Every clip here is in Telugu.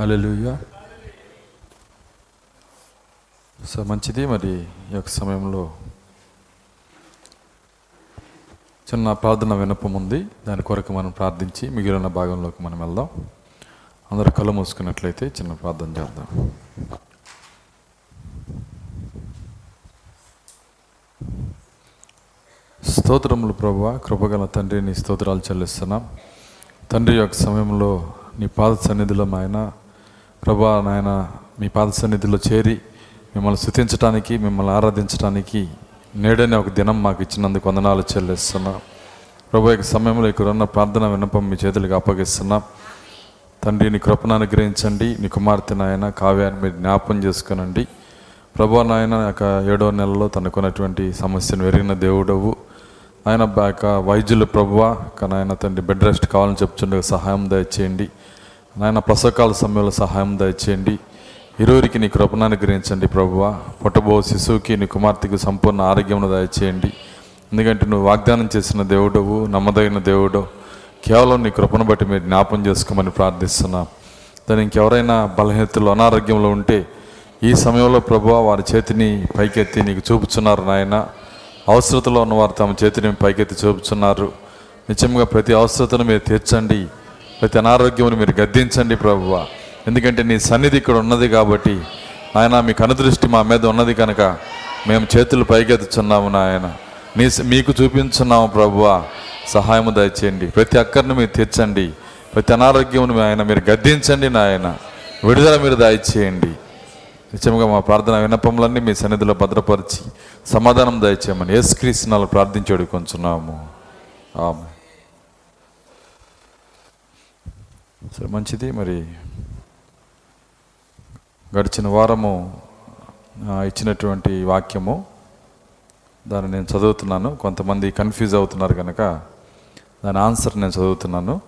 హల్లెలూయా సో మంచిది మరి ఈ యొక్క సమయంలో. చిన్న ప్రార్థన వినపం ఉంది. దాని కొరకు మనం ప్రార్థించి మిగిలిన భాగంలోకి మనం వెళ్దాం. అందరూ కళ్ళు మూసుకున్నట్లయితే చిన్న ప్రార్థన చేద్దాం. స్తోత్రములు ప్రభా కృపగల తండ్రి నీ స్తోత్రాలు చెల్లిస్తున్నాం. తండ్రి యొక్క సమయంలో నీ పాద సన్నిధిలో ఆయన ప్రభా నాయన మీ పాద సన్నిధిలో చేరి మిమ్మల్ని స్థుతించడానికి మిమ్మల్ని ఆరాధించడానికి నేడనే ఒక దినం మాకు ఇచ్చినందుకు వందనాలు చెల్లిస్తున్నాం. ప్రభు యొక్క సమయంలో ఇక్కడ ఉన్న ప్రార్థన విన్నపం మీ చేతులకు అప్పగిస్తున్నాం. తండ్రి నీ కృపను అనుగ్రహించండి. నీ కుమార్తె నాయన కావ్యాన్ని మీరు జ్ఞాపం చేసుకునండి. ప్రభా నాయన యొక్క ఏడో నెలలో తనకున్నటువంటి సమస్యను వెరిగిన దేవుడవు. ఆయన యొక్క వైద్యులు ప్రభువ నాయన తండ్రి బెడ్ రెస్ట్ కావాలని చెప్తుండే సహాయం దయచేయండి. నాయన ప్రసవకాల సమయంలో సహాయం దయచేయండి. ఇరువురికి నీ కృపను అనుగ్రహించండి ప్రభువ. పుట్టబో శిశువుకి నీ కుమార్తెకు సంపూర్ణ ఆరోగ్యమును దయచేయండి. ఎందుకంటే నువ్వు వాగ్దానం చేసిన దేవుడవు నమ్మదగిన దేవుడు. కేవలం నీ కృపను బట్టి మీరు జ్ఞాపం చేసుకోమని ప్రార్థిస్తున్నాం. దాని ఇంకెవరైనా బలహీనతలు అనారోగ్యంలో ఉంటే ఈ సమయంలో ప్రభు వారి చేతిని పైకెత్తి నీకు చూపుచున్నారు నాయన. అవసరతలో ఉన్నవారు తమ చేతిని పైకెత్తి చూపుచున్నారు. నిజంగా ప్రతి అవసరతను మీరు తీర్చండి. ప్రతి అనారోగ్యమును మీరు గద్దించండి ప్రభువ. ఎందుకంటే నీ సన్నిధి ఇక్కడ ఉన్నది కాబట్టి ఆయన మీ కనుదృష్టి మా మీద ఉన్నది కనుక మేము చేతులు పైకెత్తుచున్నాము నాయన. నీ మీకు చూపించున్నాము ప్రభువ. సహాయము దయచేయండి. ప్రతి అక్కరిని మీరు తీర్చండి. ప్రతి అనారోగ్యమును ఆయన మీరు గద్దించండి నాయన. విడుదల మీరు దయచేయండి. నిజంగా మా ప్రార్థన విన్నపములన్నీ మీ సన్నిధిలో భద్రపరిచి సమాధానం దయచేయమని యేసుక్రీస్తునాలు ప్రార్థించి అడుగుకొంచున్నాము ఆమె సరే మంచిది. మరి గడిచిన వారము ఇచ్చినటువంటి వాక్యము దాన్ని నేను చదువుతున్నాను. కొంతమంది కన్ఫ్యూజ్ అవుతున్నారు కనుక దాని ఆన్సర్ నేను చదువుతున్నాను.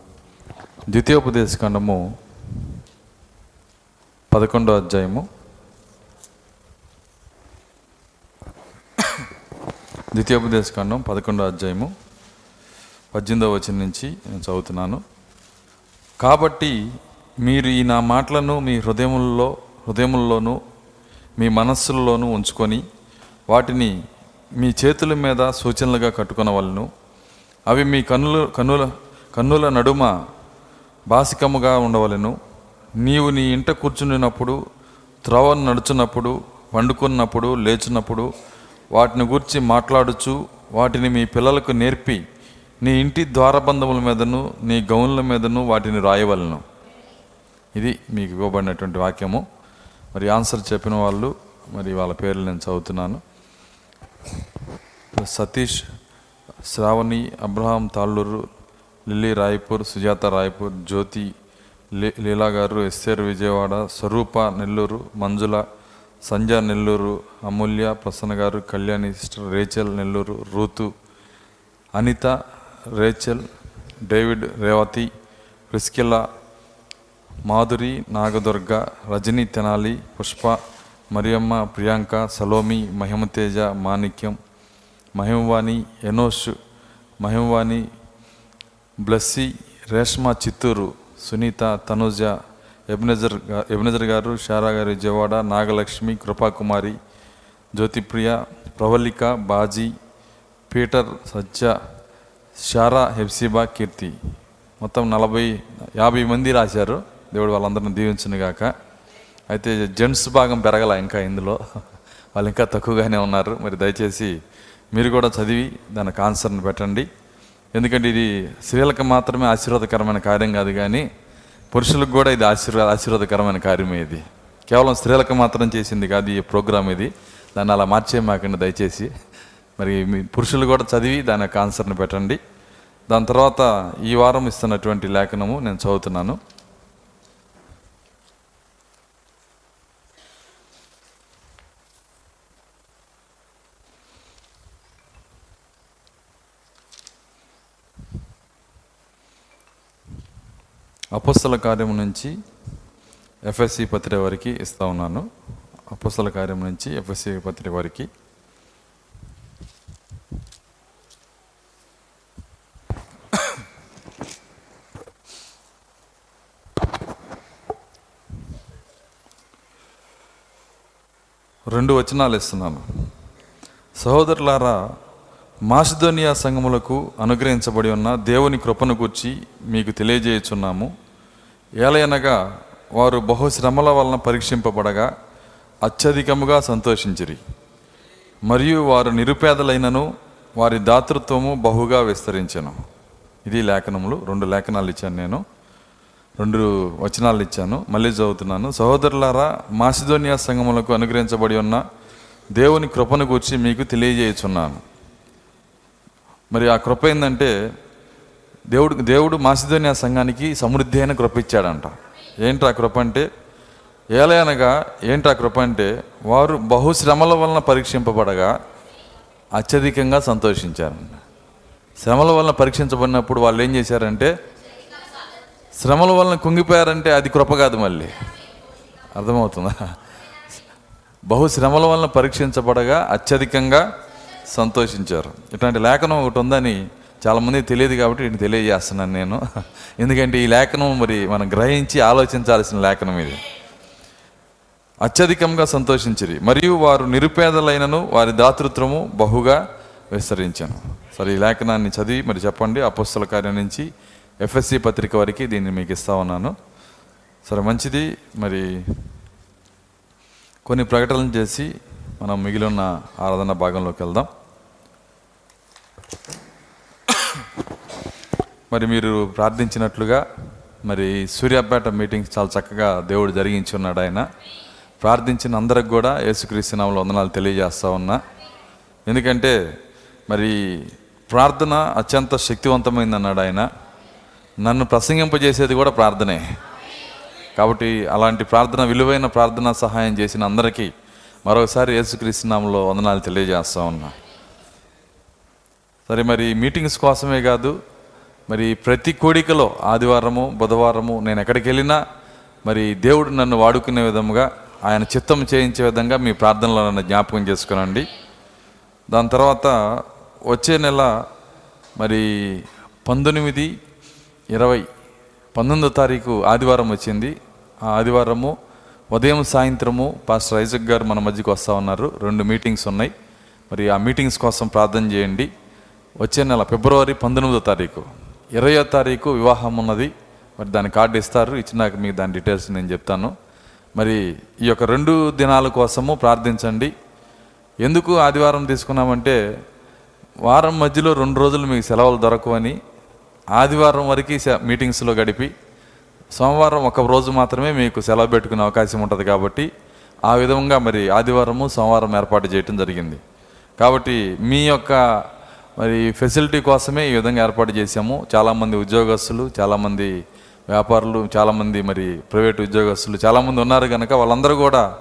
ద్వితీయోపదేశ ఖండము పదకొండో అధ్యాయము. ద్వితీయోపదేశ ఖండం పదకొండో అధ్యాయము పద్దెనిమిదవ వచనం నుంచి నేను చదువుతున్నాను. కాబట్టి మీరు ఈ నా మాటలను మీ హృదయముల్లో హృదయముల్లోనూ మీ మనస్సుల్లోనూ ఉంచుకొని వాటిని మీ చేతుల మీద సూచనలుగా కట్టుకొనవలను. అవి మీ కన్నుల కన్నుల కన్నుల నడుమ బాసికముగా ఉండవలను. నీవు నీ ఇంట కూర్చున్నప్పుడు త్రవ నడుచున్నప్పుడు వండుకున్నప్పుడు లేచినప్పుడు వాటిని గురించి మాట్లాడుచు వాటిని మీ పిల్లలకు నేర్పి నీ ఇంటి ద్వారబంధముల మీదను నీ గౌన్ల మీదను వాటిని రాయవలను. ఇది మీకు ఇవ్వబడినటువంటి వాక్యము. మరి ఆన్సర్ చెప్పిన వాళ్ళు మరి వాళ్ళ పేర్లు నేను చదువుతున్నాను. సతీష్ శ్రావణి అబ్రహాం తాళ్ళూరు లిల్లీ రాయ్పూర్ సుజాత రాయ్పూర్ జ్యోతి లీ- Leela garu SR Vijayawada Swarupa Nellore Manjula Sanja Nellore Amulya Prasanna garu Kalyani sister Rachel Nellore Ruth Anitha Rachel David Revathi Priscilla Madhuri Nagadurga Rajani Tenali Pushpa Mariyamma Priyanka Salomi Mahimateja Manikyam Mahimavani Enosh Mahimavani Blessy Reshma Chittoor Sunitha Tanuja Ebenezer Ebenezer garu Sarah గారి Vijayawada Nagalakshmi Krupakumari Jyothipriya Pravalika Baji Peter Sajja Sarah Hephzibah Keerthi. మొత్తం నలభై యాభై మంది రాశారు. దేవుడు వాళ్ళందరిని దీవించునుగాక. అయితే జెంట్స్ భాగం పెరగల ఇంకా ఇందులో. వాళ్ళు ఇంకా తక్కువగానే ఉన్నారు. మరి దయచేసి మీరు కూడా చదివి దానికి ఆన్సర్ని పెట్టండి. ఎందుకంటే ఇది స్త్రీలకు మాత్రమే ఆశీర్వాదకరమైన కార్యం కాదు కానీ పురుషులకు కూడా ఇది ఆశీర్వాద ఆశీర్వాదకరమైన కార్యమే ఇది. కేవలం స్త్రీలకు మాత్రం చేసింది కాదు ఈ ప్రోగ్రామ్ ఇది. దాన్ని అలా మార్చేయమాకండి దయచేసి. మరి మీ పురుషులు కూడా చదివి దాని యొక్క ఆన్సర్ని పెట్టండి. దాని తర్వాత ఈ వారం ఇస్తున్నటువంటి లేఖనము నేను చదువుతున్నాను. అపస్సల కార్యం నుంచి ఎఫ్ఎస్సి పత్రిక వరకు ఇస్తా ఉన్నాను. అపస్సల కార్యం నుంచి ఎఫ్ఎస్సి పత్రిక వారికి. రెండు వచనాలు ఇస్తున్నాను. సహోదరులారా మాసిధోనియా సంఘములకు అనుగ్రహించబడి ఉన్న దేవుని కృపను గూర్చి మీకు తెలియజేయుచున్నాము. ఏలయనగా వారు బహుశ్రమల వలన పరీక్షింపబడగా అత్యధికముగా సంతోషించిరి. మరియు వారు నిరుపేదలైనను వారి దాతృత్వము బహుగా విస్తరించెను. ఇది లేఖనములు రెండు లేఖనాలు ఇచ్చాను నేను. రెండు వచనాలు ఇచ్చాను. మళ్ళీ చదువుతున్నాను. సహోదరులారా మాసిధోనియా సంఘములకు అనుగ్రహించబడి ఉన్న దేవుని కృపను గూర్చి మీకు తెలియజేయుచున్నాను. మరి ఆ కృప ఏంటంటే దేవుడు దేవుడు మాసిధోనియా సంఘానికి సమృద్ధి అయిన కృప ఇచ్చాడంట. ఏంటి ఆ కృప అంటే? ఏలయనగా ఏంటి ఆ కృప అంటే వారు బహుశ్రమల వలన పరీక్షింపబడగా అత్యధికంగా సంతోషించారంట. శ్రమల వలన పరీక్షించబడినప్పుడు వాళ్ళు ఏం చేశారంటే శ్రమల వలన కుంగిపోయారంటే అది కృప కాదు మళ్ళీ. అర్థమవుతుందా? బహు శ్రమల వలన పరీక్షించబడగా అత్యధికంగా సంతోషించారు. ఇట్లాంటి లేఖనం ఒకటి ఉందని చాలామంది తెలియదు కాబట్టి వీటిని తెలియజేస్తున్నాను నేను. ఎందుకంటే ఈ లేఖనం మరి మనం గ్రహించి ఆలోచించాల్సిన లేఖనం ఇది. అత్యధికంగా సంతోషించిరి. మరియు వారు నిరుపేదలైనను వారి దాతృత్వము బహుగా విస్తరించాను. సరే ఈ లేఖనాన్ని చదివి మరి చెప్పండి. అపస్తుల కార్యం నుంచి ఎఫ్ఎస్సి పత్రిక వరకు దీన్ని మీకు ఇస్తా ఉన్నాను. సరే మంచిది. మరి కొన్ని ప్రకటనలు చేసి మనం మిగిలిన ఆరాధన భాగంలోకి వెళ్దాం. మరి మీరు ప్రార్థించినట్లుగా మరి సూర్యాపేట మీటింగ్స్ చాలా చక్కగా దేవుడు జరిగించి ఉన్నాడు ఆయన. ప్రార్థించిన అందరికి కూడా యేసుక్రీస్తునామలో వందనాలు తెలియజేస్తా ఉన్నా. ఎందుకంటే మరి ప్రార్థన అత్యంత శక్తివంతమైంది అన్నాడు ఆయన. నన్ను ప్రసంగింపజేసేది కూడా ప్రార్థనే. కాబట్టి అలాంటి ప్రార్థన విలువైన ప్రార్థన సహాయం చేసిన అందరికీ మరొకసారి యేసుక్రీస్తునామంలో వందనాలు తెలియజేస్తా ఉన్నా. సరే మరి మీటింగ్స్ కోసమే కాదు మరి ప్రతి కోడికలో ఆదివారము బుధవారము నేను ఎక్కడికి వెళ్ళినా మరి దేవుడు నన్ను వాడుకునే విధముగా ఆయన చిత్తం చేయించే విధంగా మీ ప్రార్థనలో నన్ను జ్ఞాపకం చేసుకునండి. దాని తర్వాత వచ్చే నెల మరి పంతొమ్మిది ఇరవై పంతొమ్మిదో తారీఖు ఆదివారం వచ్చింది. ఆ ఆదివారము ఉదయం సాయంత్రము పాస్టర్ ఐజక్ గారు మన మధ్యకి వస్తూ ఉన్నారు. రెండు మీటింగ్స్ ఉన్నాయి. మరి ఆ మీటింగ్స్ కోసం ప్రార్థన చేయండి. వచ్చే నెల ఫిబ్రవరి పంతొమ్మిదో తారీఖు. ఇరవయో తారీఖు వివాహం ఉన్నది. మరి దాని కార్డు ఇస్తారు. ఇచ్చినాక మీకు దాని డీటెయిల్స్ నేను చెప్తాను. మరి ఈ యొక్క రెండు దినాల కోసము ప్రార్థించండి. ఎందుకు ఆదివారం తీసుకున్నామంటే వారం మధ్యలో రెండు రోజులు మీకు సెలవులు దొరకవని ఆదివారం వరకు సె- మీటింగ్స్లో గడిపి సోమవారం ఒక రోజు మాత్రమే మీకు సెలవు పెట్టుకునే అవకాశం ఉంటుంది కాబట్టి ఆ విధంగా మరి ఆదివారము సోమవారం ఏర్పాటు చేయటం జరిగింది. కాబట్టి మీ యొక్క మరి ఫెసిలిటీ కోసమే ఈ విధంగా ఏర్పాటు చేశాము. చాలామంది ఉద్యోగస్తులు చాలామంది వ్యాపారులు చాలామంది మరి ప్రైవేట్ ఉద్యోగస్తులు చాలామంది ఉన్నారు కనుక వాళ్ళందరూ కూడా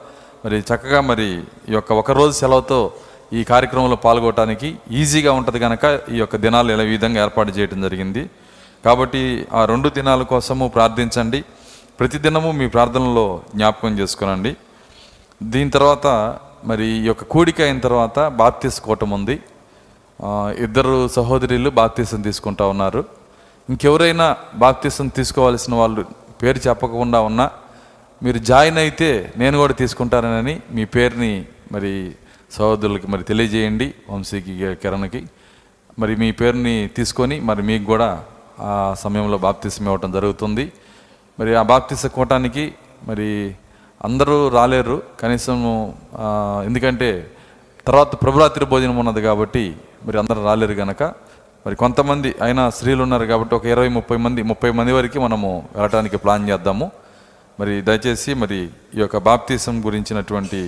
మరి చక్కగా మరి ఈ యొక్క ఒక రోజు సెలవుతో ఈ కార్యక్రమంలో పాల్గొనడానికి ఈజీగా ఉంటుంది కనుక ఈ యొక్క దినాలు ఇలా విధంగా ఏర్పాటు చేయడం జరిగింది. కాబట్టి ఆ రెండు దినాల కోసము ప్రార్థించండి. ప్రతి దినము మీ ప్రార్థనలో జ్ఞాపకం చేసుకునండి. దీని తర్వాత మరి ఈ యొక్క కూడిక అయిన తర్వాత బాప్తిస్ కూటం ఉంది. ఇద్దరు సహోదరులు బాప్తీసం తీసుకుంటా ఉన్నారు. ఇంకెవరైనా బాప్తీసం తీసుకోవాల్సిన వాళ్ళు పేరు చెప్పకుండా ఉన్నా మీరు జాయిన్ అయితే నేను కూడా తీసుకుంటానని మీ పేరుని మరి సహోదరులకి మరి తెలియజేయండి వంశీకి కిరణ్కి. మరి మీ పేరుని తీసుకొని మరి మీకు కూడా ఆ సమయంలో బాప్తీసం ఇవ్వటం జరుగుతుంది. మరి ఆ బాప్తీస కోటానికి మరి అందరూ రాలేరు. కనీసం ఎందుకంటే తర్వాత ప్రభురాత్రి భోజనం ఉన్నది కాబట్టి మరి అందరూ రాలేరు గనక. మరి కొంతమంది అయినా స్త్రీలు ఉన్నారు కాబట్టి ఒక ఇరవై ముప్పై మంది ముప్పై మంది వరకు మనము వెళ్ళటానికి ప్లాన్ చేద్దాము. మరి దయచేసి మరి ఈ యొక్క బాప్తీసం గురించినటువంటి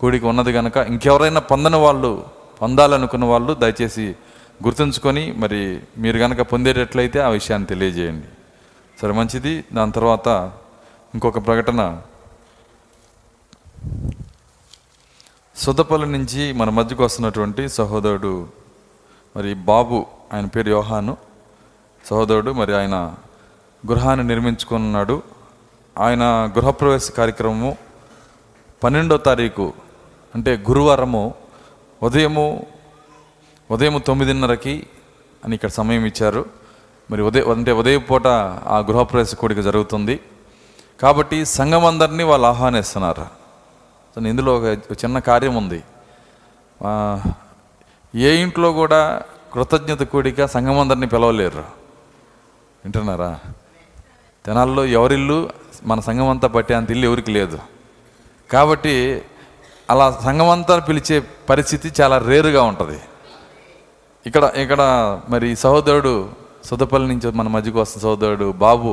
కూడిక ఉన్నది కనుక ఇంకెవరైనా పొందని వాళ్ళు పొందాలనుకున్న వాళ్ళు దయచేసి గుర్తుంచుకొని మరి మీరు కనుక పొందేటట్లయితే ఆ విషయాన్ని తెలియజేయండి. సరే మంచిది. దాని తర్వాత ఇంకొక ప్రకటన. సుతపల్లి నుంచి మన మధ్యకు వస్తున్నటువంటి సహోదరుడు మరి బాబు ఆయన పేరు యోహాను. సహోదరుడు మరి ఆయన గృహాన్ని నిర్మించుకున్నాడు. ఆయన గృహప్రవేశ కార్యక్రమము పన్నెండో తారీఖు అంటే గురువారము ఉదయము ఉదయం తొమ్మిదిన్నరకి అని ఇక్కడ సమయం ఇచ్చారు. మరి ఉదయం అంటే ఉదయం పూట ఆ గృహప్రవేశ కూడిక జరుగుతుంది. కాబట్టి సంఘం అందరినీ వాళ్ళు ఆహ్వానిస్తున్నారు. ఇందులో ఒక చిన్న కార్యం ఉంది. ఏ ఇంట్లో కూడా కృతజ్ఞత కూడిక సంఘమందరినీ పిలవలేరు. వింటున్నారా? తెనాల్లో ఎవరిల్లు మన సంఘం అంతా పట్టే అంత ఇల్లు ఎవరికి లేదు. కాబట్టి అలా సంఘమంతా పిలిచే పరిస్థితి చాలా రేరుగా ఉంటుంది. ఇక్కడ ఇక్కడ మరి సహోదరుడు సుదపల్లి నుంచి మన మధ్యకు వస్తున్న సహోదరుడు బాబు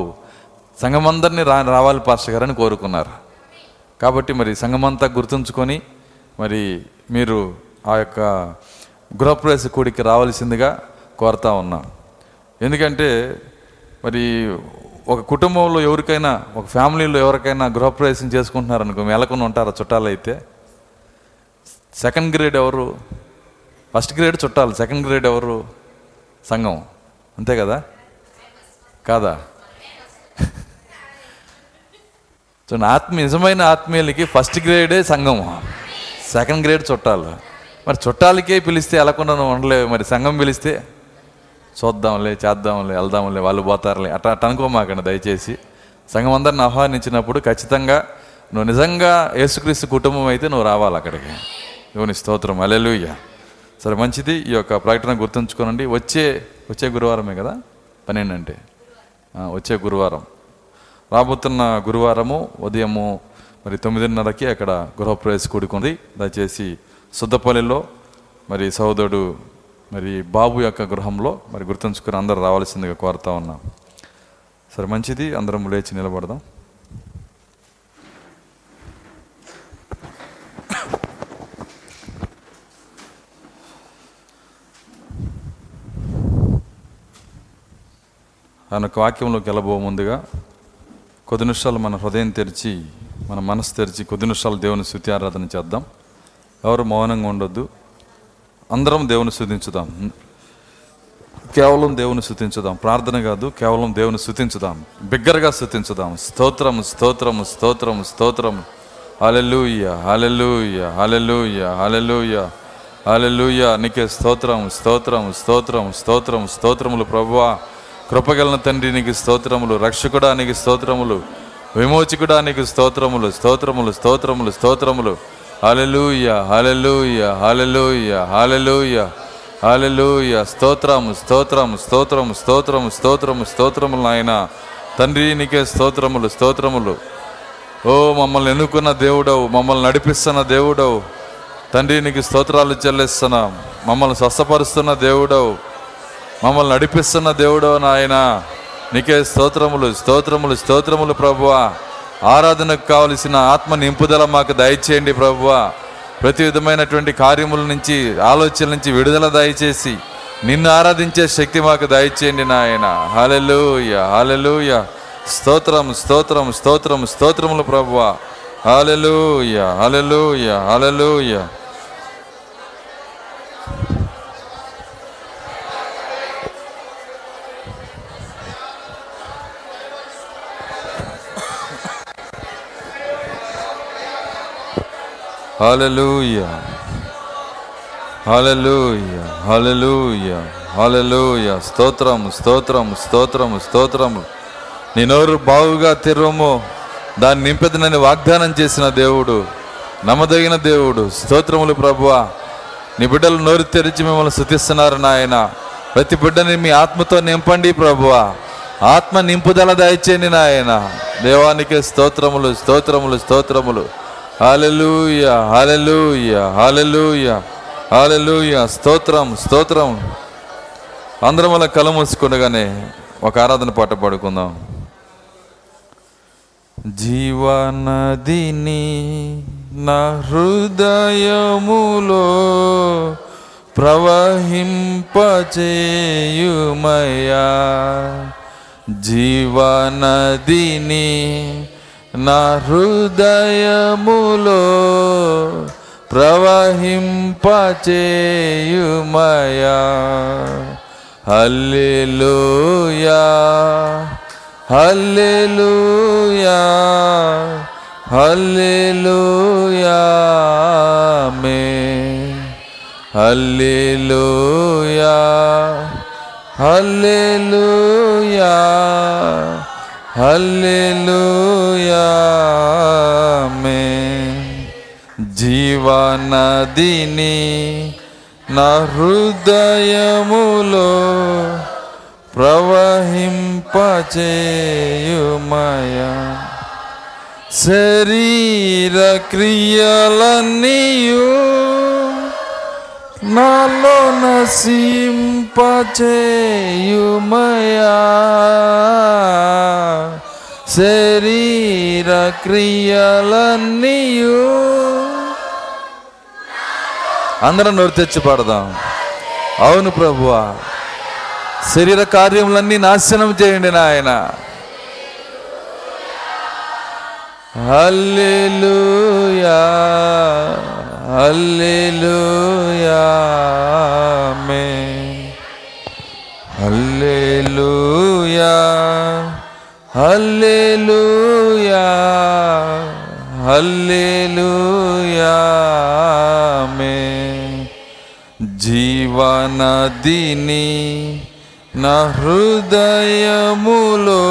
సంఘమందరినీ రా రావాలి పాస్టర్ గారని కోరుకున్నారు. కాబట్టి మరి సంఘమంతా గుర్తుంచుకొని మరి మీరు ఆ యొక్క గృహప్రవేశ కూడికి రావాల్సిందిగా కోరుతా ఉన్నాం. ఎందుకంటే మరి ఒక కుటుంబంలో ఎవరికైనా ఒక ఫ్యామిలీలో ఎవరికైనా గృహప్రవేశం చేసుకుంటున్నారనుకో మెలకొని ఉంటారా చుట్టాలైతే? సెకండ్ గ్రేడ్ ఎవరు? ఫస్ట్ గ్రేడ్ చుట్టాలు సెకండ్ గ్రేడ్ ఎవరు? సంఘం. అంతే కదా? కాదా? సో ఆత్మీ నిజమైన ఆత్మీయులకి ఫస్ట్ గ్రేడే సంఘం. సెకండ్ గ్రేడ్ చుట్టాలు. మరి చుట్టాలకే పిలిస్తే వెళ్ళకుండా నువ్వు ఉండలేవు. మరి సంఘం పిలిస్తే చూద్దాంలే చేద్దాంలే వెళ్దాంలే వాళ్ళు పోతారులే. అట్లా అట్ట అనుకోమాకండి దయచేసి. సంఘం అందరిని ఆహ్వానించినప్పుడు ఖచ్చితంగా నువ్వు నిజంగా యేసుక్రీస్తు కుటుంబం అయితే నువ్వు రావాలి అక్కడికి. దేవుని స్తోత్రం అలెలుయ్య సరే మంచిది. ఈ యొక్క ప్రకటన గుర్తుంచుకోనండి. వచ్చే వచ్చే గురువారమే కదా? పన్నెండు అంటే వచ్చే గురువారం. రాబోతున్న గురువారము ఉదయము మరి తొమ్మిదిన్నరకి అక్కడ గృహప్రవేశ కూడుకుంది. దయచేసి సుద్దపల్లిలో మరి సహోదరుడు మరి బాబు యొక్క గృహంలో మరి గుర్తుంచుకుని అందరూ రావాల్సిందిగా కోరుతా ఉన్నాం. సరే మంచిది. అందరం లేచి నిలబడదాం. ఆయన యొక్క వాక్యంలోకి వెళ్ళబో ముందుగా కొద్ది నిమిషాలు మన హృదయం తెరిచి మన మనసు తెరిచి కొద్ది నిమిషాలు దేవుని స్థుతి ఆరాధన చేద్దాం. ఎవరు మౌనంగా ఉండొద్దు. అందరం దేవుని స్థుతించుదాం. కేవలం దేవుని స్థుతించుదాం. ప్రార్థన కాదు కేవలం దేవుని స్థుతించుదాం. బిగ్గరగా స్థుతించుదాం. స్తోత్రము స్తోత్రము స్తోత్రము స్తోత్రము alleluia alleluia alleluia alleluia alleluia నీకే స్తోత్రం స్తోత్రం స్తోత్రం స్తోత్రం స్తోత్రములు ప్రభువా. కృపగలన తండ్రి నీకు స్తోత్రములు రక్షకుడానికి స్తోత్రములు విమోచకుడానికి స్తోత్రములు స్తోత్రములు స్తోత్రములు స్తోత్రములు. హల్లెలూయ హల్లెలూయ హల్లెలూయ హల్లెలూయ హల్లెలూయ. స్తోత్రము స్తోత్రము స్తోత్రము స్తోత్రము స్తోత్రము స్తోత్రములు నాయన. తండ్రి నీకే స్తోత్రములు స్తోత్రములు. ఓ మమ్మల్ని ఎన్నుకున్న దేవుడవు మమ్మల్ని నడిపిస్తున్న దేవుడవు. తండ్రి నీకు స్తోత్రాలు చెల్లిస్తున్నాం. మమ్మల్ని స్వస్థపరుస్తున్న దేవుడవు. మమ్మల్ని నడిపిస్తున్న దేవుడో నాయన. నీకే స్తోత్రములు స్తోత్రములు స్తోత్రములు ప్రభువా. ఆరాధనకు కావలసిన ఆత్మ నింపుదల మాకు దయచేయండి ప్రభువా. ప్రతి విధమైనటువంటి కార్యముల నుంచి ఆలోచనల నుంచి విడుదల దయచేసి నిన్ను ఆరాధించే శక్తి మాకు దయచేయండి నాయన. హాలెలూయ హాలెలూయ స్తోత్రం స్తోత్రం స్తోత్రం స్తోత్రములు ప్రభువా. Hallelujah hallelujah hallelujah hallelujah hallelujah hallelujah hallelujah స్తోత్రం స్తోత్రం స్తోత్రం స్తోత్రము నీ నోరు బావుగా తెరవము దాన్ని నింపెదనని వాగ్దానం చేసిన దేవుడు నమ్మదగిన దేవుడు. స్తోత్రములు ప్రభువా. నీ బిడ్డలు నోరు తెరిచి మిమ్మల్ని స్థుతిస్తున్నారు నాయన. ప్రతి బిడ్డని మీ ఆత్మతో నింపండి ప్రభువా. ఆత్మ నింపుదల దయచేయండి నాయన. దేవానికి స్తోత్రములు స్తోత్రములు స్తోత్రములు. Hallelujah hallelujah hallelujah hallelujah. స్తోత్రం స్తోత్రం. అందరం వల్ల కళ మూసుకుండగానే ఒక ఆరాధన పాట పాడుకుందాం. జీవనదిని నా హృదయములో ప్రవహింపచేయుమయా జీవనదిని నా హృదయములో ప్రవహింపచేయుమయా. హల్లెలూయా హల్లెలూయా హల్లెలూయా మే హల్లెలూయా హల్లెలూయా హల్లెలూయా మే జీవనదిని నా హృదయములో ప్రవహింపచేయుమయా. శరీర క్రియలన్నీయు నాలో నసింపచేయుమయా శరీర క్రియలన్నీయు. అందరం నోరు తెచ్చి పాడదాం. అవును ప్రభువా. శరీర కార్యములన్నీ నాశనం చేయండి నాయన. హల్లెలూయా. హల్లెలూయా ఆమేన్ హల్లెలూయా హల్లెలూయా హల్లెలూయా ఆమేన్ జీవనదిని నా హృదయములో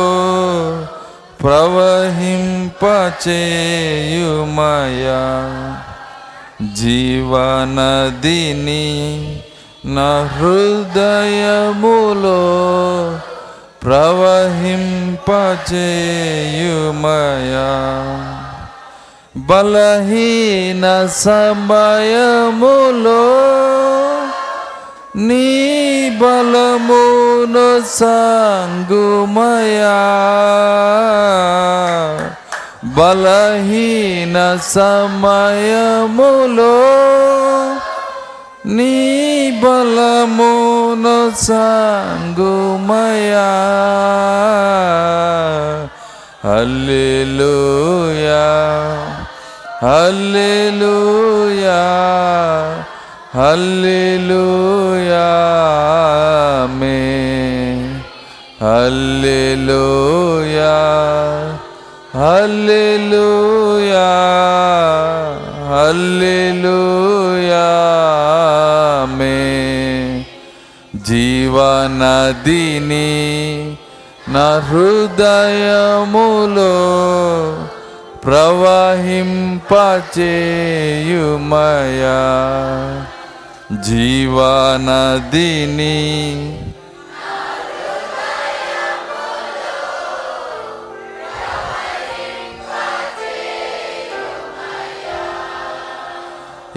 ప్రవహింపచేయుమయా. జీవనదిని నా హృదయములో ప్రవహింపచేయుమయా బలహీన సమయములో నీ బలమును సంగుమయా. బలహీన సమయములో నీ బలమును సంగుమయా హల్లెలూయా హల్లెలూయా హల్లెలూయా ఆమేన్ హల్లెలూయా హల్లెలూయా హల్లెలూయా ఆమేన్. జీవనదిని నా హృదయములో ప్రవహింపచేయుమయా. జీవనదిని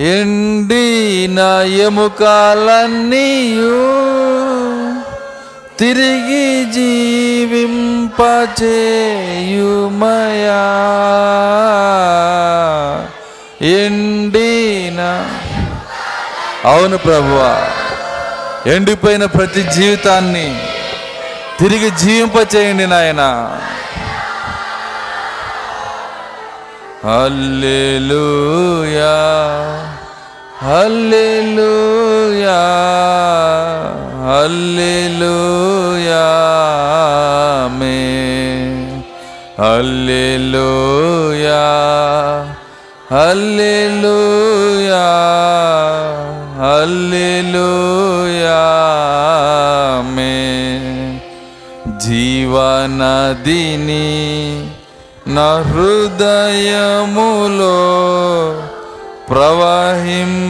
ఎండిన ఎముకలన్నీయు తిరిగి జీవింపచేయుమయా. ఎండిన అవును ప్రభువా ఎండిపోయిన ప్రతి జీవితాన్ని తిరిగి జీవింపచేయండి నాయనా. హల్లెలూయా హల్లెలూయా హల్లెలూయా మే హల్లెలూయా హల్లెలూయా హల్లెలూయా మే జీవనదిని నా హృదయములో ప్రవహింపచేయుమయా.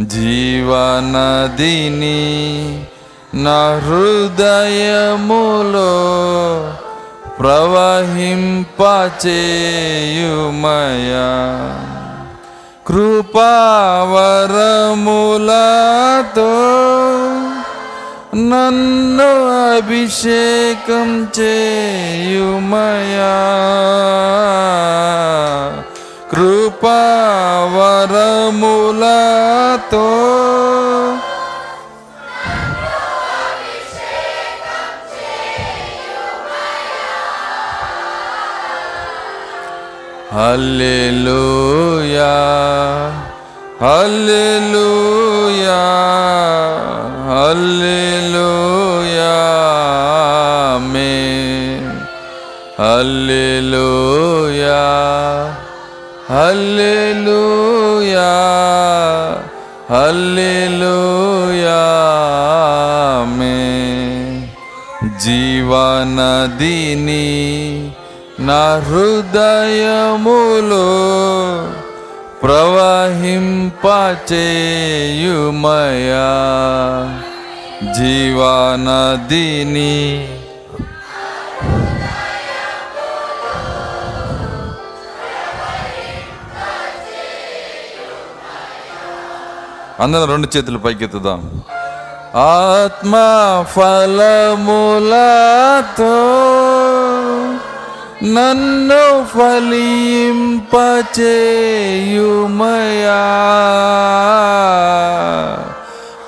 జీవనదిని నా హృదయములో ప్రవహింపచేయుమయా. కృపావరములతో నన్ను అభిషేకం చేయుమయా. కృపావరములతో హల్లెలూయా హల్లెలూయా. హల్లెలూయా ఆమేన్. హల్లెలూయా హల్లెలూయా హల్లెలూయా ఆమేన్. జీవనదిని నా హృదయములో ప్రవహింపచేయుమయా. జీవానదిని. అందరం రెండు చేతులు పైకెత్తుదాం. ఆత్మ ఫలములతో నన్ను ఫలింపచేయుమయా.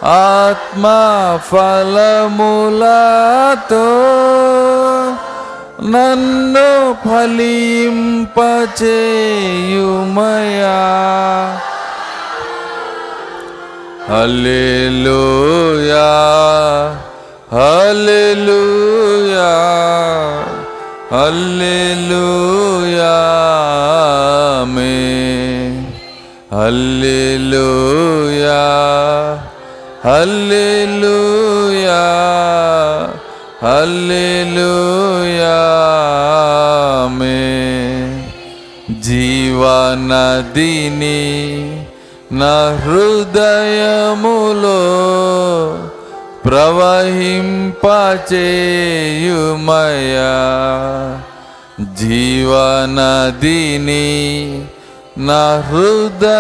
ఆత్మ ఫలములతో నన్ను ఫలింపచేయుమయా. హల్లెలూయా హల్లెలూయా హల్లెలూయా మే హల్లెలూయా. హల్లెలూయా హల్లెలూయా ఆమేన్. జీవనదిని నా హృదయములో ప్రవహింపచేయుమయా. జీవనదిని నా హృదయములో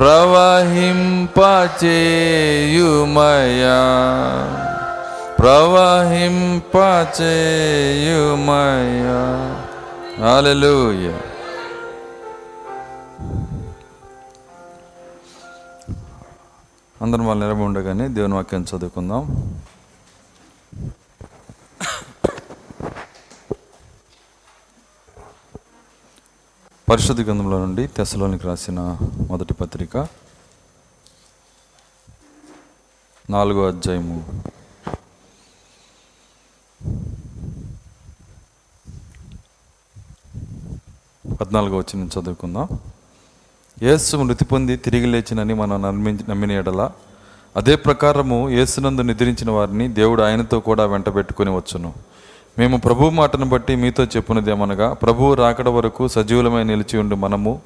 ప్రవహింపచేయుమయా. ప్రవహింపచేయుమయా. హల్లెలూయా అందరం వాళ్ళు నిలబడి ఉండగానే దేవుని వాక్యం చదువుకుందాం. పరిశుద్ధ గ్రంథంలో నుండి తెసలోనికి రాసిన మొదటి పత్రిక నాలుగో అధ్యాయము. పద్నాలుగో వచ్చి నేను చదువుకుందాం. యేసు మృతి పొంది తిరిగి లేచినని మనం నమ్మి నమ్మిన ఎడల అదే ప్రకారము యేసునందు నిద్రించిన వారిని దేవుడు ఆయనతో కూడా వెంటబెట్టుకొని వచ్చును. మేము ప్రభు మాటను బట్టి మీతో చెప్పున్నదేమనగా ప్రభువు రాకడ వరకు సజీవులమై నిలిచి ఉండి మనము.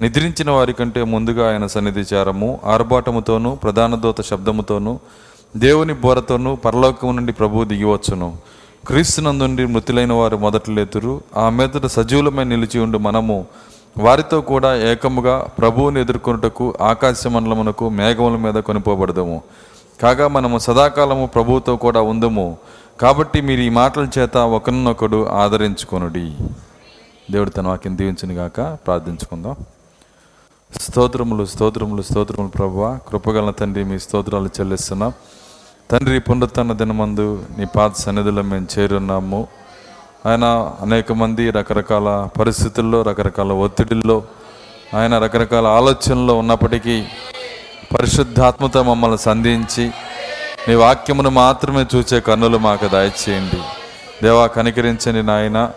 నిద్రించిన వారి కంటే ముందుగా ఆయన సన్నిధి చేరము. ఆర్భాటముతోనూ ప్రధాన దూత శబ్దముతోనూ దేవుని బోరతోనూ పరలోకము నుండి ప్రభువు దిగివచ్చును. క్రీస్తునందుండి మృతులైన వారు మొదట లేతురు. ఆ మీదట సజీవులమై నిలిచి ఉండి మనము. వారితో కూడా ఏకముగా ప్రభువుని ఎదుర్కొనుటకు ఆకాశ మండలమునకు మేఘముల మీద కొనిపోబడదము. కాగా మనము సదాకాలము ప్రభువుతో కూడా ఉందము. కాబట్టి మీరు ఈ మాటల చేత ఒకరినొకడు ఆదరించుకొనుడి. దేవుడు తన వాక్యం దీవించునుగాక ప్రార్థించుకుందాం. స్తోత్రములు స్తోత్రములు స్తోత్రములు ప్రభు కృపగల తండ్రి మీ స్తోత్రాలు చెల్లిస్తున్నాం. తండ్రి పునరుత్న దినమందు నీ పాత సన్నిధిలో మేము చేరున్నాము. ఆయన అనేక మంది రకరకాల పరిస్థితుల్లో రకరకాల ఒత్తిడిల్లో ఆయన రకరకాల ఆలోచనల్లో ఉన్నప్పటికీ పరిశుద్ధాత్మతో మమ్మల్ని సంధించి నీ వాక్యమును మాత్రమే చూచే కన్నులు మాకు దయచేయండి. దేవా కనికరించండి నాయన.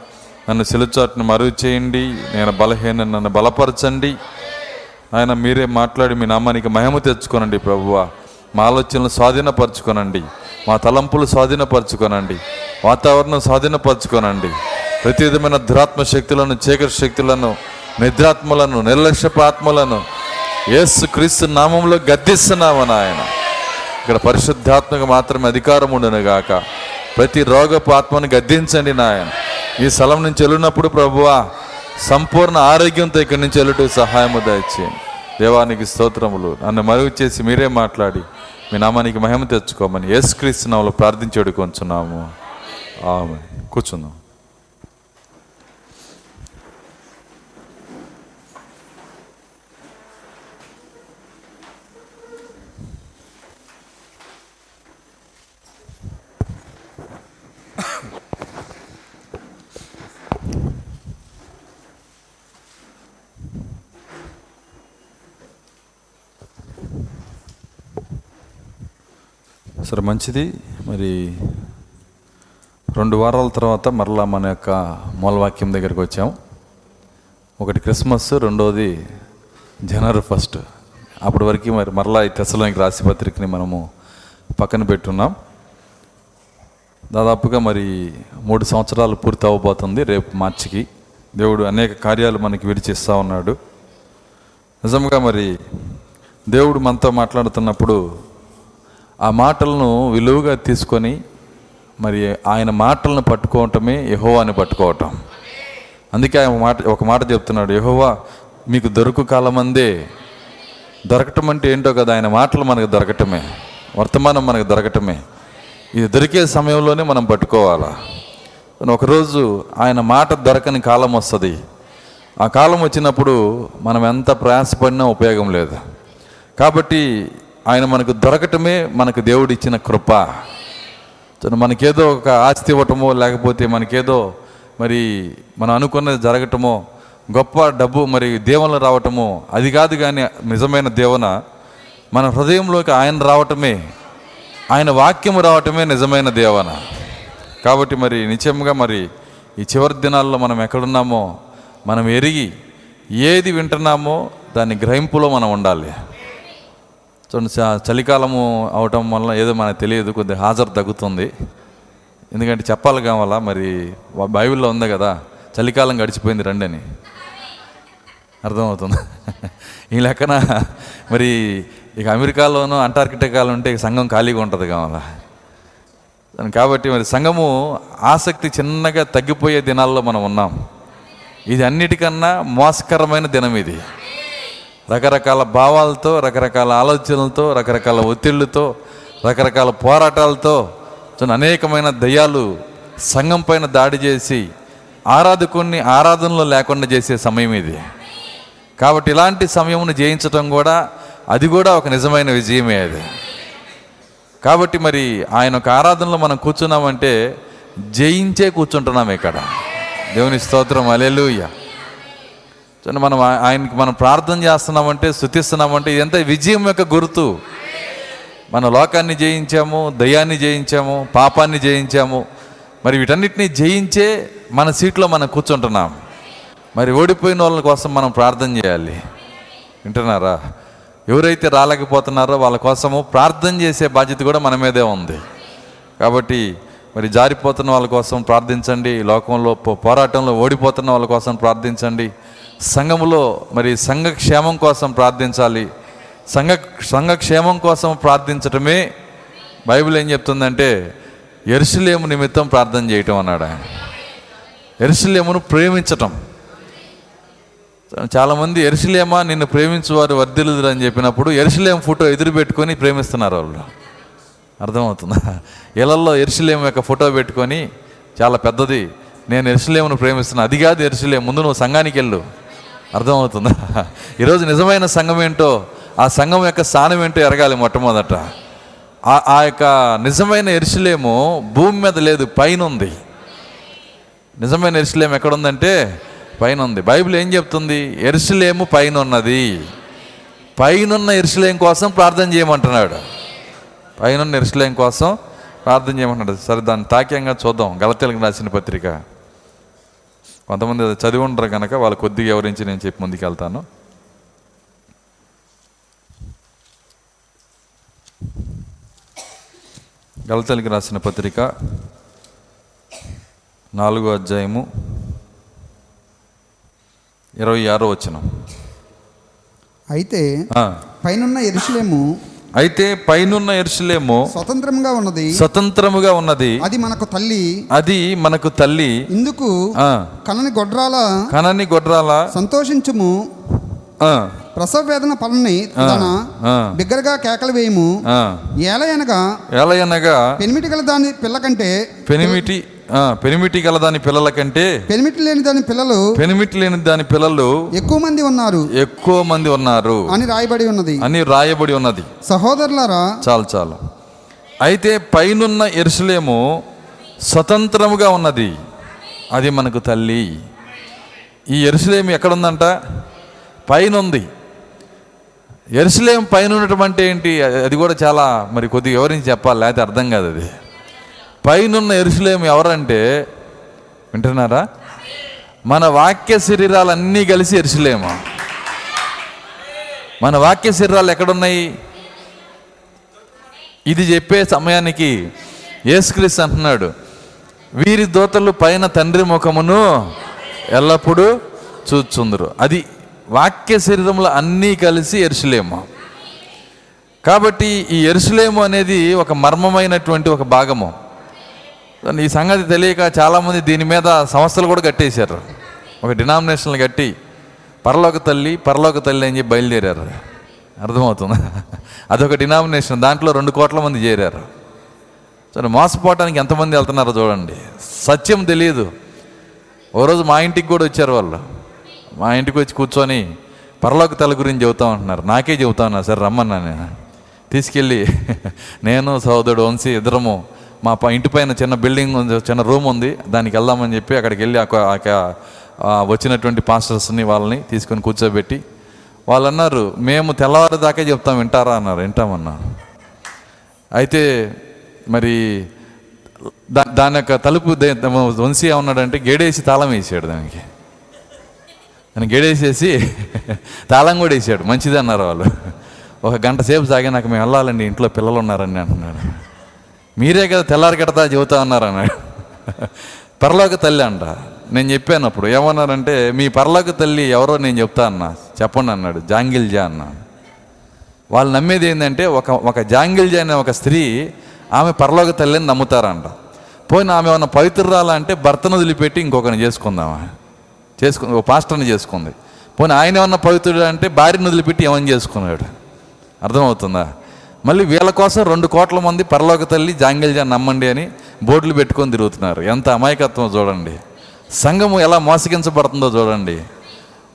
నన్ను సిలుచాటును మరుగు చేయండి నేను బలహీన నన్ను బలపరచండి. ఆయన మీరే మాట్లాడి మీ నామానికి మహిమ తెచ్చుకోనండి ప్రభువ. మా ఆలోచనలు స్వాధీనపరచుకోనండి. మా తలంపులు స్వాధీనపరచుకోనండి. వాతావరణం స్వాధీనపరచుకోనండి. ప్రతి విధమైన దురాత్మ శక్తులను చీకటి శక్తులను నిద్రాత్మలను నిర్లక్ష్యపాత్మలను యేసు క్రీస్తు నామంలో గద్దిస్తున్నామని నాయన. ఇక్కడ పరిశుద్ధాత్మకు మాత్రమే అధికారం ఉండును గాక. ప్రతి రోగపు ఆత్మను గద్దించండి నాయన. ఈ స్థలం నుంచి వెళ్ళినప్పుడు ప్రభువా సంపూర్ణ ఆరోగ్యంతో ఇక్కడి నుంచి వెళ్ళటం సహాయము దయచేయండి. దేవానికి స్తోత్రములు. నన్ను మరుగు చేసి మీరే మాట్లాడి మీ నామానికి మహిమ తెచ్చుకోమని యేసుక్రీస్తు నామములో ప్రార్థించేడు కొంచున్నాము కూర్చుందాం. సరే మంచిది. మరి రెండు వారాల తర్వాత మరలా మన యొక్క మూలవాక్యం దగ్గరికి వచ్చాం. ఒకటి క్రిస్మస్ రెండోది జనవరి ఫస్ట్. అప్పటి వరకు మరి మరలా ఈ తెసలోనికి రాసిపత్రికని మనము పక్కన పెట్టున్నాం. దాదాపుగా మరి మూడు సంవత్సరాలు పూర్తి అవ్వబోతుంది రేపు మార్చికి. దేవుడు అనేక కార్యాలు మనకి విడిచిస్తూ ఉన్నాడు. నిజంగా మరి దేవుడు మనతో మాట్లాడుతున్నప్పుడు ఆ మాటలను విలువగా తీసుకొని మరి ఆయన మాటలను పట్టుకోవటమే యహోవాని పట్టుకోవటం. అందుకే ఆయన మాట ఒక మాట చెప్తున్నాడు యహోవా మీకు దొరుకు కాలమందే. దొరకటం అంటే ఏంటో కదా ఆయన మాటలు మనకు దొరకటమే. వర్తమానం మనకు దొరకటమే. ఇది దొరికే సమయంలోనే మనం పట్టుకోవాలా. ఒకరోజు ఆయన మాట దొరకని కాలం వస్తుంది. ఆ కాలం వచ్చినప్పుడు మనం ఎంత ప్రయాసపడినా ఉపయోగం లేదు. కాబట్టి ఆయన మనకు దొరకటమే మనకు దేవుడిచ్చిన కృప. మనకేదో ఒక ఆస్తి ఇవ్వటమో లేకపోతే మనకేదో మరి మనం అనుకున్నది జరగటమో గొప్ప డబ్బు మరి దేవుళ్ళు రావటమో అది కాదు కానీ నిజమైన దేవన మన హృదయంలోకి ఆయన రావటమే ఆయన వాక్యం రావటమే నిజమైన దేవన. కాబట్టి మరి నిత్యంగా మరి ఈ చివరి దినాల్లో మనం ఎక్కడున్నామో మనం ఎరిగి ఏది వింటున్నామో దాని గ్రహింపులో మనం ఉండాలి. చూడండి చలికాలము అవటం వల్ల ఏదో మనకు తెలియదు కొద్దిగా హాజరు తగ్గుతుంది. ఎందుకంటే చెప్పాలి కావాలా మరి బైబిల్లో ఉంది కదా చలికాలం గడిచిపోయింది రండి అని అర్థమవుతుంది. ఈ లెక్కన మరి ఇక అమెరికాలోనూ అంటార్కిటికాలో ఉంటే సంఘం ఖాళీగా ఉంటుంది కావాలా. దాని కాబట్టి మరి సంఘము ఆసక్తి చిన్నగా తగ్గిపోయే దినాల్లో మనం ఉన్నాం. ఇది అన్నిటికన్నా మోసకరమైన దినం ఇది. రకరకాల భావాలతో రకరకాల ఆలోచనలతో రకరకాల ఒత్తిళ్ళతో రకరకాల పోరాటాలతో అనేకమైన దయ్యాలు సంఘం పైన దాడి చేసి ఆరాధకుని ఆరాధనలో లేకుండా చేసే సమయం ఇది. కాబట్టి ఇలాంటి సమయమును జయించటం కూడా అది కూడా ఒక నిజమైన విజయమే అది. కాబట్టి మరి ఆయన ఒక ఆరాధనలో మనం కూర్చున్నామంటే జయించే కూర్చుంటున్నాం ఇక్కడ. దేవుని స్తోత్రం అలెలుయ్యా చూడండి మనం ఆయనకి మనం ప్రార్థన చేస్తున్నామంటే స్థుతిస్తున్నామంటే ఇదంతా విజయం యొక్క గుర్తు. మన లోకాన్ని జయించాము దయాన్ని జయించాము పాపాన్ని జయించాము. మరి వీటన్నిటిని జయించే మన సీట్లో మనం కూర్చుంటున్నాం. మరి ఓడిపోయిన వాళ్ళ కోసం మనం ప్రార్థన చేయాలి. వింటున్నారా? ఎవరైతే రాలేకపోతున్నారో వాళ్ళ కోసము ప్రార్థన చేసే బాధ్యత కూడా మన మీదే ఉంది. కాబట్టి మరి జారిపోతున్న వాళ్ళ కోసం ప్రార్థించండి. లోకంలో పో- పోరాటంలో ఓడిపోతున్న వాళ్ళ కోసం ప్రార్థించండి. సంఘములో మరి సంఘ క్షేమం కోసం ప్రార్థించాలి. సంఘ సంఘ క్షేమం కోసం ప్రార్థించటమే బైబిల్ ఏం చెప్తుందంటే ఎరుసలేము నిమిత్తం ప్రార్థన చేయటం అన్నాడు ఆయన. ఎరుసలేమును ప్రేమించటం. చాలామంది ఎరుసలేమా నిన్ను ప్రేమించేవారు వర్ధిల్లుదురు అని చెప్పినప్పుడు ఎరుసలేం ఫోటో ఎదురు పెట్టుకొని ప్రేమిస్తున్నారు వాళ్ళు. అర్థమవుతుందా? ఇళ్ళలో ఎరుసలేం యొక్క ఫోటో పెట్టుకొని చాలా పెద్దది నేను ఎరుసలేమును ప్రేమిస్తున్నాను అది కాదు ఎరుసలేం ముందు నువ్వు సంఘానికి వెళ్ళు. అర్థమవుతుందా. ఈరోజు నిజమైన సంఘం ఏంటో ఆ సంఘం యొక్క స్థానం ఏంటో ఎరగాలి మొట్టమొదట. ఆ- యొక్క నిజమైన ఎరుసలేము భూమి మీద లేదు పైన ఉంది నిజమైన ఎరుసలేము ఎక్కడుందంటే పైన ఉంది బైబిల్ ఏం చెప్తుంది? ఎరుసలేము పైన ఉన్నది పైనున్న ఎరుసలేం కోసం ప్రార్థన చేయమంటున్నాడు. పైనున్న ఎరుసలేం కోసం ప్రార్థన చేయమంటున్నాడు. సరే దాన్ని తాక్యంగా చూద్దాం. గలతెలకు రాసిన పత్రిక. కొంతమంది అది చదివి ఉండరు కనుక వాళ్ళు కొద్దిగా వివరించి నేను చెప్పి ముందుకు వెళ్తాను గలతెలకు రాసిన పత్రిక నాలుగో అధ్యాయము ఇరవై ఆరో వచనం. అయితే పైనున్న ఎరుసలేము అయితే పైనున్న ఎరుసలేము స్వతంత్రంగా ఉన్నది. స్వతంత్రముగా ఉన్నది. అది మనకు తల్లి. అది మనకు తల్లి. ఇందుకు కనని గొడ్రాల కనని గొడ్రాల. సంతోషించుము. ప్రసవ వేదన పలని ఆ, బిగ్గరగా కేకలు వేయము. ఆ. ఏల అనగా ఎలయనగా పెనిమిటి గల దాని పిల్ల కంటే పెనిమిటి పెనిమిటి గల దాని పిల్లల కంటే పెనిమిటి లేని దాని పిల్లలు పెనిమిటి లేని దాని పిల్లలు ఎక్కువ మంది ఉన్నారు ఎక్కువ మంది ఉన్నారు అని రాయబడి ఉన్నది. అని రాయబడి ఉన్నది. సహోదరులారా చాలు చాలు. అయితే పైనున్న ఎరుసలేము స్వతంత్రముగా ఉన్నది. అది మనకు తల్లి. ఈ ఎరుసలేము ఎక్కడుందంట? పైన ఉంది ఎరుసలేం పైన ఉండటం అంటే ఏంటి? అది కూడా చాలా మరి కొద్దిగా వివరించి చెప్పాలి లేకపోతే అర్థం కాదు అది. పైనున్న ఎరుసలేం ఎవరంటే వింటున్నారా? మన వాక్య శరీరాలన్నీ కలిసి ఎరుసలేము. మన వాక్య శరీరాలు ఎక్కడున్నాయి? ఇది చెప్పే సమయానికి యేసుక్రీస్తు అంటున్నాడు వీరి దోతలు పైన తండ్రి ముఖమును ఎల్లప్పుడూ చూచుందరు. అది వాక్య శరీరంలో అన్నీ కలిసి ఎరుసలేము. కాబట్టి ఈ ఎరుసలేము అనేది ఒక మర్మమైనటువంటి ఒక భాగము. ఈ సంగతి తెలియక చాలామంది దీని మీద సంస్థలు కూడా కట్టేశారు. ఒక డినామినేషన్లు కట్టి పరలోక తల్లి పరలోక తల్లి అని చెప్పి బయలుదేరారు. అర్థమవుతుంది? అదొక డినామినేషన్ దాంట్లో రెండు కోట్ల మంది చేరారు. సరే మోసపోవటానికి ఎంతమంది వెళ్తున్నారో చూడండి. సత్యం తెలియదు. ఓ రోజు మా ఇంటికి కూడా వచ్చారు వాళ్ళు. మా ఇంటికి వచ్చి కూర్చొని పరలోక తల గురించి చెబుతా ఉంటున్నారు. నాకే చెబుతా ఉన్నా సరే రమ్మన్నా నేను. తీసుకెళ్ళి నేను సోదరుడు వంశీ ఇద్దరము మా ప- ఇంటి పైన చిన్న బిల్డింగ్ ఉంది చిన్న రూమ్ ఉంది. దానికి వెళ్దామని చెప్పి అక్కడికి వెళ్ళి ఒక వచ్చినటువంటి పాస్టర్స్ని వాళ్ళని తీసుకొని కూర్చోబెట్టి వాళ్ళు అన్నారు మేము తెల్లవారుదాకా చెప్తాం వింటారా? అన్నారు. వింటామన్నా. అయితే మరి దా దాని యొక్క తలుపు వంశీ ఏమన్నాడంటే గేడేసి తాళం వేసాడు దానికి. దాన్ని గేడేసేసి తాళం కూడా వేసాడు. మంచిది అన్నారు వాళ్ళు. ఒక గంట సేపు సాగినాక మేము వెళ్ళాలండి ఇంట్లో పిల్లలు ఉన్నారని అంటున్నాడు. మీరే కదా తెల్లారి కడతా చెబుతా ఉన్నారు అన్నాడు పరలోక తల్లి అంట. నేను చెప్పాను అప్పుడు. ఏమన్నారంటే మీ పరలోక తల్లి ఎవరో నేను చెప్తా అన్నా. చెప్పండి అన్నాడు. జాంగిల్జా అన్న. వాళ్ళు నమ్మేది ఏంటంటే ఒక ఒక జాంగిల్జా అనే ఒక స్త్రీ ఆమె పరలోక తల్లిని నమ్ముతారంట. పోయిన ఆమె ఏమన్నా పవిత్రురాలా అంటే భర్తను వదిలిపెట్టి ఇంకొకరిని చేసుకుందామా? చేసుకుంది ఒక పాస్టర్ని చేసుకుంది. పోనీ ఆయన ఏమన్నా పవిత్రుడు అంటే భార్యను వదిలిపెట్టి ఏమని చేసుకున్నాడు? అర్థమవుతుందా? మళ్ళీ వీళ్ళ కోసం రెండు కోట్ల మంది పరలోక తల్లి జాంగిల్జా నమ్మండి అని బోర్డులు పెట్టుకొని తిరుగుతున్నారు. ఎంత అమాయకత్వం చూడండి. సంఘము ఎలా మోసగించబడుతుందో చూడండి.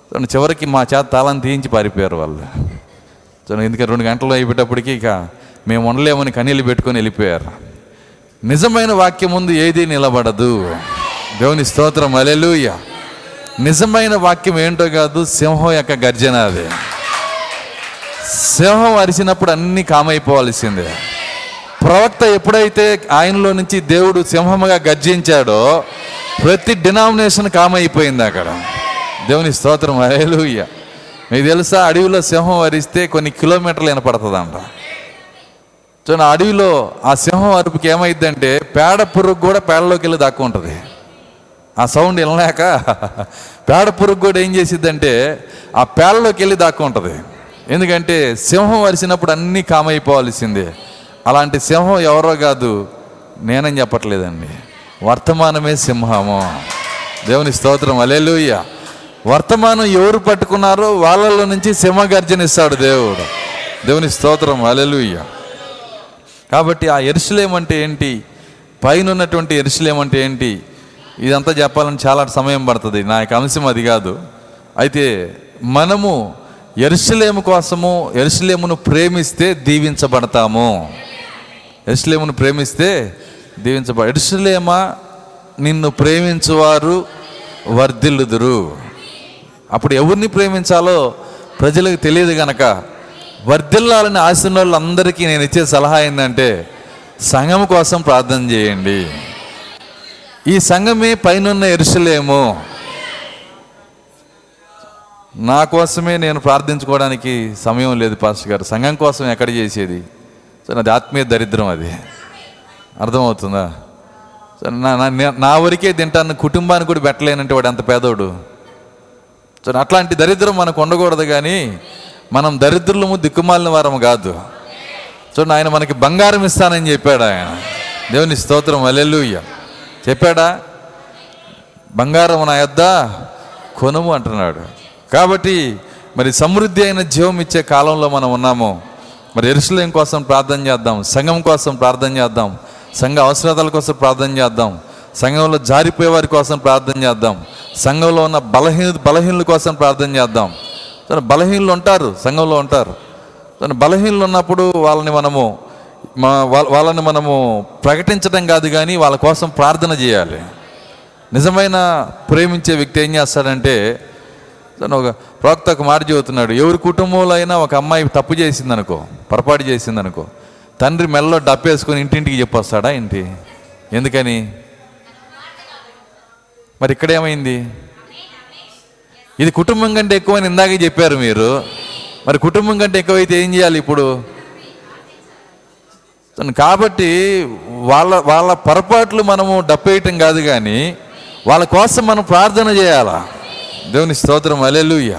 చూడండి, చివరికి మా చేత తాళం తీయించి పారిపోయారు వాళ్ళు. చూడండి ఎందుకంటే రెండు గంటలు అయిపోయేటప్పటికి ఇక మేము ఉండలేమని కనీళ్ళు పెట్టుకొని వెళ్ళిపోయారు. నిజమైన వాక్యం ముందు ఏది నిలబడదు. దేవుని స్తోత్రం అలెలుయ్య నిజమైన వాక్యం ఏంటో కాదు సింహం యొక్క గర్జన అది. సింహం అరిచినప్పుడు అన్ని కామైపోవాల్సిందే. ప్రవక్త ఎప్పుడైతే ఆయనలో నుంచి దేవుడు సింహముగా గర్జించాడో ప్రతి డినామినేషన్ కామైపోయింది అక్కడ. దేవుని స్తోత్రం అలేలుయ్య మీకు తెలుసా అడవిలో సింహం అరిస్తే కొన్ని కిలోమీటర్లు వినపడుతుందంట. చూడండి అడవిలో ఆ సింహం అరుపుకి ఏమైందంటే పేడ పురుగు కూడా పేడలోకి వెళ్ళి దాక్కుంటుంది ఆ సౌండ్ వినలేక పేడ పురుగు కూడా ఏం చేసిద్దంటే ఆ పేడలోకి వెళ్ళి దాక్కుంటుంది ఎందుకంటే సింహం వరిసినప్పుడు అన్నీ కామైపోవాల్సిందే. అలాంటి సింహం ఎవరో కాదు నేనని చెప్పట్లేదండి. వర్తమానమే సింహము. దేవుని స్తోత్రం అలెలుయ్య వర్తమానం ఎవరు పట్టుకున్నారో వాళ్ళలో నుంచి సింహ గర్జనిస్తాడు దేవుడు. దేవుని స్తోత్రం అలెలుయ్య కాబట్టి ఆ ఎరుసలేం అంటే ఏంటి? పైన ఉన్నటువంటి ఎరుసలేం అంటే ఏంటి? ఇదంతా చెప్పాలని చాలా సమయం పడుతుంది. నా యొక్క అంశం అది కాదు. అయితే మనము ఎరుసలేము కోసము ఎరుసలేమును ప్రేమిస్తే దీవించబడతాము. ఎరుసలేమును ప్రేమిస్తే దీవించబడ ఎరుసలేమా నిన్ను ప్రేమించువారు వర్ధిల్లుదురు. అప్పుడు ఎవరిని ప్రేమించాలో ప్రజలకు తెలియదు గనక వర్ధిల్లాలని ఆశిన వాళ్ళందరికీ నేను ఇచ్చే సలహా ఏంటంటే సంఘం కోసం ప్రార్థన చేయండి. ఈ సంఘమే పైనున్న ఎరుసలేము నా కోసమే నేను ప్రార్థించుకోవడానికి సమయం లేదు పాస్టర్ గారు. సంఘం కోసం ఎక్కడ చేసేది? సో నాది ఆత్మీయ దరిద్రం అది. అర్థమవుతుందా? సో నా నా- నా వరకే తింటాను కుటుంబానికి కూడా పెట్టలేనంటే వాడు అంత పేదోడు. సో అట్లాంటి దరిద్రం మనకు ఉండకూడదు కానీ మనం దరిద్రులము దిక్కుమాలిన వారము కాదు. చూడండి ఆయన మనకి బంగారం ఇస్తానని చెప్పాడు ఆయన. దేవుని స్తోత్రం అల్లెలుయ్య చెప్పాడా? బంగారం నా యొద్ద కొనుము అంటున్నాడు. కాబట్టి మరి సమృద్ధి అయిన జీవం ఇచ్చే కాలంలో మనం ఉన్నాము. మరి ఎరుసలేం కోసం ప్రార్థన చేద్దాం సంఘం కోసం ప్రార్థన చేద్దాం సంఘ అవసరాల కోసం ప్రార్థన చేద్దాం సంఘంలో జారిపోయే వారి కోసం ప్రార్థన చేద్దాం సంఘంలో ఉన్న బలహీన బలహీనుల కోసం ప్రార్థన చేద్దాం. తన బలహీనులు ఉంటారు సంఘంలో ఉంటారు. తన బలహీనులు ఉన్నప్పుడు వాళ్ళని మనము మా వాళ్ళ- వాళ్ళని మనము ప్రకటించడం కాదు కానీ వాళ్ళ కోసం ప్రార్థన చేయాలి. నిజమైన ప్రేమించే వ్యక్తి ఏం చేస్తాడంటే తను ఒక ప్రవక్త ఒక మాట చెబుతున్నాడు ఎవరి కుటుంబంలో అయినా ఒక అమ్మాయి తప్పు చేసిందనుకో పొరపాటు చేసిందనుకో తండ్రి మెల్లో డప్పేసుకొని ఇంటింటికి చెప్పొస్తాడా ఏంటి? ఎందుకని? మరి ఇక్కడ ఏమైంది? ఇది కుటుంబం కంటే ఎక్కువ అని ఇందాకే చెప్పారు మీరు. మరి కుటుంబం కంటే ఎక్కువైతే ఏం చేయాలి ఇప్పుడు? కాబట్టి వాళ్ళ వాళ్ళ పొరపాట్లు మనము డప్పేయటం కాదు కానీ వాళ్ళ కోసం మనం ప్రార్థన చేయాలా? దేవుని స్తోత్రం అలెలుయ్య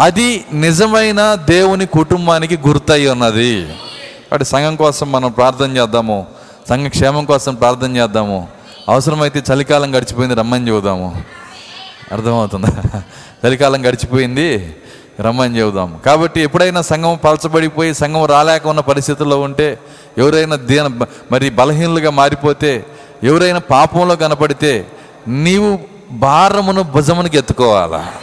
అది నిజమైన దేవుని కుటుంబానికి గుర్తయి ఉన్నది. కాబట్టి సంఘం కోసం మనం ప్రార్థన చేద్దాము. సంఘ క్షేమం కోసం ప్రార్థన చేద్దాము. అవసరమైతే చలికాలం గడిచిపోయింది రమ్మని చూద్దాము అర్థమవుతుందా? చలికాలం గడిచిపోయింది రమ్మని చెబుదాం కాబట్టి ఎప్పుడైనా సంఘం పలచబడిపోయి సంఘం రాలేక ఉన్న పరిస్థితుల్లో ఉంటే ఎవరైనా దీన మరి బలహీనులుగా మారిపోతే ఎవరైనా పాపంలో కనపడితే నీవు భారమును భుజమునికి ఎత్తుకోవాలా?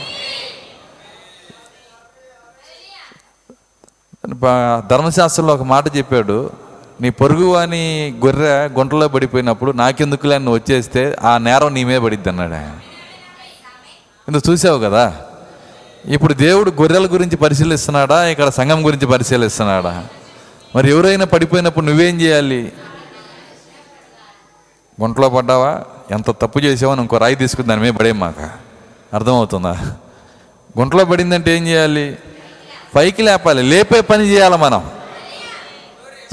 ధర్మశాస్త్రంలో ఒక మాట చెప్పాడు నీ పొరుగు అని గొర్రె గుంటలో పడిపోయినప్పుడు నాకెందుకులే అని నువ్వు వచ్చేస్తే ఆ నేరం నీ మీద పడిద్ది అన్నాడు ఆయన. నువ్వు చూసావు కదా? ఇప్పుడు దేవుడు గొర్రెల గురించి పరిశీలిస్తున్నాడా? ఇక్కడ సంఘం గురించి పరిశీలిస్తున్నాడా? మరి ఎవరైనా పడిపోయినప్పుడు నువ్వేం చేయాలి? గుంటలో పడ్డావా? ఎంత తప్పు చేసామో ఇంకో రాయి తీసుకుని దాని మీద పడే మాక. అర్థమవుతుందా? గుంటలో పడిందంటే ఏం చేయాలి? పైకి లేపాలి. లేపే పని చేయాలి మనం.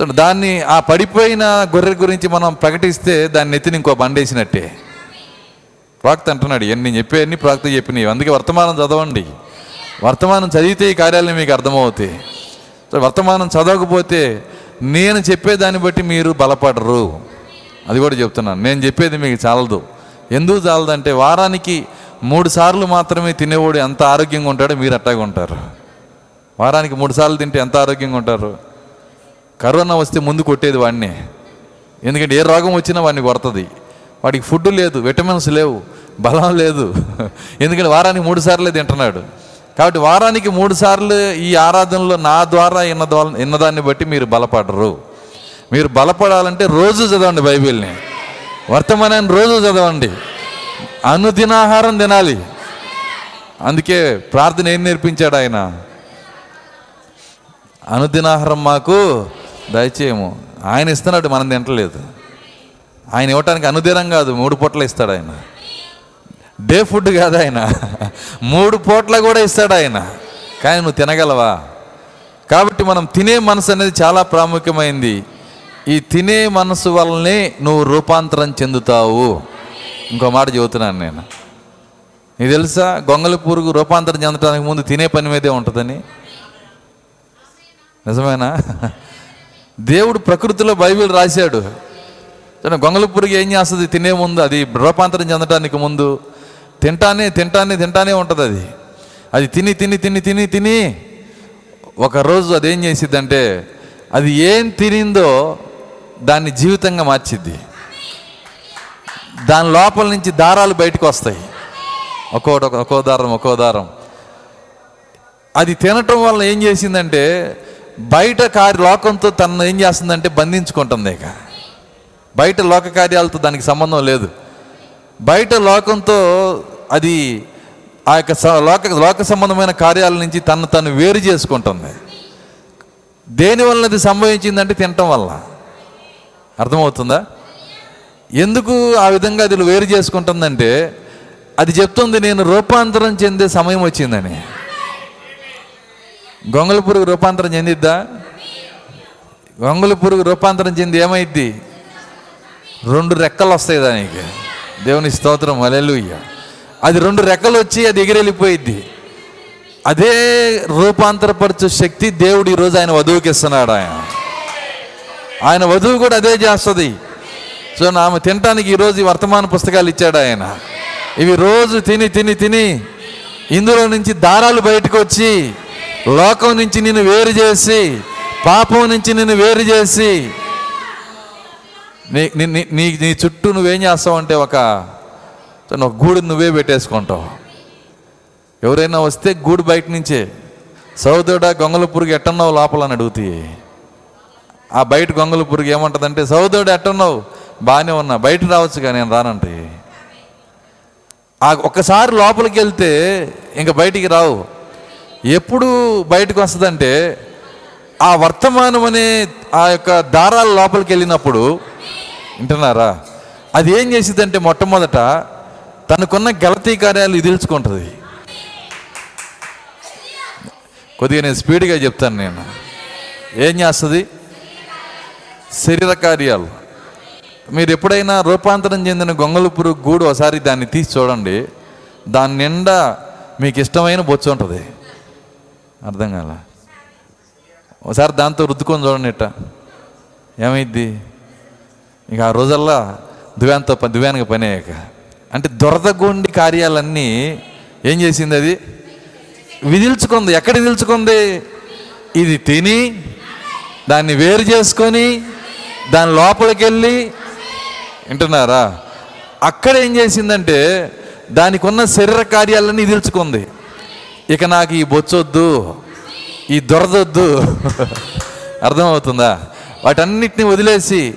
చూడండి దాన్ని ఆ పడిపోయిన గొర్రె గురించి మనం ప్రకటిస్తే దాన్ని ఎత్తిని ఇంకో బండేసినట్టే. ప్రాక్త అంటున్నాడు ఎన్ని చెప్పే అన్ని ప్రాక్త చెప్పినవి. అందుకే వర్తమానం చదవండి. వర్తమానం చదివితే ఈ కార్యాలయం మీకు అర్థమవుతాయి. వర్తమానం చదవకపోతే నేను చెప్పేదాన్ని బట్టి మీరు బలపడరు. అది కూడా చెప్తున్నాను. నేను చెప్పేది మీకు చాలదు. ఎందుకు చాలదు అంటే వారానికి మూడు సార్లు మాత్రమే తినేవాడు ఎంత ఆరోగ్యంగా ఉంటాడో మీరు అట్టాగా ఉంటారు. వారానికి మూడు సార్లు తింటే ఎంత ఆరోగ్యంగా ఉంటారు? కరోనా వస్తే ముందు కొట్టేది వాడిని. ఎందుకంటే ఏ రోగం వచ్చినా వాడిని కొడుతుంది. వాడికి ఫుడ్ లేదు విటమిన్స్ లేవు బలం లేదు. ఎందుకంటే వారానికి మూడు సార్లే తింటున్నాడు. కాబట్టి వారానికి మూడు సార్లు ఈ ఆరాధనలో నా ద్వారా ఇన్న ద్వారా ఇన్నదాన్ని బట్టి మీరు బలపడరు. మీరు బలపడాలంటే రోజు చదవండి బైబిల్ని. వర్తమానాన్ని రోజు చదవండి. అనుదినాహారం తినాలి. అందుకే ప్రార్థన ఏం నేర్పించాడు ఆయన? అనుదినాహారం మాకు దయచేయము. ఆయన ఇస్తున్నాడు మనం తింటలేదు. ఆయన ఇవ్వటానికి అనుదినం కాదు మూడు పూటలు ఇస్తాడు ఆయన. డే ఫుడ్ కాదు ఆయన. మూడు పూట్ల కూడా ఇస్తాడు ఆయన. కానీ నువ్వు తినగలవా? కాబట్టి మనం తినే మనసు అనేది చాలా ప్రాముఖ్యమైంది. ఈ తినే మనసు వల్లనే నువ్వు రూపాంతరం చెందుతావు. ఇంకో మాట చెబుతున్నాను నేను. నీకు తెలుసా? గొంగళి పురుగు రూపాంతరం చెందడానికి ముందు తినే పని మీదే ఉంటుందని. నిజమేనా? దేవుడు ప్రకృతిలో బైబిల్ రాశాడు. గొంగళి పురుగు ఏం చేస్తుంది? తినే ముందు అది రూపాంతరం చెందడానికి ముందు తింటానే తింటానే తింటానే ఉంటుంది అది. అది తిని తిని తిని తిని తిని ఒకరోజు అదేం చేసిద్దంటే అది ఏం తినిందో దాన్ని జీవితంగా మార్చిద్ది. దాని లోపల నుంచి దారాలు బయటకు వస్తాయి. ఒక్కోటి ఒక్కో దారం ఒక్కో దారం. అది తినటం వల్ల ఏం చేసిందంటే బయట కార్య లోకంతో తను ఏం చేస్తుందంటే బంధించుకుంటుంది ఇక. బయట లోక కార్యాలతో దానికి సంబంధం లేదు. బయట లోకంతో అది ఆ యొక్క స- లోక లోక సంబంధమైన కార్యాల నుంచి తను తను వేరు చేసుకుంటుంది. దేనివల్ల అది సంభవించిందంటే తినటం వల్ల అర్థమవుతుందా? ఎందుకు ఆ విధంగా అది వేరు చేసుకుంటుందంటే అది చెప్తుంది నేను రూపాంతరం చెందే సమయం వచ్చిందని. గొంగళి పురుగు రూపాంతరం చెందిద్దా? గొంగళి పురుగు రూపాంతరం చెంది ఏమైద్ది? రెండు రెక్కలు వస్తాయి దానికి. దేవుని స్తోత్రం అలెలుయ్య అది రెండు రెక్కలు వచ్చి అది ఎగిరెళ్ళిపోయిద్ది. అదే రూపాంతరపరచు శక్తి దేవుడు ఈరోజు ఆయన వధువుకి ఇస్తున్నాడు ఆయన. ఆయన వధువు కూడా అదే చేస్తుంది. సో ఆమె తినటానికి ఈరోజు ఈ వర్తమాన పుస్తకాలు ఇచ్చాడు ఆయన. ఇవి రోజు తిని తిని తిని ఇందులో నుంచి దారాలు బయటకు వచ్చి లోకం నుంచి నిన్ను వేరు చేసి పాపం నుంచి నిన్ను వేరు చేసి నీ నీ- నీ- నీ చుట్టూ నువ్వేం చేస్తావు అంటే ఒక ఒక గూడు నువ్వే పెట్టేసుకుంటావు. ఎవరైనా వస్తే గూడు బయట నుంచే సౌదోడా గొంగల పురుగు ఎట్టన్నావు లోపల అని అడుగుతాయి. ఆ బయట గొంగల పురుగు ఏమంటుందంటే సౌదోడు ఎట్టున్నావు? బాగానే ఉన్నా. బయట రావచ్చుగా నేను రానంటే. ఆ ఒక్కసారి లోపలికి వెళ్తే ఇంకా బయటికి రావు. ఎప్పుడు బయటకు వస్తుందంటే ఆ వర్తమానం అనే ఆ యొక్క దారాల లోపలికి వెళ్ళినప్పుడు వింటున్నారా? అది ఏం చేసిందంటే మొట్టమొదట తనకున్న గలతీ కార్యాలు ఇదిల్చుకుంటుంది. కొద్దిగా నేను స్పీడ్గా చెప్తాను నేను. ఏం చేస్తుంది? శరీర కార్యాలు. మీరు ఎప్పుడైనా రూపాంతరం చెందిన గొంగళపురు గూడు ఒకసారి దాన్ని తీసి చూడండి. దాని నిండా మీకు ఇష్టమైన బొచ్చు ఉంటుంది. అర్థం కాల? ఒకసారి దాంతో రుద్దుకొని చూడండి ఇట్ట. ఏమైద్ది? ఇక ఆ రోజల్లా దువ్యాన్తో దువ్యానికి పని అయ్యాక. అంటే దొరదగొండి కార్యాలన్నీ ఏం చేసింది అది? విదిల్చుకుంది. ఎక్కడ విదిల్చుకుంది? ఇది తిని దాన్ని వేరు చేసుకొని దాని లోపలికి వెళ్ళి వింటున్నారా? అక్కడ ఏం చేసిందంటే దానికి ఉన్న శరీర కార్యాలన్నీ విదిల్చుకుంది ఇక నాకు ఈ బొచ్చొద్దు ఈ దొరదొద్దు. అర్థమవుతుందా? వాటన్నిటిని వదిలేసి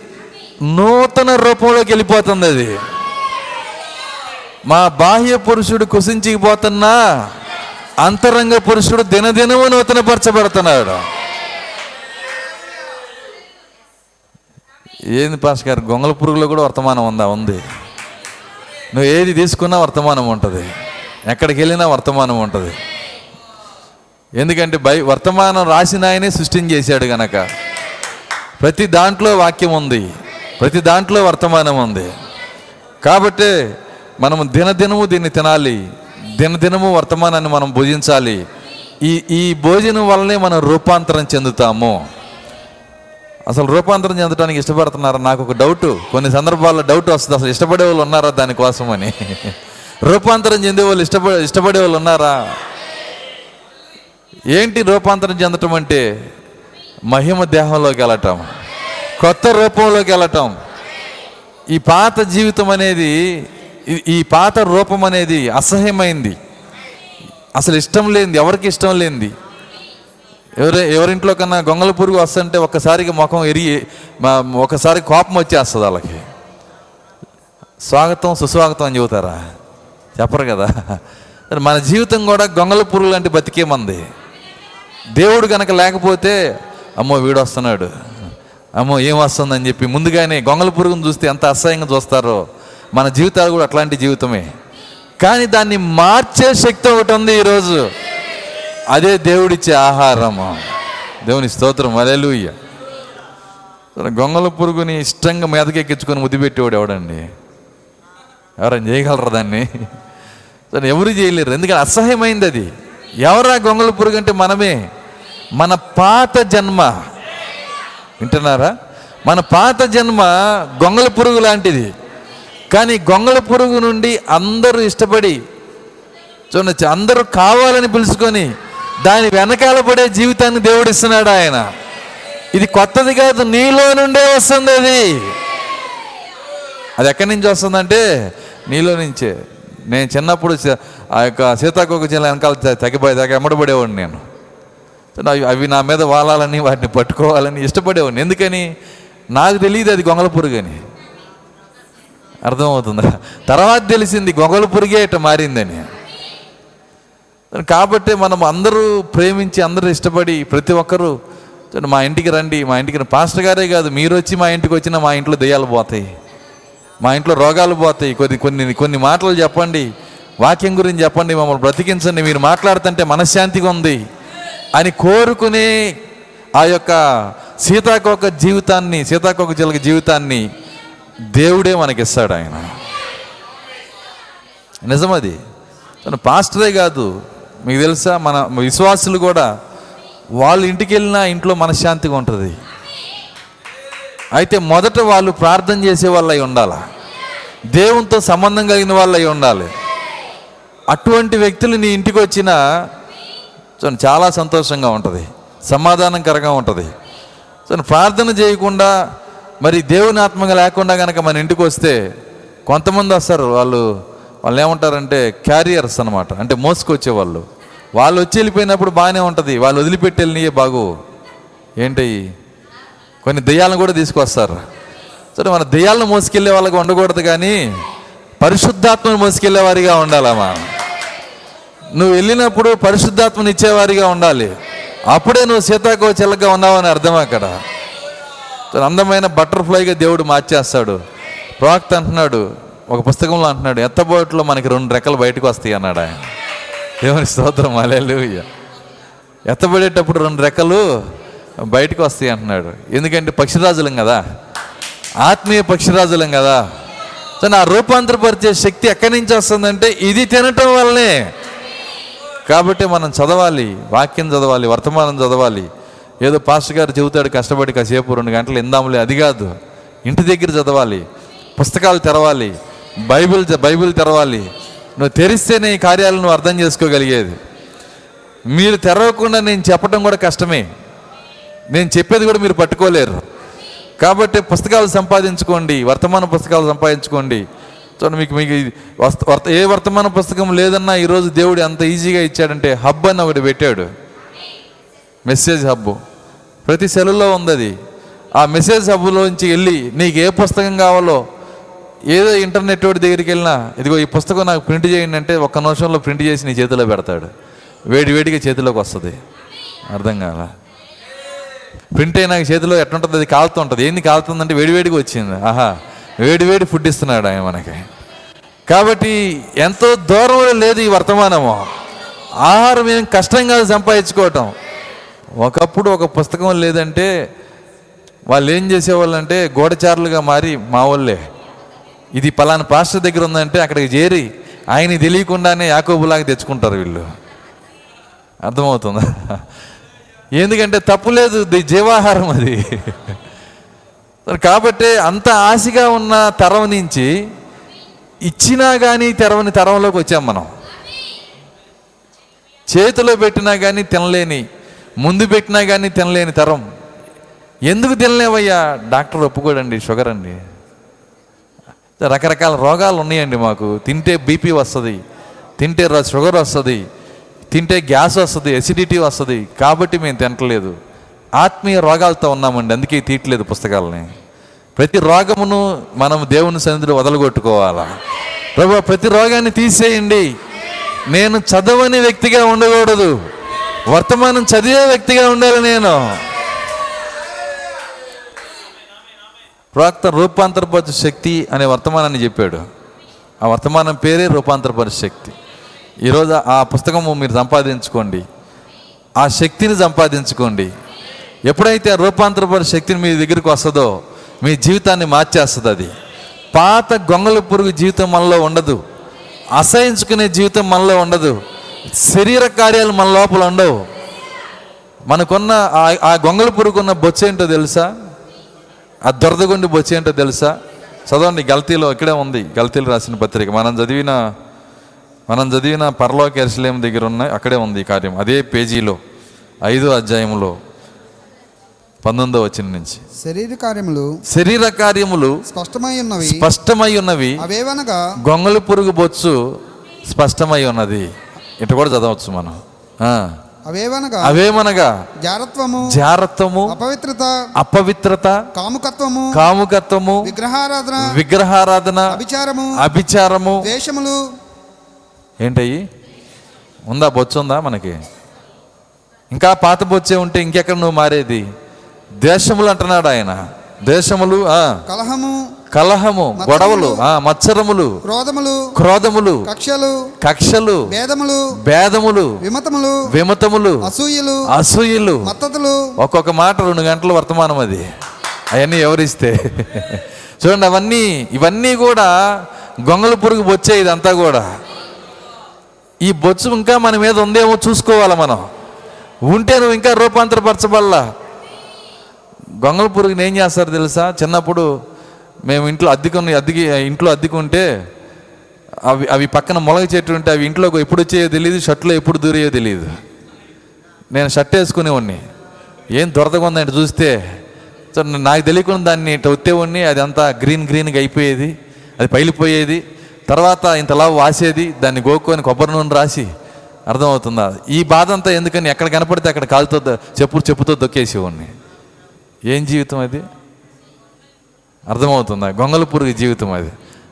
నూతన రూపంలోకి వెళ్ళిపోతుంది అది. మా బాహ్య పురుషుడు కుసించిపోతున్నా అంతరంగ పురుషుడు దినదినము నూతనపరచబడుతున్నాడు. ఏంది పాస్ గారు? గొంగళ పురుగులో కూడా వర్తమానం ఉందా? ఉంది. నువ్వు ఏది తీసుకున్నా వర్తమానం ఉంటుంది. ఎక్కడికి వెళ్ళినా వర్తమానం ఉంటుంది. ఎందుకంటే బై వర్తమానం రాసిన ఆయనే సృష్టించేశాడు గనక. ప్రతి దాంట్లో వాక్యం ఉంది. ప్రతి దాంట్లో వర్తమానం ఉంది. కాబట్టి మనము దినదినము దీన్ని తినాలి. దినదినము వర్తమానాన్ని మనం భుజించాలి. ఈ ఈ భోజనం వల్లనే మనం రూపాంతరం చెందుతాము. అసలు రూపాంతరం చెందడానికి ఇష్టపడుతున్నారు? నాకు ఒక డౌట్ కొన్ని సందర్భాల్లో డౌట్ వస్తుంది. అసలు ఇష్టపడే వాళ్ళు ఉన్నారా దానికోసమని? రూపాంతరం చెందే వాళ్ళు ఇష్టపడే ఇష్టపడే వాళ్ళు ఉన్నారా? ఏంటి రూపాంతరం చెందటం అంటే? మహిమ దేహంలోకి వెళ్ళటం. కొత్త రూపంలోకి వెళ్ళటం. ఈ పాత జీవితం అనేది ఈ పాత రూపం అనేది అసహ్యమైంది. అసలు ఇష్టం లేనిది ఎవరికి ఇష్టం లేనిది? ఎవరి ఎవరింట్లో కన్నా గొంగళ పురుగు వస్తుంటే ఒక్కసారిగా ముఖం ఎరిగి మా- ఒకసారి కోపం వచ్చేస్తుంది వాళ్ళకి. స్వాగతం సుస్వాగతం అని చెబుతారా? చెప్పరు కదా. మరి మన జీవితం కూడా గొంగల పురుగు లాంటి బతికేమంది దేవుడు కనుక లేకపోతే అమ్మో వీడు వస్తున్నాడు అమ్మో ఏం వస్తుందని చెప్పి ముందుగానే గొంగళ పురుగును చూస్తే ఎంత అసహ్యంగా చూస్తారో. మన జీవితాలు కూడా అట్లాంటి జీవితమే. కానీ దాన్ని మార్చే శక్తి ఒకటి ఉంది ఈరోజు. అదే దేవుడిచ్చే ఆహారము. దేవుని స్తోత్రం. అలెలుయ్య గొంగల పురుగుని ఇష్టంగా మీదకెక్కించుకొని ముద్దుపెట్టేవాడు ఎవడండి? ఎవరైనా చేయగలరా దాన్ని? ఎవరు చేయలేరు. ఎందుకంటే అసహ్యమైంది అది. ఎవరా గొంగల పురుగు అంటే మనమే. మన పాత జన్మ. వింటున్నారా? మన పాత జన్మ గొంగళ పురుగు లాంటిది. కానీ గొంగళ పురుగు నుండి అందరూ ఇష్టపడి చూడొచ్చు అందరూ కావాలని పిలుచుకొని దాని వెనకాల పడే జీవితాన్ని దేవుడు ఇస్తున్నాడు ఆయన. ఇది కొత్తది కాదు నీలో నుండే వస్తుంది అది. అది ఎక్కడి నుంచి వస్తుందంటే నీలో నుంచే. నేను చిన్నప్పుడు ఆ యొక్క సీతాకోక జిల్లా వెనకాల తగ్గిపోయి తగ్గ ఎమ్మడబడేవాడిని నేను. అవి అవి నా మీద వాలాలని వాటిని పట్టుకోవాలని ఇష్టపడేవాడిని. ఎందుకని? నాకు తెలియదు అది గొంగళ పురుగు అని. అర్థమవుతుందా? తర్వాత తెలిసింది గొంగళ పురుగే ఇట్ట మారిందని. కాబట్టి మనం అందరూ ప్రేమించి అందరూ ఇష్టపడి ప్రతి ఒక్కరూ మా ఇంటికి రండి మా ఇంటికి పాస్టర్ గారే కాదు మీరు వచ్చి మా ఇంటికి వచ్చినా మా ఇంట్లో దెయ్యాలు పోతాయి. మా ఇంట్లో రోగాలు పోతాయి. కొన్ని కొన్ని కొన్ని మాటలు చెప్పండి వాక్యం గురించి చెప్పండి మమ్మల్ని బ్రతికించండి మీరు మాట్లాడుతుంటే మనశ్శాంతిగా ఉంది అని కోరుకునే ఆ యొక్క సీతాకోక జీవితాన్ని సీతాకోక చిలక జీవితాన్ని దేవుడే మనకిస్తాడు ఆయన. నిజమది. తను పాస్టరే కాదు మీకు తెలుసా? మన విశ్వాసులు కూడా వాళ్ళ ఇంటికి వెళ్ళినా ఇంట్లో మనశ్శాంతిగా ఉంటుంది. అయితే మొదట వాళ్ళు ప్రార్థన చేసే వాళ్ళు అయి ఉండాలి? దేవునితో సంబంధం కలిగిన వాళ్ళు అయి ఉండాలి. అటువంటి వ్యక్తులు నీ ఇంటికి వచ్చినా చూడండి చాలా సంతోషంగా ఉంటుంది. సమాధానకరంగా ఉంటుంది. చూడండి ప్రార్థన చేయకుండా మరి దేవుని ఆత్మగా లేకుండా కనుక మన ఇంటికి వస్తే కొంతమంది వస్తారు వాళ్ళు వాళ్ళు ఏమంటారంటే క్యారియర్స్ అనమాట అంటే మోసుకొచ్చే వాళ్ళు వాళ్ళు వచ్చి వెళ్ళిపోయినప్పుడు బాగానే ఉంటుంది. వాళ్ళు వదిలిపెట్టి వెళ్ళినయే బాగు. ఏంటయ్యి కొన్ని దెయ్యాలను కూడా తీసుకొస్తారు. సరే మన దెయ్యాలను మోసుకెళ్ళే వాళ్ళకి ఉండకూడదు కానీ పరిశుద్ధాత్మను మోసుకెళ్ళే వారిగా ఉండాలమ్మా నువ్వు వెళ్ళినప్పుడు పరిశుద్ధాత్మని ఇచ్చేవారిగా ఉండాలి. అప్పుడే నువ్వు సీతాకో చిల్లగా ఉన్నావని అర్థం అక్కడ. అందమైన బటర్ఫ్లైగా దేవుడు మార్చేస్తాడు. ప్రవక్త అంటున్నాడు ఒక పుస్తకంలో అంటున్నాడు ఎత్తబోట్లో మనకి రెండు రెక్కలు బయటకు వస్తాయి అన్నాడు ఆయన. దేవుని స్తోత్రం అలెలు ఎత్తబడేటప్పుడు రెండు రెక్కలు బయటకు వస్తాయి అంటున్నాడు. ఎందుకంటే పక్షిరాజులం కదా. ఆత్మీయ పక్షిరాజులం కదా. సో నా రూపాంతరపరిచే శక్తి ఎక్కడి నుంచి వస్తుందంటే ఇది తినటం వల్లనే. కాబట్టి మనం చదవాలి వాక్యం చదవాలి వర్తమానం చదవాలి. ఏదో పాస్టర్ గారు చెబుతాడు కష్టపడి కాసేపు రెండు గంటలు ఇందాములే అది కాదు. ఇంటి దగ్గర చదవాలి పుస్తకాలు తెరవాలి బైబిల్ బైబిల్ తెరవాలి. నువ్వు తెరిస్తేనే ఈ కార్యాలను నువ్వు అర్థం చేసుకోగలిగేది. మీరు తెరవకుండా నేను చెప్పడం కూడా కష్టమే. నేను చెప్పేది కూడా మీరు పట్టుకోలేరు. కాబట్టి పుస్తకాలు సంపాదించుకోండి వర్తమాన పుస్తకాలు సంపాదించుకోండి. చూడండి మీకు మీకు వస్త- వర్త ఏ వర్తమాన పుస్తకం లేదన్నా ఈరోజు దేవుడు అంత ఈజీగా ఇచ్చాడంటే హబ్ అని ఒకటి పెట్టాడు. Message hub. ప్రతి సెలవులో ఉంది అది. ఆ మెసేజ్ హబ్లోంచి వెళ్ళి నీకు ఏ పుస్తకం కావాలో ఏదో ఇంటర్నెట్ వాడి దగ్గరికి వెళ్ళినా ఇదిగో ఈ పుస్తకం నాకు ప్రింట్ చేయండి అంటే ఒక్క నిమిషంలో ప్రింట్ చేసి నీ చేతిలో పెడతాడు. వేడి వేడిగా చేతిలోకి వస్తుంది. అర్థం కాలా? ప్రింట్ అయినా చేతిలో ఎట్లుంటుంది? అది కాలుతుంటుంది ఏంది కాలుతుందంటే వేడివేడిగా వచ్చింది. ఆహా వేడివేడి ఫుడ్ ఇస్తున్నాడు ఆయన మనకి. కాబట్టి ఎంతో దూరంలో లేదు ఈ వర్తమానము. ఆహారం ఏం కష్టంగా సంపాదించుకోవటం. ఒకప్పుడు ఒక పుస్తకం లేదంటే వాళ్ళు ఏం చేసేవాళ్ళంటే గోడచారులుగా మారి మా వాళ్ళే ఇది పలానా పాస్టర్ దగ్గర ఉందంటే అక్కడికి చేరి ఆయన తెలియకుండానే యాకోబులాగా తెచ్చుకుంటారు వీళ్ళు. అర్థమవుతుందా? ఎందుకంటే తప్పు లేదు ది- జీవాహారం అది. కాబట్టి అంత ఆశగా ఉన్న తరం నుంచి ఇచ్చినా కానీ తెరవని తరంలోకి వచ్చాం మనం. చేతిలో పెట్టినా కానీ తినలేని ముందు పెట్టినా కానీ తినలేని తరం. ఎందుకు తినలేవయ్యా? డాక్టర్ ఒప్పుకోడండి షుగర్ అండి. రకరకాల రోగాలు ఉన్నాయండి మాకు. తింటే బీపీ వస్తుంది తింటే షుగర్ వస్తుంది తింటే గ్యాస్ వస్తుంది ఎసిడిటీ వస్తుంది కాబట్టి మేము తినట్లేదు. ఆత్మీయ రోగాలతో ఉన్నామండి అందుకే తీయట్లేదు పుస్తకాలని. ప్రతి రోగమును మనం దేవుని సన్నిధిలో వదలగొట్టుకోవాలా. ప్రభు ప్రతి రోగాన్ని తీసేయండి. నేను చదవని వ్యక్తిగా ఉండకూడదు. వర్తమానం చదివే వ్యక్తిగా ఉండాలి నేను. ప్రవక్త రూపాంతరపరచు శక్తి అనే వర్తమానాన్ని చెప్పాడు. ఆ వర్తమానం పేరే రూపాంతరపరచు శక్తి. ఈరోజు ఆ పుస్తకము మీరు సంపాదించుకోండి. ఆ శక్తిని సంపాదించుకోండి. ఎప్పుడైతే ఆ రూపాంతరపర శక్తిని మీ దగ్గరికి వస్తుందో మీ జీవితాన్ని మార్చేస్తుంది అది. పాత గొంగల పురుగు జీవితం మనలో ఉండదు. అసహించుకునే జీవితం మనలో ఉండదు. శరీర కార్యాలు మన లోపల ఉండవు. మనకున్న ఆ- ఆ గొంగల పురుగున్న బొచ్చ ఏంటో తెలుసా? ఆ దొరదగుండి బొచ్చ ఏంటో తెలుసా? చదవండి గల్తీలో ఇక్కడే ఉంది గల్తీలు రాసిన పత్రిక. మనం చదివిన మనం చదివిన పరలోక ఎరుసలేం దగ్గర ఉన్న అక్కడే ఉంది ఈ కార్యం. అదే పేజీలో ఐదో అధ్యాయంలో పంతొమ్మిదో వచ్చిన నుంచి. శరీర కార్యములు శరీర కార్యములు స్పష్టమై ఉన్నవి. స్పష్టమై ఉన్నవి. అవేవనగా గొంగళి పురుగు బొచ్చు స్పష్టమై ఉన్నది. ఇటు కూడా చదవచ్చు మనం. అవేవనగా? అవేమనగా? జారత్వము జారత్వము అపవిత్రత అపవిత్రత కాముకత్వము కాముకత్వము విగ్రహారాధన విగ్రహారాధన అభిచారము అభిచారము. ద్వేషములు. ఏంటయ్యి? ఉందా? బొచ్చు ఉందా మనకి? ఇంకా పాత బొచ్చే ఉంటే ఇంకెక్కడ నువ్వు మారేది? దేశములు అంటున్నాడు ఆయన. దేశములు ఆ కలహము కలహము గొడవలు ఆ మత్సరములు క్రోధములు క్రోధములు కక్షలు కక్షలు భేదములు భేదములు విమతములు విమతములు అసూయలు అసూయలు. మత్తతులు. ఒక్కొక్క మాట రెండు గంటల వర్తమానం అది. అవన్నీ ఎవరిస్తే? చూడండి అవన్నీ ఇవన్నీ కూడా గొంగళ పురుగు బొచ్చే ఇదంతా కూడా. ఈ బొచ్చు ఇంకా మన మీద ఉందేమో చూసుకోవాలి మనం. ఉంటే నువ్వు ఇంకా రూపాంతరపరచబల్లా గొంగళ పురుగుని ఏం చేస్తారు తెలుసా? చిన్నప్పుడు మేము ఇంట్లో అద్దెకొని అద్దెకి ఇంట్లో అద్దెకుంటే అవి అవి పక్కన మొలగ చెట్టు ఉంటే అవి ఇంట్లోకి ఎప్పుడు వచ్చేయో తెలియదు షర్ట్లో ఎప్పుడు దూరేయో తెలియదు నేను షర్ట్ వేసుకునేవాడిని. ఏం దొరదగా ఉందంటే చూస్తే సో నాకు తెలియకుండా దాన్ని ఇట్లా ఒత్తేవాడిని అది అంతా గ్రీన్ గ్రీన్గా అయిపోయేది అది పైలిపోయేది తర్వాత ఇంతలా వాసేది దాన్ని గోక్కొని కొబ్బరి నూనె రాసి అర్థమవుతుందా? ఈ బాధ అంతా ఎందుకని ఎక్కడ కనపడితే అక్కడ కాలుతో చెప్పు చెప్పుతో దొక్కేసేవాడిని. ఏం జీవితం అది? అర్థమవుతుందా? గొంగల పురుగు జీవితం అది.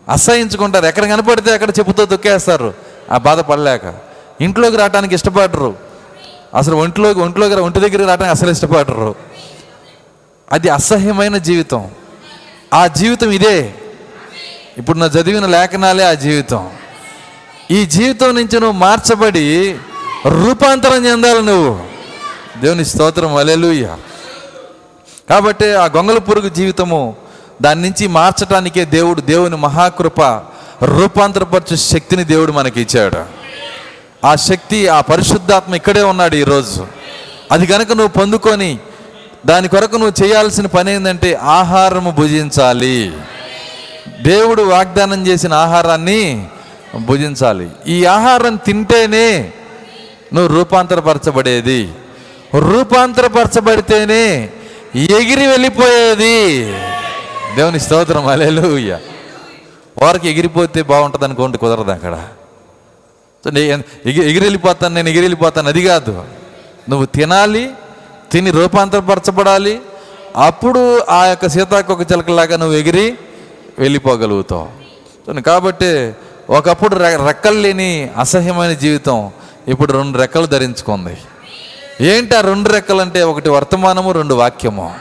అసహించుకుంటారు. ఎక్కడ కనపడితే అక్కడ చెప్పుతో దొక్కేస్తారు ఆ బాధపడలేక ఇంట్లోకి రావడానికి ఇష్టపడరు. అసలు ఒంట్లోకి ఒంట్లోకి ఒంటి దగ్గరికి రావడానికి అసలు ఇష్టపడరు. అది అసహ్యమైన జీవితం. ఆ జీవితం ఇదే. ఇప్పుడు నా చదివిన లేఖనాలే ఆ జీవితం. ఈ జీవితం నుంచి నువ్వు మార్చబడి రూపాంతరం చెందాలి నువ్వు. దేవుని స్తోత్రం. అలెలుయ్యా కాబట్టి ఆ గొంగల పురుగు జీవితము దాని నుంచి మార్చడానికే దేవుడు దేవుని మహాకృప రూపాంతరపరచు శక్తిని దేవుడు మనకి ఇచ్చాడు. ఆ శక్తి ఆ పరిశుద్ధాత్మ ఇక్కడే ఉన్నాడు ఈరోజు. అది కనుక నువ్వు పొందుకొని దాని కొరకు నువ్వు చేయాల్సిన పని ఏంటంటే ఆహారము భుజించాలి. దేవుడు వాగ్దానం చేసిన ఆహారాన్ని భుజించాలి. ఈ ఆహారం తింటేనే నువ్వు రూపాంతరపరచబడేది. రూపాంతరపరచబడితేనే ఎగిరి వెళ్ళిపోయేది. దేవుని స్తోత్రం అలేలుయ్య వారికి ఎగిరిపోతే బాగుంటుంది అనుకోండి కుదరదు అక్కడ. సో ఎగి ఎగిరి వెళ్ళిపోతాను నేను ఎగిరి వెళ్ళిపోతాను అది కాదు. నువ్వు తినాలి తిని రూపాంతరపరచబడాలి అప్పుడు ఆ యొక్క సీతాకొక చిలకలాగా నువ్వు ఎగిరి వెళ్ళిపోగలుగుతావు. కాబట్టి ఒకప్పుడు రె- రెక్కలు లేని అసహ్యమైన జీవితం ఇప్పుడు రెండు రెక్కలు ధరించుకుంది. ఏంటి ఆ రెండు రెక్కలు అంటే ఒకటి వర్తమానము రెండు వాక్యము.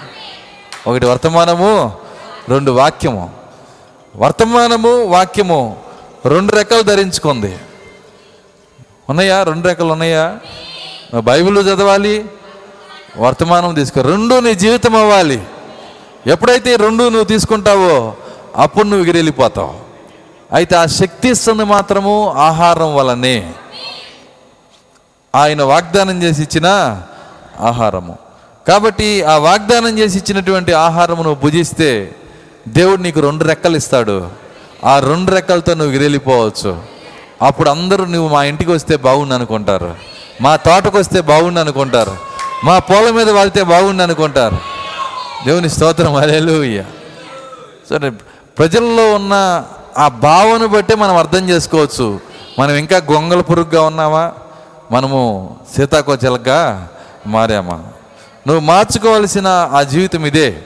ఒకటి వర్తమానము రెండు వాక్యము. వర్తమానము వాక్యము రెండు రెక్కలు ధరించుకుంది. ఉన్నాయా? రెండు రెక్కలు ఉన్నాయా? బైబిల్ చదవాలి వర్తమానం తీసుకో. రెండు నీ జీవితం అవ్వాలి. ఎప్పుడైతే రెండు నువ్వు తీసుకుంటావో అప్పుడు నువ్వు ఎగిరెళ్ళిపోతావు. అయితే ఆ శక్తి ఇస్తుంది మాత్రము ఆహారం వలనే. ఆయన వాగ్దానం చేసి ఇచ్చిన ఆహారము. కాబట్టి ఆ వాగ్దానం చేసి ఇచ్చినటువంటి ఆహారము నువ్వు భుజిస్తే దేవుడు నీకు రెండు రెక్కలు ఇస్తాడు. ఆ రెండు రెక్కలతో నువ్వు విరేలిపోవచ్చు అప్పుడు అందరూ నువ్వు మా ఇంటికి వస్తే బాగుండు అనుకుంటారు. మా తోటకు వస్తే బాగుండు అనుకుంటారు. మా పొలం మీద వాళ్తే బాగుండు అనుకుంటారు. దేవుని స్తోత్రం అదేలు సరే ప్రజల్లో ఉన్న ఆ భావన బట్టే మనం అర్థం చేసుకోవచ్చు. మనం ఇంకా గొంగల పురుగుగా ఉన్నామా? మనము సీతాకోచలగా మారామా? నువ్వు మార్చుకోవాల్సిన ఆ జీవితం ఇదే.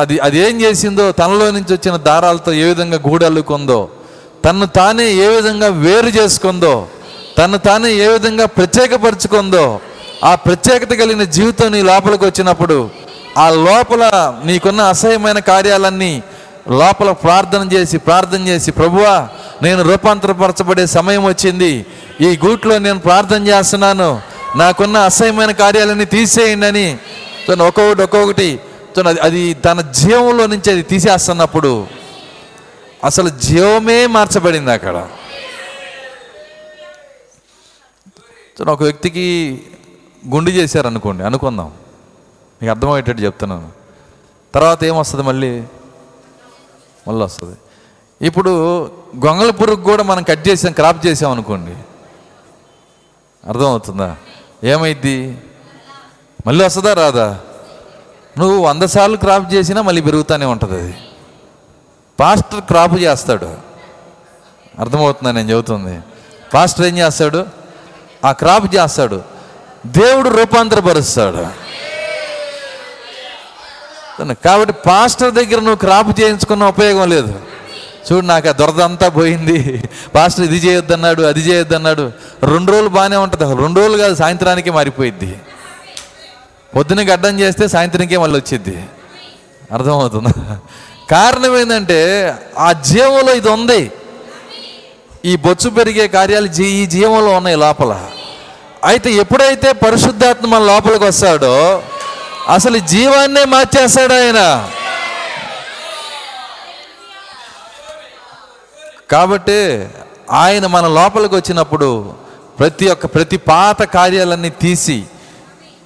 అది అది ఏం చేసిందో తనలో నుంచి వచ్చిన దారాలతో ఏ విధంగా గూడల్లుకుందో తను తానే ఏ విధంగా వేరు చేసుకుందో తను తానే ఏ విధంగా ప్రత్యేకపరుచుకుందో ఆ ప్రత్యేకత కలిగిన జీవితం నీ లోపలికి వచ్చినప్పుడు ఆ లోపల నీకున్న అసహ్యమైన కార్యాలన్నీ లోపల ప్రార్థన చేసి ప్రార్థన చేసి ప్రభువా నేను రూపాంతరపరచబడే సమయం వచ్చింది. ఈ గూట్లో నేను ప్రార్థన చేస్తున్నాను. నాకున్న అసహ్యమైన కార్యాలన్నీ తీసేయండి అని తను ఒక్కొక్కటి ఒక్కొక్కటి తను అది- అది తన జీవంలో నుంచి అది తీసేస్తున్నప్పుడు అసలు జీవమే మార్చబడింది అక్కడ. తను ఒక వ్యక్తికి గుండు చేశారనుకోండి అనుకుందాం. మీకు అర్థమయ్యేటట్టు చెప్తున్నాను. తర్వాత ఏమొస్తుంది మళ్ళీ? మళ్ళీ వస్తుంది ఇప్పుడు గొంగళ పురుగు కూడా మనం కట్ చేసాం క్రాప్ చేసాం అనుకోండి. అర్థమవుతుందా? ఏమైద్ది? మళ్ళీ వస్తుందా రాదా? నువ్వు వంద సార్లు క్రాప్ చేసినా మళ్ళీ పెరుగుతూనే ఉంటుంది అది. పాస్టర్ క్రాప్ చేస్తాడు. అర్థమవుతుందా నేను చెబుతుంది? పాస్టర్ ఏం చేస్తాడు? ఆ క్రాప్ చేస్తాడు. దేవుడు రూపాంతరపరుస్తాడు. కాబట్టి పాస్టర్ దగ్గర నువ్వు క్రాప్ చేయించుకున్న ఉపయోగం లేదు. చూడు నాకు ఆ దొరదంతా పోయింది. పాస్టర్ ఇది చేయొద్దన్నాడు అది చేయొద్దన్నాడు. రెండు రోజులు బాగానే ఉంటుంది రెండు రోజులు కాదు సాయంత్రానికే మారిపోయిద్ది. పొద్దున గడ్డం చేస్తే సాయంత్రానికే మళ్ళీ వచ్చింది అర్థమవుతుందా? కారణం ఏంటంటే ఆ జీవంలో ఇది ఉంది. ఈ బొచ్చు పెరిగే కార్యాలు జీ ఈ జీవంలో ఉన్నాయి లోపల. అయితే ఎప్పుడైతే పరిశుద్ధాత్మ మన లోపలికి వస్తాడో అసలు జీవాన్నే మార్చేస్తాడు ఆయన. కాబట్టి ఆయన మన లోపలికి వచ్చినప్పుడు ప్రతి ఒక్క ప్రతి పాత కార్యాలన్నీ తీసి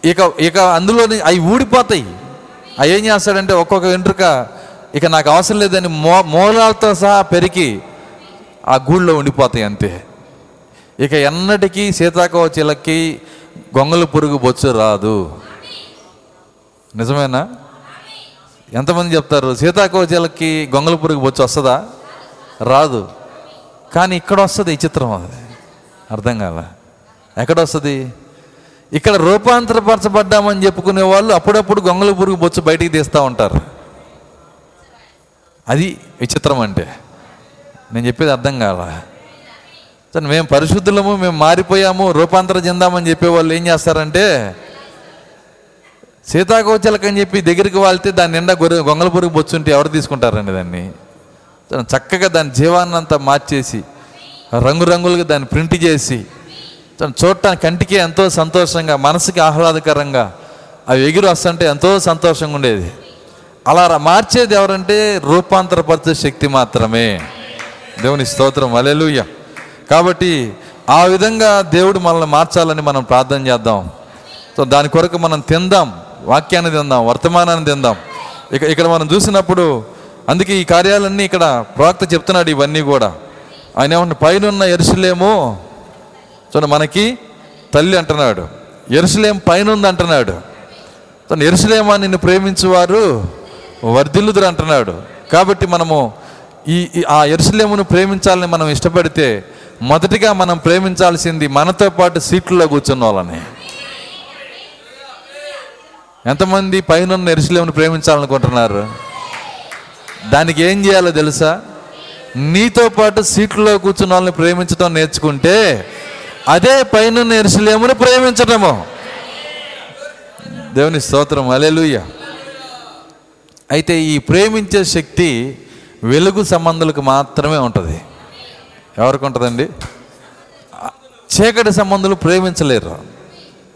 ఇక ఇక అందులోని అవి ఊడిపోతాయి. అవి ఏం చేస్తాడంటే ఒక్కొక్క వెంట్రుక ఇక నాకు అవసరం లేదని మో మూలాలతో సహా పెరిగి ఆ గూళ్ళో ఉండిపోతాయి అంతే. ఇక ఎన్నటికీ సీతాకోచిలకి గొంగలు పురుగు బొచ్చు రాదు. నిజమేనా? ఎంతమంది చెప్తారు సీతాకోచిలకి గొంగల పురుగు బొచ్చు వస్తుందా? రాదు. కానీ ఇక్కడ వస్తుంది ఈ చిత్రం అది. అర్థం కాల. ఎక్కడ వస్తుంది? ఇక్కడ రూపాంతరపరచబడ్డామని చెప్పుకునే వాళ్ళు అప్పుడప్పుడు గొంగల పురుగు బొచ్చు బయటికి తీస్తూ ఉంటారు. అది విచిత్రం అంటే. నేను చెప్పేది అర్థం కాల. సరే మేము పరిశుద్ధులము మేము మారిపోయాము రూపాంతరం చెందామని చెప్పేవాళ్ళు ఏం చేస్తారంటే సీతాకోచలకని చెప్పి దగ్గరికి వాళ్తే దాని నిండా గొర్రె గొంగళ పురుగు బొచ్చుంటే ఎవరు తీసుకుంటారండి దాన్ని? చక్కగా దాని జీవాన్ని అంతా మార్చేసి రంగురంగులుగా దాన్ని ప్రింట్ చేసి తను చూడటానికి కంటికి ఎంతో సంతోషంగా మనసుకి ఆహ్లాదకరంగా అవి ఎగిరి వస్తుంటే ఎంతో సంతోషంగా ఉండేది. అలా మార్చేది ఎవరంటే రూపాంతరపరిచే శక్తి మాత్రమే. దేవుని స్తోత్రం అలెలుయ్య కాబట్టి ఆ విధంగా దేవుడు మనల్ని మార్చాలని మనం ప్రార్థన చేద్దాం. సో దాని కొరకు మనం తిందాం వాక్యాన్ని తిందాం వర్తమానాన్ని తిందాం. ఇక ఇక్కడ మనం చూసినప్పుడు అందుకే ఈ కార్యాలన్నీ ఇక్కడ ప్రవక్త చెప్తున్నాడు ఇవన్నీ కూడా. ఆయన ఏమన్నా పైన ఉన్న ఎరుసలేమో? చూడండి మనకి తల్లి అంటున్నాడు. ఎరుసలేం పైన ఉంది అంటున్నాడు తను ఎరుసలేమా నిన్ను ప్రేమించేవారు వర్ధిల్లుదురు అంటున్నాడు. కాబట్టి మనము ఈ ఈ- ఆ ఎరుసలేమును ప్రేమించాలని మనం ఇష్టపడితే మొదటిగా మనం ప్రేమించాల్సింది మనతో పాటు సీట్లలో కూర్చున్న వాళ్ళని. ఎంతమంది పైన ఎరుసలేమును ప్రేమించాలనుకుంటున్నారు? దానికి ఏం చేయాలో తెలుసా? నీతో పాటు సీట్లో కూర్చున్న వాళ్ళని ప్రేమించడం నేర్చుకుంటే అదే పైన ఎరుసలేమును ప్రేమించటము. దేవుని స్తోత్రం అలెలుయ్య అయితే ఈ ప్రేమించే శక్తి వెలుగు సంబంధులకు మాత్రమే ఉంటుంది. ఎవరికి ఉంటుందండి? చీకటి సంబంధులు ప్రేమించలేరు.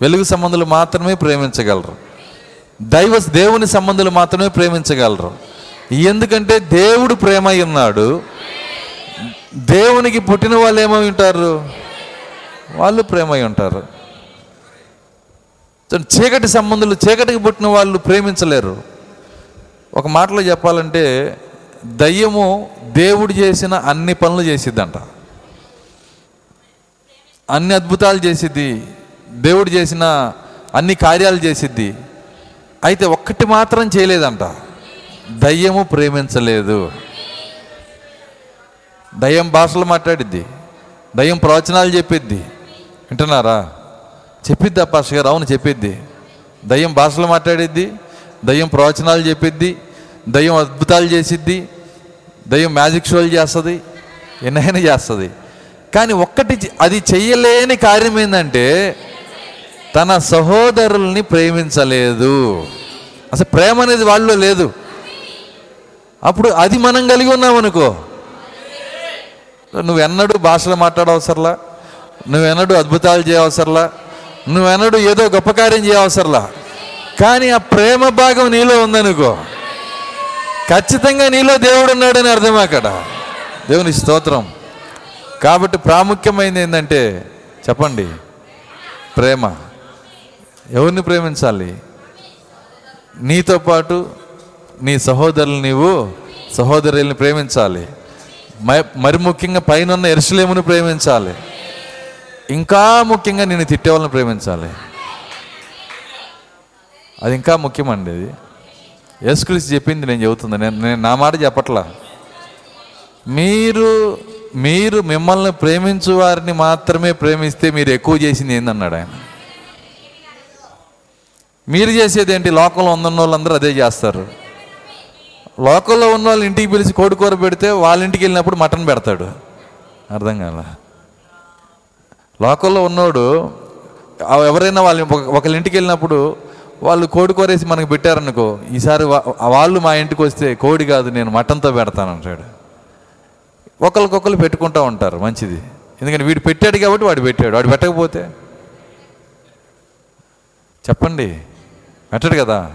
వెలుగు సంబంధులు మాత్రమే ప్రేమించగలరు. దైవ దేవుని సంబంధులు మాత్రమే ప్రేమించగలరు. ఎందుకంటే దేవుడు ప్రేమ అయి ఉన్నాడు. దేవునికి పుట్టిన వాళ్ళు ఏమై ఉంటారు? వాళ్ళు ప్రేమ అయి ఉంటారు చీకటి సంబంధులు చీకటికి పుట్టిన వాళ్ళు ప్రేమించలేరు. ఒక మాటలో చెప్పాలంటే దయ్యము దేవుడు చేసిన అన్ని పనులు చేసిద్దంట. అన్ని అద్భుతాలు చేసిద్ది. దేవుడు చేసిన అన్ని కార్యాలు చేసిద్ది. అయితే ఒక్కటి మాత్రం చేయలేదంట. దయ్యము ప్రేమించలేదు. దయ్యం భాషలు మాట్లాడిద్ది. దయ్యం ప్రవచనాలు చెప్పిద్ది. వింటున్నారా? చెప్పిద్ది అప్పాష గారు అవును చెప్పిద్ది. దయ్యం భాషలు మాట్లాడిద్ది దయ్యం ప్రవచనాలు చెప్పిద్ది దయ్యం అద్భుతాలు చేసిద్ది దయ్యం మ్యాజిక్ షోలు చేస్తుంది ఎన్నైనా చేస్తుంది. కానీ ఒక్కటి అది చెయ్యలేని కార్యం ఏంటంటే తన సహోదరుల్ని ప్రేమించలేదు. అసలు ప్రేమ అనేది వాళ్ళు లేదు. అప్పుడు అది మనం కలిగి ఉన్నామనుకో నువ్వెన్నడూ భాషలు మాట్లాడవసరలా? నువ్వెన్నడూ అద్భుతాలు చేయవసరలా? నువ్వెన్నడూ ఏదో గొప్ప కార్యం చేయవసరలా? కానీ ఆ ప్రేమ భాగం నీలో ఉందనుకో. ఖచ్చితంగా నీలో దేవుడు ఉన్నాడని అర్థం అక్కడ. దేవుని స్తోత్రం. కాబట్టి ప్రాముఖ్యమైనది ఏంటంటే చెప్పండి. ప్రేమ. ఎవరిని ప్రేమించాలి? నీతో పాటు నీ సహోదరులు నీవు సహోదరుల్ని ప్రేమించాలి. మ- మరి ముఖ్యంగా పైన ఉన్న ఎరుసలేమును ప్రేమించాలి. ఇంకా ముఖ్యంగా నేను తిట్టే వాళ్ళని ప్రేమించాలి. అది ఇంకా ముఖ్యమండి అది. యేసుక్రీస్తు చెప్పింది నేను చెబుతుంది. నేను నేను నా మాట చెప్పట్లా. మీరు మీరు మిమ్మల్ని ప్రేమించు వారిని మాత్రమే ప్రేమిస్తే మీరు ఎక్కువ చేసింది ఏందన్నాడు ఆయన. మీరు చేసేది ఏంటి? లోకంలో ఉన్న వాళ్ళందరూ అదే చేస్తారు. లోకల్లో ఉన్న వాళ్ళు ఇంటికి పిలిచి కోడికూర పెడితే వాళ్ళ ఇంటికి వెళ్ళినప్పుడు మటన్ పెడతాడు. అర్థం కాల? లోకల్లో ఉన్నోడు ఎవరైనా వాళ్ళు ఒకళ్ళ ఇంటికి వెళ్ళినప్పుడు వాళ్ళు కోడి కూరేసి మనకు పెట్టారనుకో ఈసారి వాళ్ళు మా ఇంటికి వస్తే కోడి కాదు నేను మటన్తో పెడతాను అంటాడు. ఒకరికొకరు పెట్టుకుంటూ ఉంటారు మంచిది. ఎందుకంటే వీడు పెట్టాడు కాబట్టి వాడు పెట్టాడు వాడు పెట్టకపోతే. చెప్పండి. పెట్టడు కదా?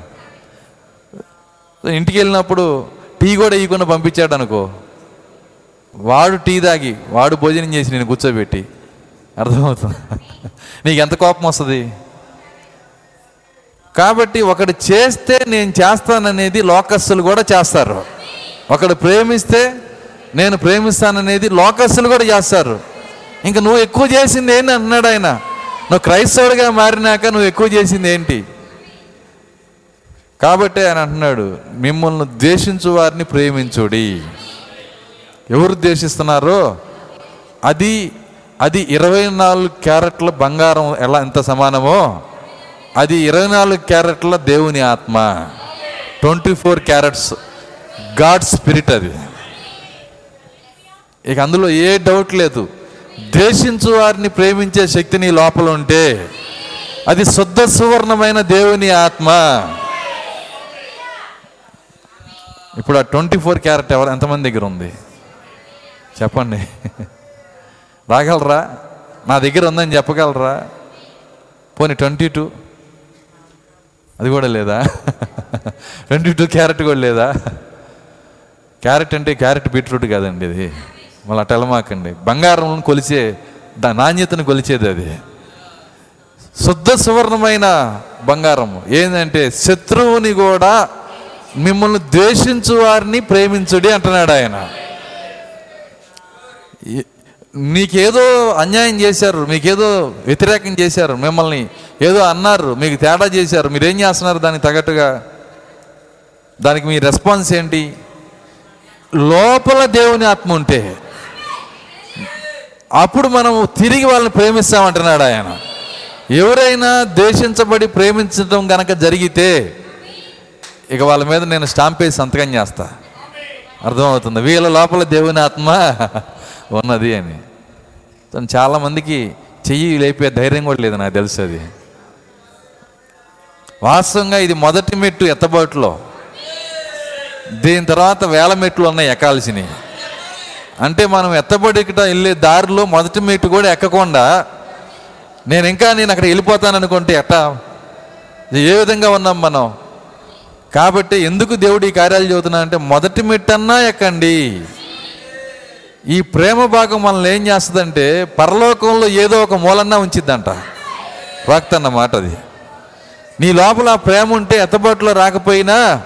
ఇంటికి వెళ్ళినప్పుడు టీ కూడా ఇవ్వకుండా పంపించాడు అనుకో. వాడు టీ తాగి వాడు భోజనం చేసి నేను కూర్చోబెట్టి. అర్థమవుతుంది? నీకు ఎంత కోపం వస్తుంది? కాబట్టి ఒకడు చేస్తే నేను చేస్తాననేది లోకస్తులు కూడా చేస్తారు. ఒకడు ప్రేమిస్తే నేను ప్రేమిస్తాననేది లోకస్తులు కూడా చేస్తారు. ఇంకా నువ్వు ఎక్కువ చేసింది ఏంటి అన్నాడు ఆయన. నువ్వు క్రైస్తవుడిగా మారినాక నువ్వు ఎక్కువ చేసింది ఏంటి? కాబట్టి ఆయన అంటున్నాడు మిమ్మల్ని ద్వేషించు వారిని ప్రేమించుడి. ఎవరు ద్వేషిస్తున్నారో అది అది ఇరవై నాలుగు క్యారెట్ల బంగారం ఎలా ఎంత సమానమో అది ఇరవై నాలుగు క్యారెట్ల దేవుని ఆత్మ. Twenty four carats God spirit అది. ఇక అందులో ఏ డౌట్ లేదు. ద్వేషించు వారిని ప్రేమించే శక్తి నీ లోపల ఉంటే అది శుద్ధ సువర్ణమైన దేవుని ఆత్మ. ఇప్పుడు ఆ ట్వంటీ ఫోర్ క్యారెట్ ఎవరు? ఎంతమంది దగ్గర ఉంది? చెప్పండి. రాగలరా? నా దగ్గర ఉందని చెప్పగలరా? పోనీ ట్వంటీ టూ. అది కూడా లేదా? ట్వంటీ టూ క్యారెట్ కూడా లేదా? క్యారెట్ అంటే క్యారెట్ బీట్రూట్ కాదండి ఇది. మళ్ళీ అట్ట వెళ్ళమాకండి బంగారం కొలిచే దా- నాణ్యతను కొలిచేది అది. శుద్ధ సువర్ణమైన బంగారం ఏంటంటే శత్రువుని కూడా మిమ్మల్ని ద్వేషించు వారిని ప్రేమించుడి అంటున్నాడు ఆయన. మీకేదో అన్యాయం చేశారు మీకేదో వ్యతిరేకం చేశారు మిమ్మల్ని ఏదో అన్నారు మీకు తేడా చేశారు మీరేం చేస్తున్నారు దానికి తగ్గట్టుగా? దానికి మీ రెస్పాన్స్ ఏంటి? లోపల దేవుని ఆత్మ ఉంటే అప్పుడు మనం తిరిగి వాళ్ళని ప్రేమిస్తామంటున్నాడు ఆయన. ఎవరైనా ద్వేషించబడి ప్రేమించడం కనుక జరిగితే ఇక వాళ్ళ మీద నేను స్టాంప్ వేసి సంతకం చేస్తా. అర్థమవుతుంది. వీళ్ళ లోపల దేవుని ఆత్మ ఉన్నది అని. తను చాలామందికి చెయ్యి లేపే ధైర్యం కూడా లేదు నాకు తెలుసు అది. వాస్తవంగా ఇది మొదటి మెట్టు ఎత్తబాటులో. దీని తర్వాత వేల మెట్లు ఉన్నాయి ఎక్కాల్సినవి. అంటే మనం ఎత్తబడికట వెళ్ళే దారిలో మొదటి మెట్టు కూడా ఎక్కకుండా నేను ఇంకా నేను అక్కడ వెళ్ళిపోతాను అనుకుంటే ఎట్టా? ఏ విధంగా ఉన్నాం మనం? కాబట్టి ఎందుకు దేవుడు ఈ కార్యాలు చదువుతున్నా అంటే మొదటి మెట్టన్నా ఎక్కండి. ఈ ప్రేమ భాగం మనల్ని ఏం చేస్తుందంటే పరలోకంలో ఏదో ఒక మూలన్నా ఉంచిద్దంట. వాక్త అన్నమాట అది. నీ లోపల ఆ ప్రేమ ఉంటే ఎత్తబాటులో రాకపోయినా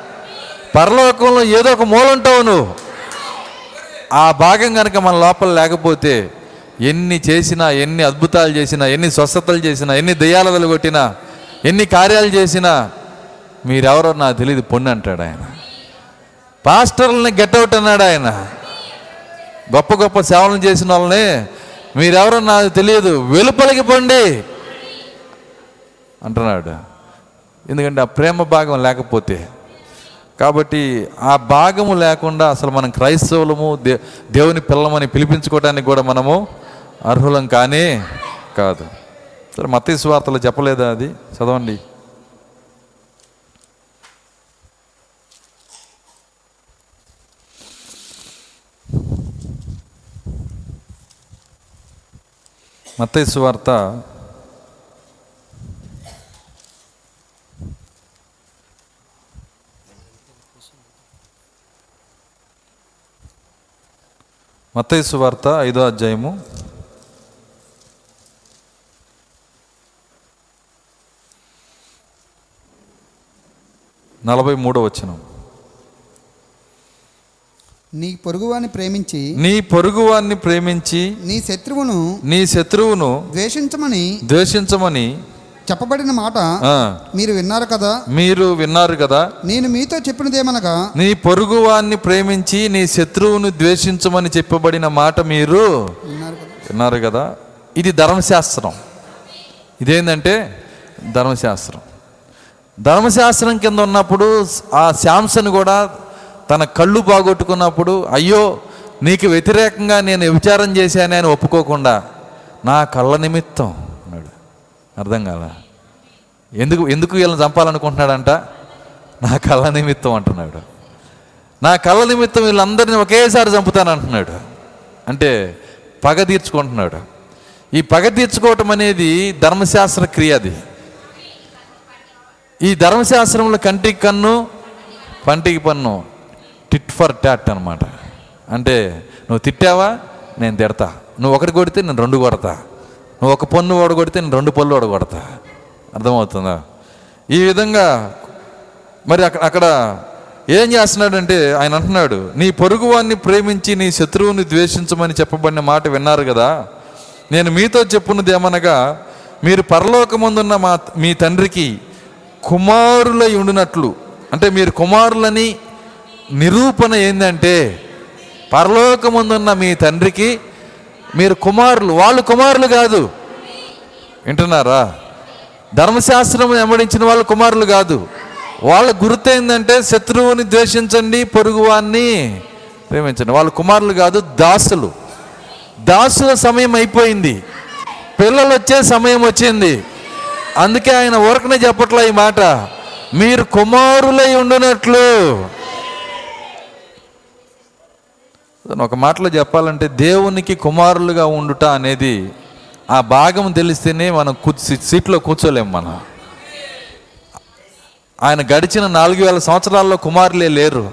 పరలోకంలో ఏదో ఒక మూల ఉంటావు నువ్వు. ఆ భాగం కనుక మన లోపల లేకపోతే ఎన్ని చేసినా ఎన్ని అద్భుతాలు చేసినా ఎన్ని స్వస్థతలు చేసినా ఎన్ని దయ్యాలు కొట్టినా ఎన్ని కార్యాలు చేసినా మీరెవరో నాకు తెలియదు పొన్ను అంటాడు ఆయన. పాస్టర్లని గెట్అవుట్ అన్నాడు ఆయన. గొప్ప గొప్ప సేవలు చేసిన వాళ్ళని మీరెవరో నాకు తెలియదు వెలుపలికి పండి అంటున్నాడు. ఎందుకంటే ఆ ప్రేమ భాగం లేకపోతే. కాబట్టి ఆ భాగము లేకుండా అసలు మనం క్రైస్తవులము దే దేవుని పిల్లమని పిలిపించుకోవడానికి కూడా మనము అర్హులం కానీ కాదు. సరే మత స్వార్తలు చెప్పలేదా అది? చదవండి. మత్తైసు వార్త. మత్తైసు వార్త ఐదో అధ్యాయము. నలభై మూడో వచనం. నీ పొరుగువాని ప్రేమించి నీ పొరుగువాన్ని ప్రేమించి నీ శత్రువును నీ శత్రువును ద్వేషించమని ద్వేషించమని చెప్పబడిన మాట మీరు విన్నారు కదా? మీరు విన్నారు కదా? నేను మీతో చెప్పినదేమనగా నీ పొరుగువాన్ని ప్రేమించి నీ శత్రువును ద్వేషించమని చెప్పబడిన మాట మీరు విన్నారు కదా? విన్నారు కదా? ఇది ధర్మశాస్త్రం. ఇదేంటంటే ధర్మశాస్త్రం. ధర్మశాస్త్రం కింద ఉన్నప్పుడు ఆ శాంసన్ కూడా తన కళ్ళు బాగొట్టుకున్నప్పుడు అయ్యో నీకు వ్యతిరేకంగా నేను విచారం చేశాను అని ఒప్పుకోకుండా నా కళ్ళ నిమిత్తం అన్నాడు. అర్థం కాల? ఎందుకు ఎందుకు వీళ్ళని చంపాలనుకుంటున్నాడంట? నా కళ్ళ నిమిత్తం అంటున్నాడు. నా కళ్ళ నిమిత్తం వీళ్ళందరినీ ఒకేసారి చంపుతానంటున్నాడు. అంటే పగ తీర్చుకుంటున్నాడు. ఈ పగ తీర్చుకోవటం అనేది ధర్మశాస్త్ర క్రియ అది. ఈ ధర్మశాస్త్రంలో కంటికి కన్ను పంటికి పన్ను. టిట్ ఫర్ టాట్ అనమాట అంటే నువ్వు తిట్టావా? నేను తిడతా. నువ్వు ఒకటి కొడితే నేను రెండు కొడతా. నువ్వు ఒక పన్ను ఓడగొడితే నేను రెండు పళ్ళు ఓడగొడతా అర్థమవుతుందా? ఈ విధంగా మరి అక్కడ అక్కడ ఏం చేస్తున్నాడంటే ఆయన అంటున్నాడు నీ పొరుగువాన్ని ప్రేమించి నీ శత్రువుని ద్వేషించమని చెప్పబడిన మాట విన్నారు కదా. నేను మీతో చెప్పున్నది ఏమనగా మీరు పరలోకముందున్న మా మీ తండ్రికి కుమారులై ఉండినట్లు. అంటే మీరు కుమారులని నిరూపణ ఏంటంటే పరలోకముందున్న మీ తండ్రికి మీరు కుమారులు వాళ్ళు కుమారులు కాదు. వింటున్నారా? ధర్మశాస్త్రం వెంబడించిన వాళ్ళు కుమారులు కాదు. వాళ్ళ గుర్తు ఏంటంటే శత్రువుని ద్వేషించండి పొరుగువాన్ని ప్రేమించండి. వాళ్ళు కుమారులు కాదు దాసులు. దాసుల సమయం అయిపోయింది. పిల్లలు వచ్చే సమయం వచ్చింది. అందుకే ఆయన ఊరకనే చెప్పట్లే ఈ మాట. మీరు కుమారులై ఉండనట్లు. ఒక మాటలో చెప్పాలంటే దేవునికి కుమారులుగా ఉండుట అనేది ఆ భాగం తెలిస్తేనే మనం కూర్చు సీట్లో కూర్చోలేం మనం. ఆయన గడిచిన నాలుగు వేల సంవత్సరాల్లో కుమారులే లేరు.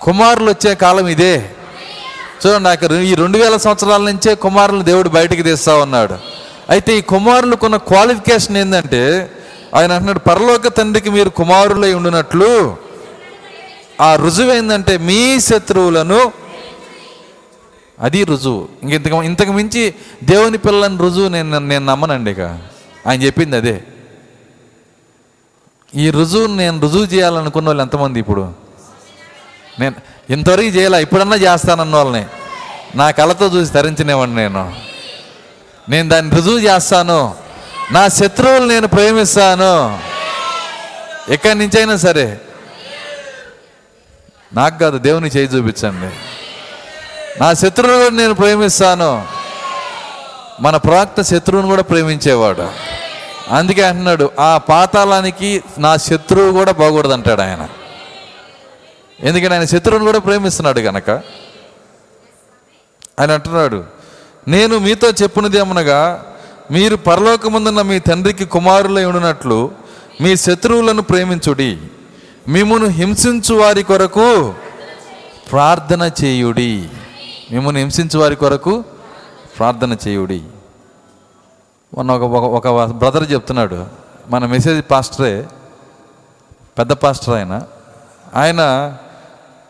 కుమారులు వచ్చే కాలం ఇదే. చూడండి నాకు ఈ రెండు వేల సంవత్సరాల నుంచే కుమారులు దేవుడు బయటికి తీస్తా ఉన్నాడు. అయితే ఈ కుమారులకున్న క్వాలిఫికేషన్ ఏంటంటే ఆయన అంటున్నాడు పరలోక తండ్రికి మీరు కుమారులై ఉండినట్లు. ఆ రుజువు ఏంటంటే మీ శత్రువులను అది రుజువు. ఇంక ఇంతకు ఇంతకు మించి దేవుని పిల్లని రుజువు నేను నేను నమ్మనండి ఇక. ఆయన చెప్పింది అదే. ఈ రుజువు నేను రుజువు చేయాలనుకున్న వాళ్ళు ఎంతమంది ఇప్పుడు? నేను ఇంతవరకు చేయాల ఇప్పుడన్నా చేస్తానన్న వాళ్ళని. నా కళతో చూసి తరించినేవాడిని నేను. నేను దాన్ని రుజువు చేస్తాను. నా శత్రువులు నేను ప్రేమిస్తాను. ఎక్కడి నుంచైనా సరే. నాకు కాదు దేవుని చేయి చూపించండి. నా శత్రువులను నేను ప్రేమిస్తాను. మన ప్రవక్త శత్రువును కూడా ప్రేమించేవాడు. అందుకే అంటున్నాడు ఆ పాతాళానికి నా శత్రువు కూడా బాగూడదు అంటాడు ఆయన. ఎందుకంటే ఆయన శత్రువును కూడా ప్రేమిస్తున్నాడు కనుక ఆయన అంటున్నాడు నేను మీతో చెప్పున్నది ఏమనగా మీరు పరలోకముందున్న మీ తండ్రికి కుమారులై ఉండినట్లు మీ శత్రువులను ప్రేమించుడి. మిమ్మను హింసించు వారి కొరకు ప్రార్థన చేయుడి. మిమ్మల్ని హింసించు వారి కొరకు ప్రార్థన చేయుడి. మొన్న ఒక ఒక- బ్రదర్ చెప్తున్నాడు. మన మెసేజ్ పాస్టరే పెద్ద పాస్టర్ ఆయన. ఆయన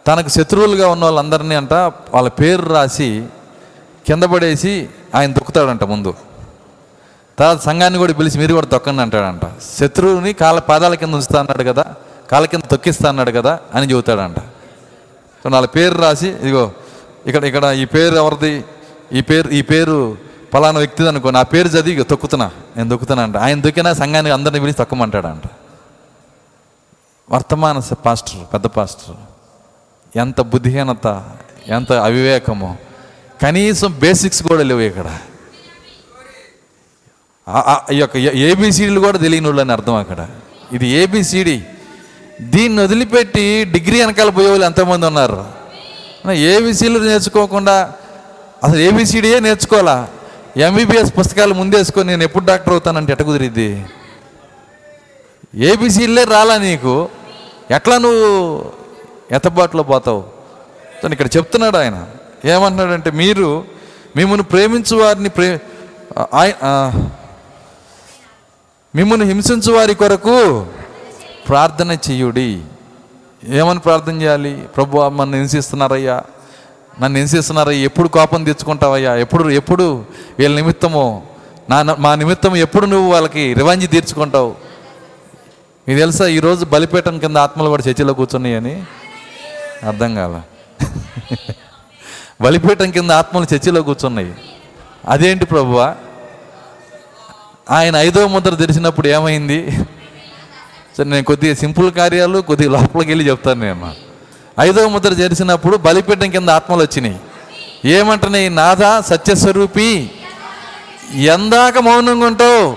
తనకు శత్రువులుగా ఉన్న వాళ్ళందరినీ అంట వాళ్ళ పేరు రాసి కింద పడేసి ఆయన దొక్కుతాడంట ముందు. తర్వాత సంఘాన్ని కూడా పిలిచి మీరు కూడా తొక్కండి అంటాడంట. శత్రువుని కాళ్ళ పాదాల కింద ఉంచుతా అన్నాడు కదా కాళ్ళ కింద తొక్కిస్తా అన్నాడు కదా అని చెబుతాడంట. వాళ్ళ పేరు రాసి ఇదిగో ఇక్కడ ఇక్కడ ఈ పేరు ఎవరిది? ఈ పేరు ఈ పేరు పలానా వ్యక్తిది అనుకో. నా పేరు చదివి తొక్కుతున్నా. నేను తొక్కుతున్నా అంట. ఆయన దొక్కినా సంఘానికి అందరిని పిలిచి తొక్కమంటాడంట. వర్తమాన పాస్టర్ పెద్ద పాస్టర్ ఎంత బుద్ధిహీనత ఎంత అవివేకము. కనీసం బేసిక్స్ కూడా లేవు ఇక్కడ. ఈ యొక్క ఏబిసిడీలు కూడా తెలియని వాళ్ళు అని అర్థం అక్కడ. ఇది ఏబిసిడి. దీన్ని వదిలిపెట్టి డిగ్రీ వెనకాల పోయే వాళ్ళు ఎంతమంది ఉన్నారు. ఏబీసీలు నేర్చుకోకుండా అసలు ఏబిసిడియే నేర్చుకోవాలా? ఎంబీబీఎస్ పుస్తకాలు ముందేసుకొని నేను ఎప్పుడు డాక్టర్ అవుతానంటే ఎట కుదిరిద్ది? ఏబిసిలే రాలా నీకు? ఎట్లా నువ్వు ఎతబాటులో పోతావు? తను ఇక్కడ చెప్తున్నాడు ఆయన. ఏమంటున్నాడంటే మీరు మిమ్మల్ని ప్రేమించు వారిని ప్రే ఆయ- మిమ్మల్ని హింసించు వారి కొరకు ప్రార్థన చెయ్యుడి ఏమని ప్రార్థన చేయాలి? ప్రభు నన్ను హింసిస్తున్నారయ్యా. నన్ను హింసిస్తున్నారయ్యా. ఎప్పుడు కోపం తెచ్చుకుంటావయ్యా? ఎప్పుడు ఎప్పుడు వీళ్ళ నిమిత్తము నా మా నిమిత్తం ఎప్పుడు నువ్వు వాళ్ళకి రివాంజి తీర్చుకుంటావు? మీకు తెలుసా ఈరోజు బలిపీఠం కింద ఆత్మలు కూడా చర్చిలో కూర్చున్నాయని? అర్థం కాల. బలిపీఠం కింద ఆత్మలు చర్చిలో కూర్చున్నాయి. అదేంటి ప్రభువా? ఆయన ఐదవ ముద్ర తెరిచినప్పుడు ఏమైంది? సరే నేను కొద్దిగా సింపుల్ కార్యాలు కొద్దిగా లోపలికి వెళ్ళి చెప్తాను నేను ఐదవ ముద్ర తెరిచినప్పుడు బలిపీఠం కింద ఆత్మలు వచ్చినాయి. ఏమంటున్నాయి? నాథ సత్యస్వరూపి ఎందాక మౌనంగా ఉంటావు.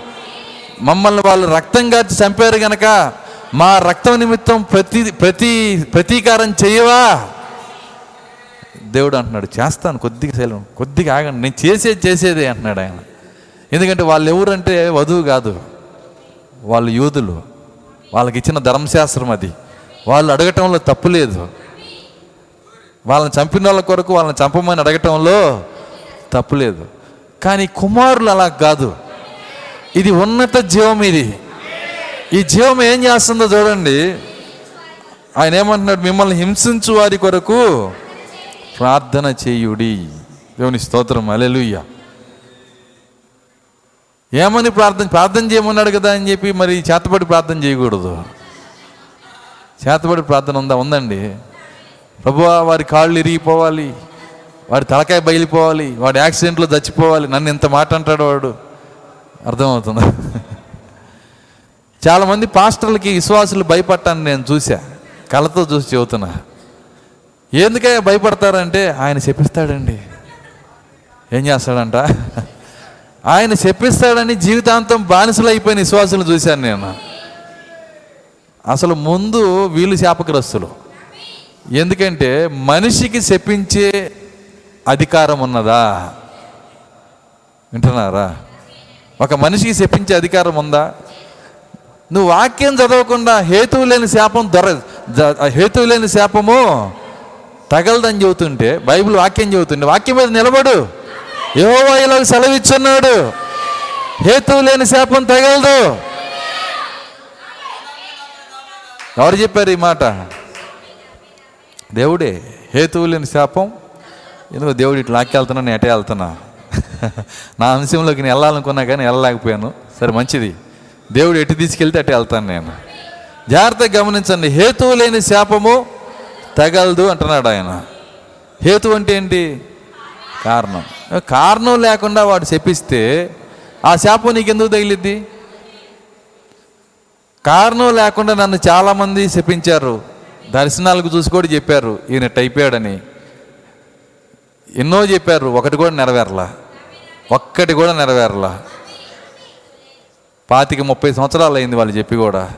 మమ్మల్ని వాళ్ళు రక్తం గార్చి చంపారు గనక మా రక్తం నిమిత్తం ప్రతి ప్రతి ప్రతీకారం చేయవా? దేవుడు అంటున్నాడు చేస్తాను కొద్దిగా శైలం కొద్దిగా ఆగండి. నేను చేసేది చేసేదే అంటున్నాడు ఆయన. ఎందుకంటే వాళ్ళు ఎవరంటే వధువు కాదు వాళ్ళు యూదులు. వాళ్ళకి ఇచ్చిన ధర్మశాస్త్రం అది. వాళ్ళు అడగటంలో తప్పు లేదు. వాళ్ళని చంపిన వాళ్ళ కొరకు వాళ్ళని చంపమని అడగటంలో తప్పు లేదు. కానీ కుమారులు అలా కాదు. ఇది ఉన్నత జీవం ఇది. ఈ జీవం ఏం చేస్తుందో చూడండి. ఆయన ఏమంటున్నాడు? మిమ్మల్ని హింసించు వారి కొరకు ప్రార్థన చేయుడి. దేవుని స్తోత్రం. అలెలుయ్యా ఏమని ప్రార్థన ప్రార్థన చేయమన్నాడు కదా అని చెప్పి మరి చేతపడి ప్రార్థన చేయకూడదు. చేతపడి ప్రార్థన ఉందా? ఉందండి. ప్రభువా వారి కాళ్ళు ఇరిగిపోవాలి వాడి తలకాయ బయలిపోవాలి వాడి యాక్సిడెంట్లో చచ్చిపోవాలి నన్ను ఇంత మాట అంటాడు వాడు. అర్థమవుతుంది? చాలామంది పాస్టర్లకి విశ్వాసులు భయపడటాన్ని నేను చూసా కళ్ళతో చూసి చెబుతున్నా. ఎందుకే భయపడతారంటే ఆయన చెప్పిస్తాడండి. ఏం చేస్తాడంట? ఆయన చెప్పిస్తాడని జీవితాంతం బానిసలు అయిపోయిన విశ్వాసులు చూశాను నేను. అసలు ముందు వీళ్ళు శాపగ్రస్తులు. ఎందుకంటే మనిషికి శపించే అధికారం ఉన్నదా? వింటున్నారా? ఒక మనిషికి శపించే అధికారం ఉందా? నువ్వు వాక్యం చదవకుండా హేతువు లేని శాపం దొర హేతువు లేని శాపము తగలదని చెబుతుంటే బైబిల్ వాక్యం చెబుతుంటే వాక్యం మీద నిలబడు. యోవా ఇలాగ సెలవిచ్చున్నాడు. హేతువు లేని శాపం తగలదు. ఎవరు చెప్పారు ఈ మాట? దేవుడే హేతువు లేని శాపం. ఎందుకో దేవుడు ఇట్లా లాక్కి వెళ్తున్నా నేను ఎటే వెళ్తున్నా. నా అంశంలోకి నేను వెళ్ళాలనుకున్నా కానీ వెళ్ళలేకపోయాను. సరే మంచిది. దేవుడు ఎటు తీసుకెళ్తే అటు వెళ్తాను నేను. జాగ్రత్తగా గమనించండి హేతువు లేని శాపము తగలదు అంటున్నాడు ఆయన. హేతు అంటే ఏంటి? కారణం. కారణం లేకుండా వాడు శపిస్తే ఆ శాపం నీకు ఎందుకు తగిలిద్ది? కారణం లేకుండా నన్ను చాలామంది శపించారు. దర్శనాలకు చూసి కూడా చెప్పారు. ఈయన టైపోయాడని. ఎన్నో చెప్పారు. ఒకటి కూడా నెరవేరలా. ఒక్కటి కూడా నెరవేరలా. పాతిక ముప్పై సంవత్సరాలు అయింది వాళ్ళు చెప్పి కూడా.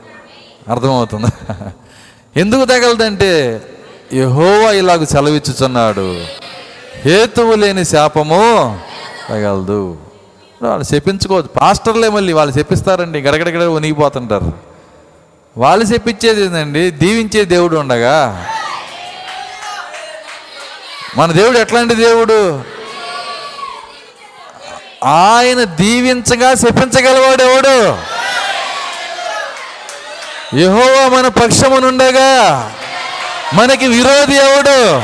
అర్థమవుతుందా? ఎందుకు తగలదంటే యహోవా ఇలాగ సెలవిచ్చుచున్నాడు. హేతువు లేని శాపము తగలదు. వాళ్ళు చెప్పించుకోవచ్చు పాస్టర్లే మళ్ళీ వాళ్ళు చెప్పిస్తారండి. గడగడగడ ఉనిగిపోతుంటారు వాళ్ళు చెప్పించేది ఏంటండి దీవించే దేవుడు ఉండగా. మన దేవుడు ఎట్లాంటి దేవుడు? ఆయన దీవించగా శపించగలవాడు ఎవడు? యహోవా మన పక్షమునుండగా మనకి విరోధి ఎవడు?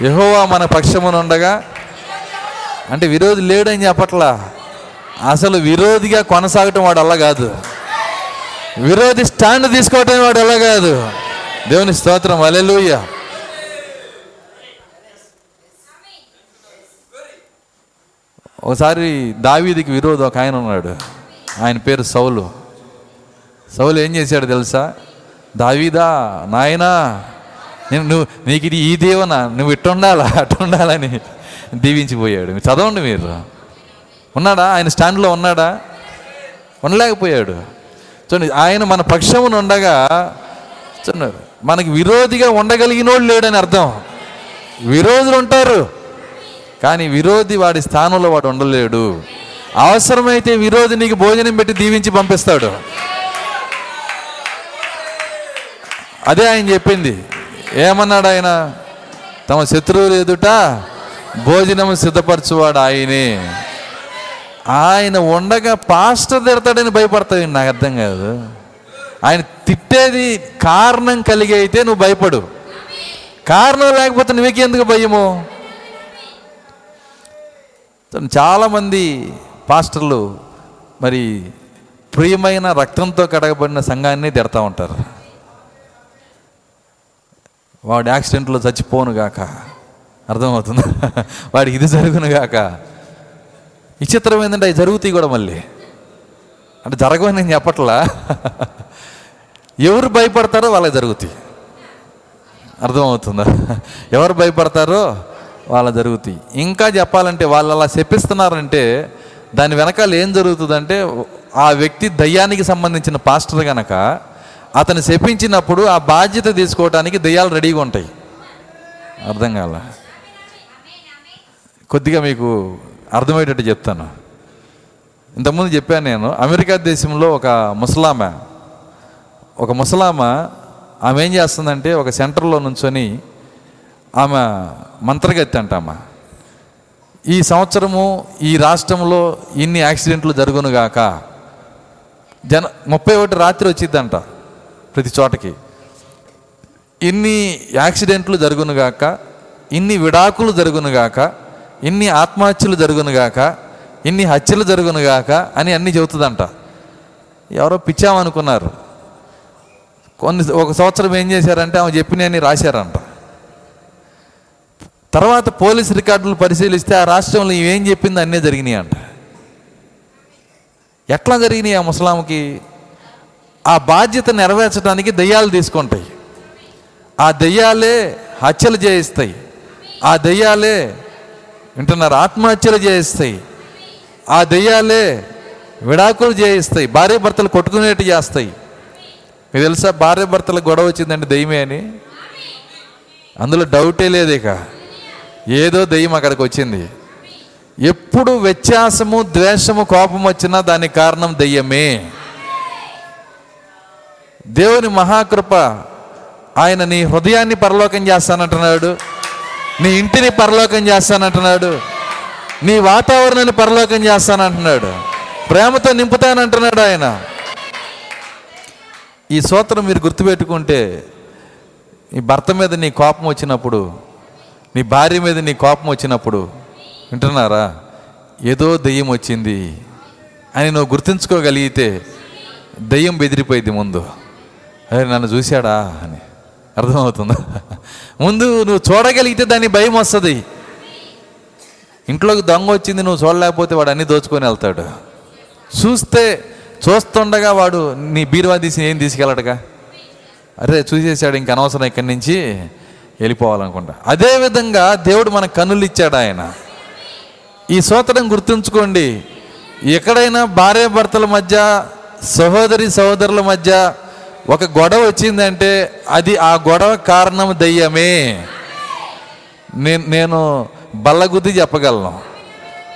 యహోవా మన పక్షమునుండగా అంటే విరోధి లేడని చెప్పట్లా. అసలు విరోధిగా కొనసాగటం వాడు అలా కాదు. విరోధి స్టాండ్ తీసుకోవటం వాడు అలా కాదు. దేవుని స్తోత్రం. అలెలుయ్య ఒకసారి దావీదికి విరోధం ఒక ఆయన ఉన్నాడు. ఆయన పేరు సౌలు. సౌలు ఏం చేశాడు తెలుసా? దావీదా నాయనా నేను నువ్వు నీకు ఇది ఈ దేవన నువ్వు ఇట్టుండాలా ఉండాలా ఉండాలని దీవించిపోయాడు. మీరు చదవండి మీరు. ఉన్నాడా? ఆయన స్టాండ్లో ఉన్నాడా? ఉండలేకపోయాడు. చూడండి ఆయన మన పక్షమును ఉండగా చూడండి మనకి విరోధిగా ఉండగలిగినోడు లేడని అర్థం. విరోధులు ఉంటారు కానీ విరోధి వాడి స్థానంలో వాడు ఉండలేడు. అవసరమైతే విరోధి నీకు భోజనం పెట్టి దీవించి పంపిస్తాడు. అదే ఆయన చెప్పింది. ఏమన్నాడు ఆయన తమ శత్రువులు ఎదుట భోజనం సిద్ధపరచువాడు ఆయనే. ఆయన ఉండగా పాస్టర్ తిడతాడని భయపడతావు నాకు అర్థం కాదు. ఆయన తిట్టేది కారణం కలిగి అయితే నువ్వు భయపడు. కారణం లేకపోతే నువ్వేకి ఎందుకు భయము చాలామంది పాస్టర్లు మరి ప్రియమైన రక్తంతో కడగబడిన సంఘాన్ని తిడతా ఉంటారు. వాడు యాక్సిడెంట్లో చచ్చిపోను గాక. అర్థమవుతుంది? వాడికి ఇది జరుగును గాక. విచిత్రం ఏంటంటే అవి జరుగుతాయి కూడా మళ్ళీ. అంటే జరగవని నేను చెప్పట్లా? ఎవరు భయపడతారో వాళ్ళకి జరుగుతాయి. అర్థమవుతుందా? ఎవరు భయపడతారో వాళ్ళ జరుగుతాయి. ఇంకా చెప్పాలంటే వాళ్ళు అలా చెప్పిస్తున్నారంటే దాని వెనకాల ఏం జరుగుతుందంటే ఆ వ్యక్తి దయ్యానికి సంబంధించిన పాస్టర్ గనక అతను చెప్పించినప్పుడు ఆ బాధ్యత తీసుకోవడానికి దెయ్యాలు రెడీగా ఉంటాయి. అర్థం కాల? కొద్దిగా మీకు అర్థమయ్యేటట్టు చెప్తాను. ఇంతకుముందు చెప్పాను నేను అమెరికా దేశంలో ఒక ముసలామె ఒక ముసలామ ఆమె ఏం చేస్తుందంటే ఒక సెంటర్లో నుంచొని ఆమె మంత్రగత్తి అంటామా ఈ సంవత్సరము ఈ రాష్ట్రంలో ఇన్ని యాక్సిడెంట్లు జరుగునుగాక జన ముప్పై ఒకటి రాత్రి వచ్చిందంట ప్రతి చోటకి. ఇన్ని యాక్సిడెంట్లు జరుగునుగాక ఇన్ని విడాకులు జరుగునుగాక ఇన్ని ఆత్మహత్యలు జరుగునుగాక ఇన్ని హత్యలు జరుగునుగాక అని అన్నీ చెబుతుందంట. ఎవరో పిచ్చామనుకున్నారు. కొన్ని ఒక సంవత్సరం ఏం చేశారంటే ఆమె చెప్పినవి రాశారంట. తర్వాత పోలీస్ రికార్డులు పరిశీలిస్తే ఆ రాష్ట్రంలో ఏం చెప్పింది అన్నీ జరిగినాయి అంట ఎట్లా జరిగినాయి ఆ ముస్లాంకి? ఆ బాధ్యత నెరవేర్చడానికి దయ్యాలు తీసుకుంటాయి. ఆ దయ్యాలే హత్యలు చేయిస్తాయి. ఆ దయ్యాలే వింటున్నారు? ఆత్మహత్యలు చేయిస్తాయి. ఆ దయ్యాలే విడాకులు చేయిస్తాయి. భార్య భర్తలు కొట్టుకునేట్టు చేస్తాయి. మీకు తెలుసా? భార్య భర్తల గొడవ వచ్చిందంటే దయ్యమే అని. అందులో డౌటే లేదు ఇక. ఏదో దయ్యం అక్కడికి వచ్చింది. ఎప్పుడు వ్యత్యాసము ద్వేషము కోపం వచ్చినా దానికి కారణం దెయ్యమే. దేవుని మహాకృప ఆయన నీ హృదయాన్ని పరలోకం చేస్తానంటున్నాడు. నీ ఇంటిని పరలోకం చేస్తానంటున్నాడు. నీ వాతావరణాన్ని పరలోకం చేస్తానంటున్నాడు. ప్రేమతో నింపుతానంటున్నాడు ఆయన. ఈ సూత్రం మీరు గుర్తుపెట్టుకుంటే నీ భర్త మీద నీ కోపం వచ్చినప్పుడు నీ భార్య మీద నీ కోపం వచ్చినప్పుడు వింటున్నారా? ఏదో దెయ్యం వచ్చింది అని నువ్వు గుర్తుంచుకోగలిగితే దెయ్యం బెదిరిపోయింది ముందు. అరే నన్ను చూశాడా అని. అర్థమవుతుందా? ముందు నువ్వు చూడగలిగితే దాని భయం వస్తుంది. ఇంట్లోకి దొంగ వచ్చింది నువ్వు చూడలేకపోతే వాడు అన్నీ దోచుకొని వెళ్తాడు. చూస్తే చూస్తుండగా వాడు నీ బీరువా తీసి ఏం తీసుకెళ్ళడుగా? అరే చూసేసాడు ఇంక అనవసరం ఇక్కడి నుంచి వెళ్ళిపోవాలనుకుంటా. అదేవిధంగా దేవుడు మన కన్నులు ఇచ్చాడు ఆయన. ఈ సూత్రం గుర్తుంచుకోండి. ఎక్కడైనా భార్య భర్తల మధ్య సహోదరి సహోదరుల మధ్య ఒక గొడవ వచ్చిందంటే అది ఆ గొడవ కారణం దయ్యమే. నేను నేను బల్లగుద్ది చెప్పగలను.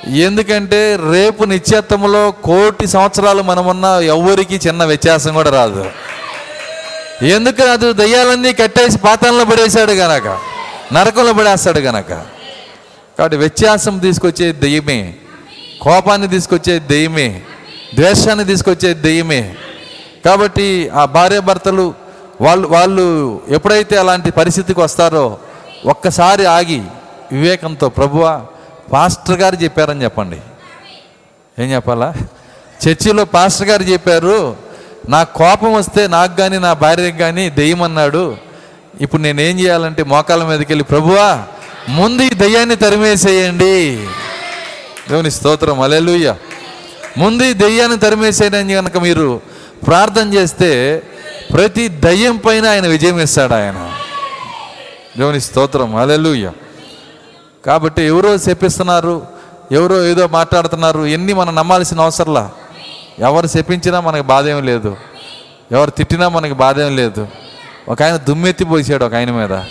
ఎందుకంటే రేపు నిశ్చేత్తంలో కోటి సంవత్సరాలు మనమున్న ఎవ్వరికి చిన్న వ్యత్యాసం కూడా రాదు. ఎందుకు అది దయ్యాలన్నీ కట్టేసి పాతంలో పడేశాడు గనక నరకంలో పడేస్తాడు గనక. కాబట్టి వ్యత్యాసం తీసుకొచ్చే దెయ్యమే కోపాన్ని తీసుకొచ్చే దెయ్యమే ద్వేషాన్ని తీసుకొచ్చే దెయ్యమే. కాబట్టి ఆ భార్య భర్తలు వాళ్ళు వాళ్ళు ఎప్పుడైతే అలాంటి పరిస్థితికి వస్తారో ఒక్కసారి ఆగి వివేకంతో ప్రభువా పాస్టర్ గారు చెప్పారని చెప్పండి. ఏం చెప్పాలా? చర్చిలో పాస్టర్ గారు చెప్పారు నా కోపం వస్తే నాకు కానీ నా భార్యకి కానీ దెయ్యం అన్నాడు ఇప్పుడు నేనేం చేయాలంటే మోకాళ్ళ మీదకి వెళ్ళి ప్రభువా ముందు ఈ దెయ్యాన్ని తరిమేసేయండి. దేవుని స్తోత్రం. అలెలుయ్య ముందు ఈ దెయ్యాన్ని తరిమేసేయని కనుక మీరు ప్రార్థన చేస్తే ప్రతి దయ్యం పైన ఆయన విజయం ఇస్తాడు ఆయన. దేవుని స్తోత్రం. అలెలుయ్య కాబట్టి ఎవరో చెప్పిస్తున్నారు ఎవరో ఏదో మాట్లాడుతున్నారు ఎన్ని మనం నమ్మాల్సిన అవసరంలా? ఎవరు చెప్పించినా మనకి బాధ ఏం లేదు. ఎవరు తిట్టినా మనకి బాధ ఏం లేదు. ఒక ఆయన దుమ్మెత్తి పోసాడు ఒక ఆయన మీద.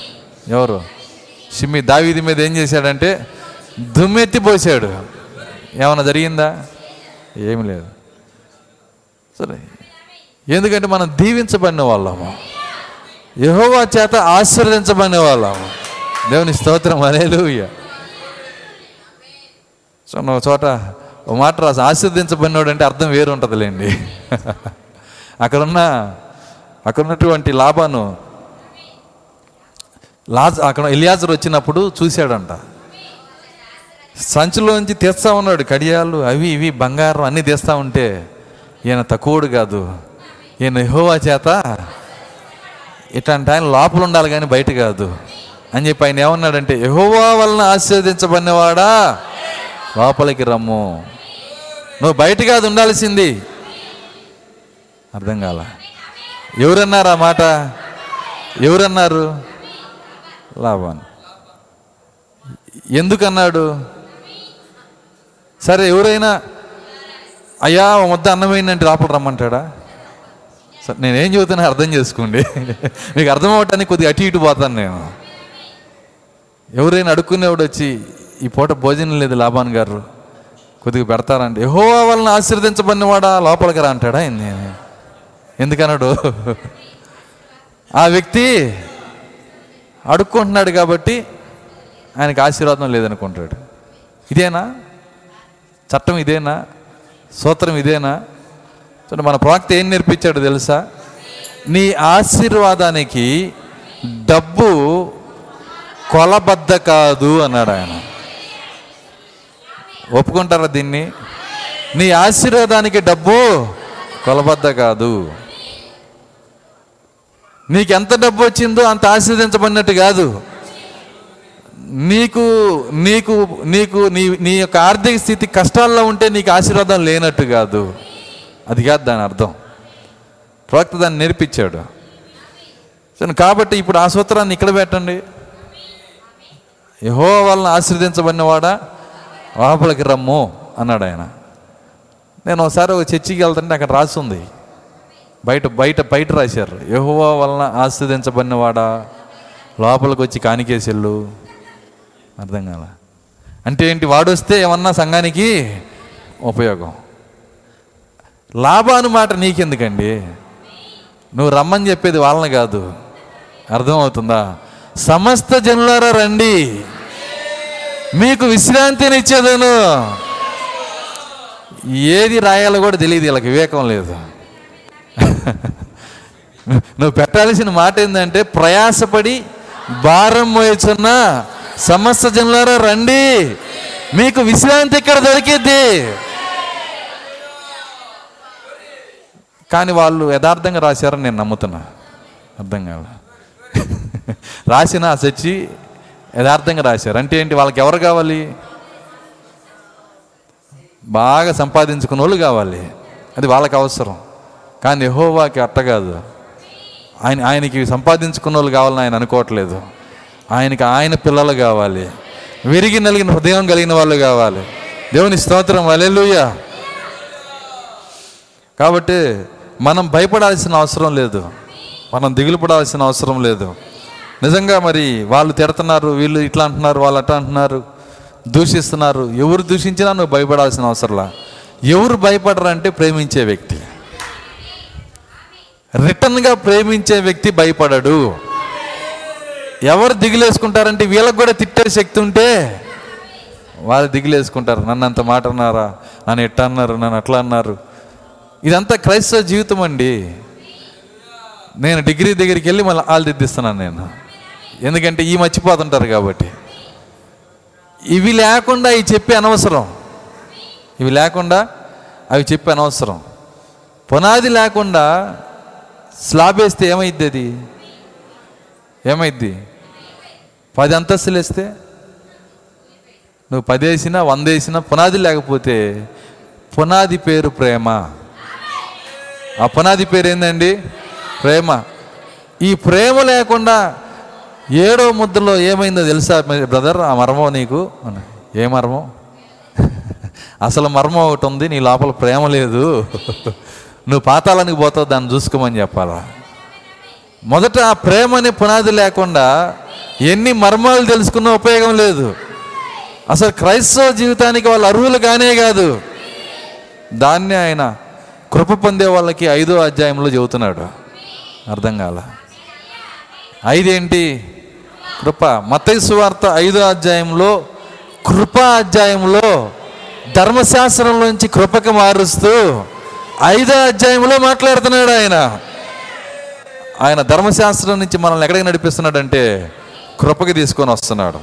ఎవరు? షిమ్మి దావీది మీద ఏం చేశాడంటే దుమ్మెత్తి పోసాడు ఏమైనా జరిగిందా? ఏమి లేదు. సరే. ఎందుకంటే మనం దీవించబడిన వాళ్ళము. యహోవా చేత ఆశీర్వదించబడిన వాళ్ళము. దేవుని స్తోత్రం అలేలుయ్య సో నువ్వు చోట ఓ మాట రాసి ఆశీర్దించబడినోడు అంటే అర్థం వేరు ఉంటుందిలేండి అక్కడున్న అక్కడ ఉన్నటువంటి లాభాను లాజ్ అక్కడ ఇలియాజర్ వచ్చినప్పుడు చూశాడంట. సంచిలోంచి తెస్తా ఉన్నాడు కడియాలు అవి ఇవి బంగారం అన్నీ తీస్తా ఉంటే ఈయన తక్కువడు కాదు. ఈయన యెహోవా చేత ఇట్లాంటి ఆయన లోపల ఉండాలి కానీ బయట కాదు. అని చెప్పి ఆయన ఏమన్నాడంటే యహోవా వలన ఆశీర్వదించబడినవాడా? లోపలికి రమ్ము. నువ్వు బయట కాదు ఉండాల్సింది. అర్థం కాల. ఎవరన్నారు ఆ మాట? ఎవరన్నారు? లాభాన్. ఎందుకన్నాడు? సరే ఎవరైనా అయ్యా వద్ద అన్నమైందంటే లోపల రమ్మంటాడా? సరే నేనేం చెబుతున్నా అర్థం చేసుకోండి. మీకు అర్థం అవ్వటానికి కొద్దిగా అటు ఇటు పోతాను నేను. ఎవరైనా అడుక్కునేవాడు వచ్చి ఈ పూట భోజనం లేదు లాభాన్ గారు కొద్దిగా పెడతారంటే. ఏహో వాళ్ళని ఆశీర్వదించబడినవాడా? లోపలికి రా అంటాడా నేను ఎందుకన్నాడు ఆ వ్యక్తి అడుక్కుంటున్నాడు కాబట్టి ఆయనకి ఆశీర్వాదం లేదనుకుంటాడు. ఇదేనా? చట్టం ఇదేనా? సూత్రం ఇదేనా? సో మన ప్రవక్త ఏం నేర్పించాడు తెలుసా? నీ ఆశీర్వాదానికి డబ్బు కొలబద్ద కాదు అన్నాడు ఆయన. ఒప్పుకుంటారా దీన్ని? నీ ఆశీర్వాదానికి డబ్బు కొలబద్ద కాదు. నీకు ఎంత డబ్బు వచ్చిందో అంత ఆశీర్వదించబడినట్టు కాదు. నీకు నీకు నీకు నీ నీ యొక్క ఆర్థిక స్థితి కష్టాల్లో ఉంటే నీకు ఆశీర్వాదం లేనట్టు కాదు. అది కాదు దాని అర్థం. ప్రవక్త దాన్ని నేర్పించాడు. కాబట్టి ఇప్పుడు ఆ సూత్రాన్ని ఇక్కడ పెట్టండి. యహో వాళ్ళని ఆశ్రదించబడినవాడా లోపలికి రమ్ము అన్నాడు ఆయన. నేను ఒకసారి ఒక చర్చికి వెళ్తుంటే అక్కడ రాసి ఉంది బయట బయట బయట రాశారు. యహోవా వలన ఆస్వాదించబడినవాడా లోపలికి వచ్చి కానికేసెళ్ళు అర్థం కాల. అంటే ఏంటి? వాడు వస్తే ఏమన్నా సంఘానికి ఉపయోగం. లాభాను మాట నీకెందుకండి? నువ్వు రమ్మని చెప్పేది వాళ్ళని కాదు. అర్థమవుతుందా? సమస్త జనులారా రండి. మీకు విశ్రాంతిని ఇచ్చేదను. ఏది రాయాలో కూడా తెలియదు వీళ్ళకి వివేకం లేదు. నువ్వు పెట్టాల్సిన మాట ఏంటంటే ప్రయాసపడి భారం మోయచున్న సమస్త జనులారా రండి. మీకు విశ్రాంతి ఇక్కడ దొరికిద్ది. కానీ వాళ్ళు యథార్థంగా రాశారని నేను నమ్ముతున్నా. అర్థం కాదు రాసిన ఆ యథార్థంగా రాశారు. అంటే ఏంటి? వాళ్ళకి ఎవరు కావాలి? బాగా సంపాదించుకున్న వాళ్ళు కావాలి. అది వాళ్ళకి అవసరం. కానీ ఎహోవాకి అట్ట కాదు. ఆయన ఆయనకి సంపాదించుకున్న వాళ్ళు కావాలని ఆయన అనుకోవట్లేదు. ఆయనకి ఆయన పిల్లలు కావాలి. విరిగి నలిగిన హృదయం కలిగిన వాళ్ళు కావాలి. దేవుని స్తోత్రం. అలెలుయ్యా కాబట్టి మనం భయపడాల్సిన అవసరం లేదు. మనం దిగులు పడాల్సిన అవసరం లేదు. నిజంగా మరి వాళ్ళు తిడుతున్నారు వీళ్ళు ఇట్లా అంటున్నారు వాళ్ళు అట్లా అంటున్నారు దూషిస్తున్నారు. ఎవరు దూషించినా నువ్వు భయపడాల్సిన అవసరంలా? ఎవరు భయపడరంటే ప్రేమించే వ్యక్తి. రిటర్న్గా ప్రేమించే వ్యక్తి భయపడడు. ఎవరు దిగులేసుకుంటారంటే వీళ్ళకి కూడా తిట్టే శక్తి ఉంటే వాళ్ళు దిగులేసుకుంటారు. నన్ను అంత మాట అన్నారా? నన్ను ఎట్ట అన్నారు? నన్ను అట్లా అన్నారు? ఇదంతా క్రైస్తవ జీవితం అండి. నేను డిగ్రీ దగ్గరికి వెళ్ళి మళ్ళీ వాళ్ళు దిద్దిస్తున్నాను నేను. ఎందుకంటే ఈ మర్చిపోతుంటారు కాబట్టి. ఇవి లేకుండా ఇవి చెప్పి అనవసరం. ఇవి లేకుండా అవి చెప్పి అనవసరం. పునాది లేకుండా స్లాబ్ వేస్తే ఏమైద్ది అది? ఏమైద్ది? పది అంతస్తులు వేస్తే? నువ్వు పది వేసినా వంద వేసినా పునాది లేకపోతే పునాది పేరు ప్రేమ. ఆ పునాది పేరేందండి? ప్రేమ. ఈ ప్రేమ లేకుండా ఏడో ముద్దలో ఏమైందో తెలుసా బ్రదర్? ఆ మర్మం నీకు? ఏ మర్మం? అసలు మర్మం ఒకటి ఉంది నీ లోపల ప్రేమ లేదు. నువ్వు పాతాలనికి పోతావు దాన్ని చూసుకోమని చెప్పాలా? మొదట ఆ ప్రేమ అనే పునాది లేకుండా ఎన్ని మర్మాలు తెలుసుకున్న ఉపయోగం లేదు. అసలు క్రైస్తవ జీవితానికి వాళ్ళు అర్హులు కానే కాదు. దాన్ని ఆయన కృప పొందే వాళ్ళకి ఐదో అధ్యాయంలో చెబుతున్నాడు. అర్థం కాల. ఐదేంటి? కృప. మతైసు వార్త ఐదో అధ్యాయంలో కృప అధ్యాయంలో ధర్మశాస్త్రంలోంచి కృపకి మారుస్తూ ఐదో అధ్యాయంలో మాట్లాడుతున్నాడు ఆయన. ఆయన ధర్మశాస్త్రం నుంచి మనల్ని ఎక్కడికి నడిపిస్తున్నాడంటే కృపకి తీసుకొని వస్తున్నాడు.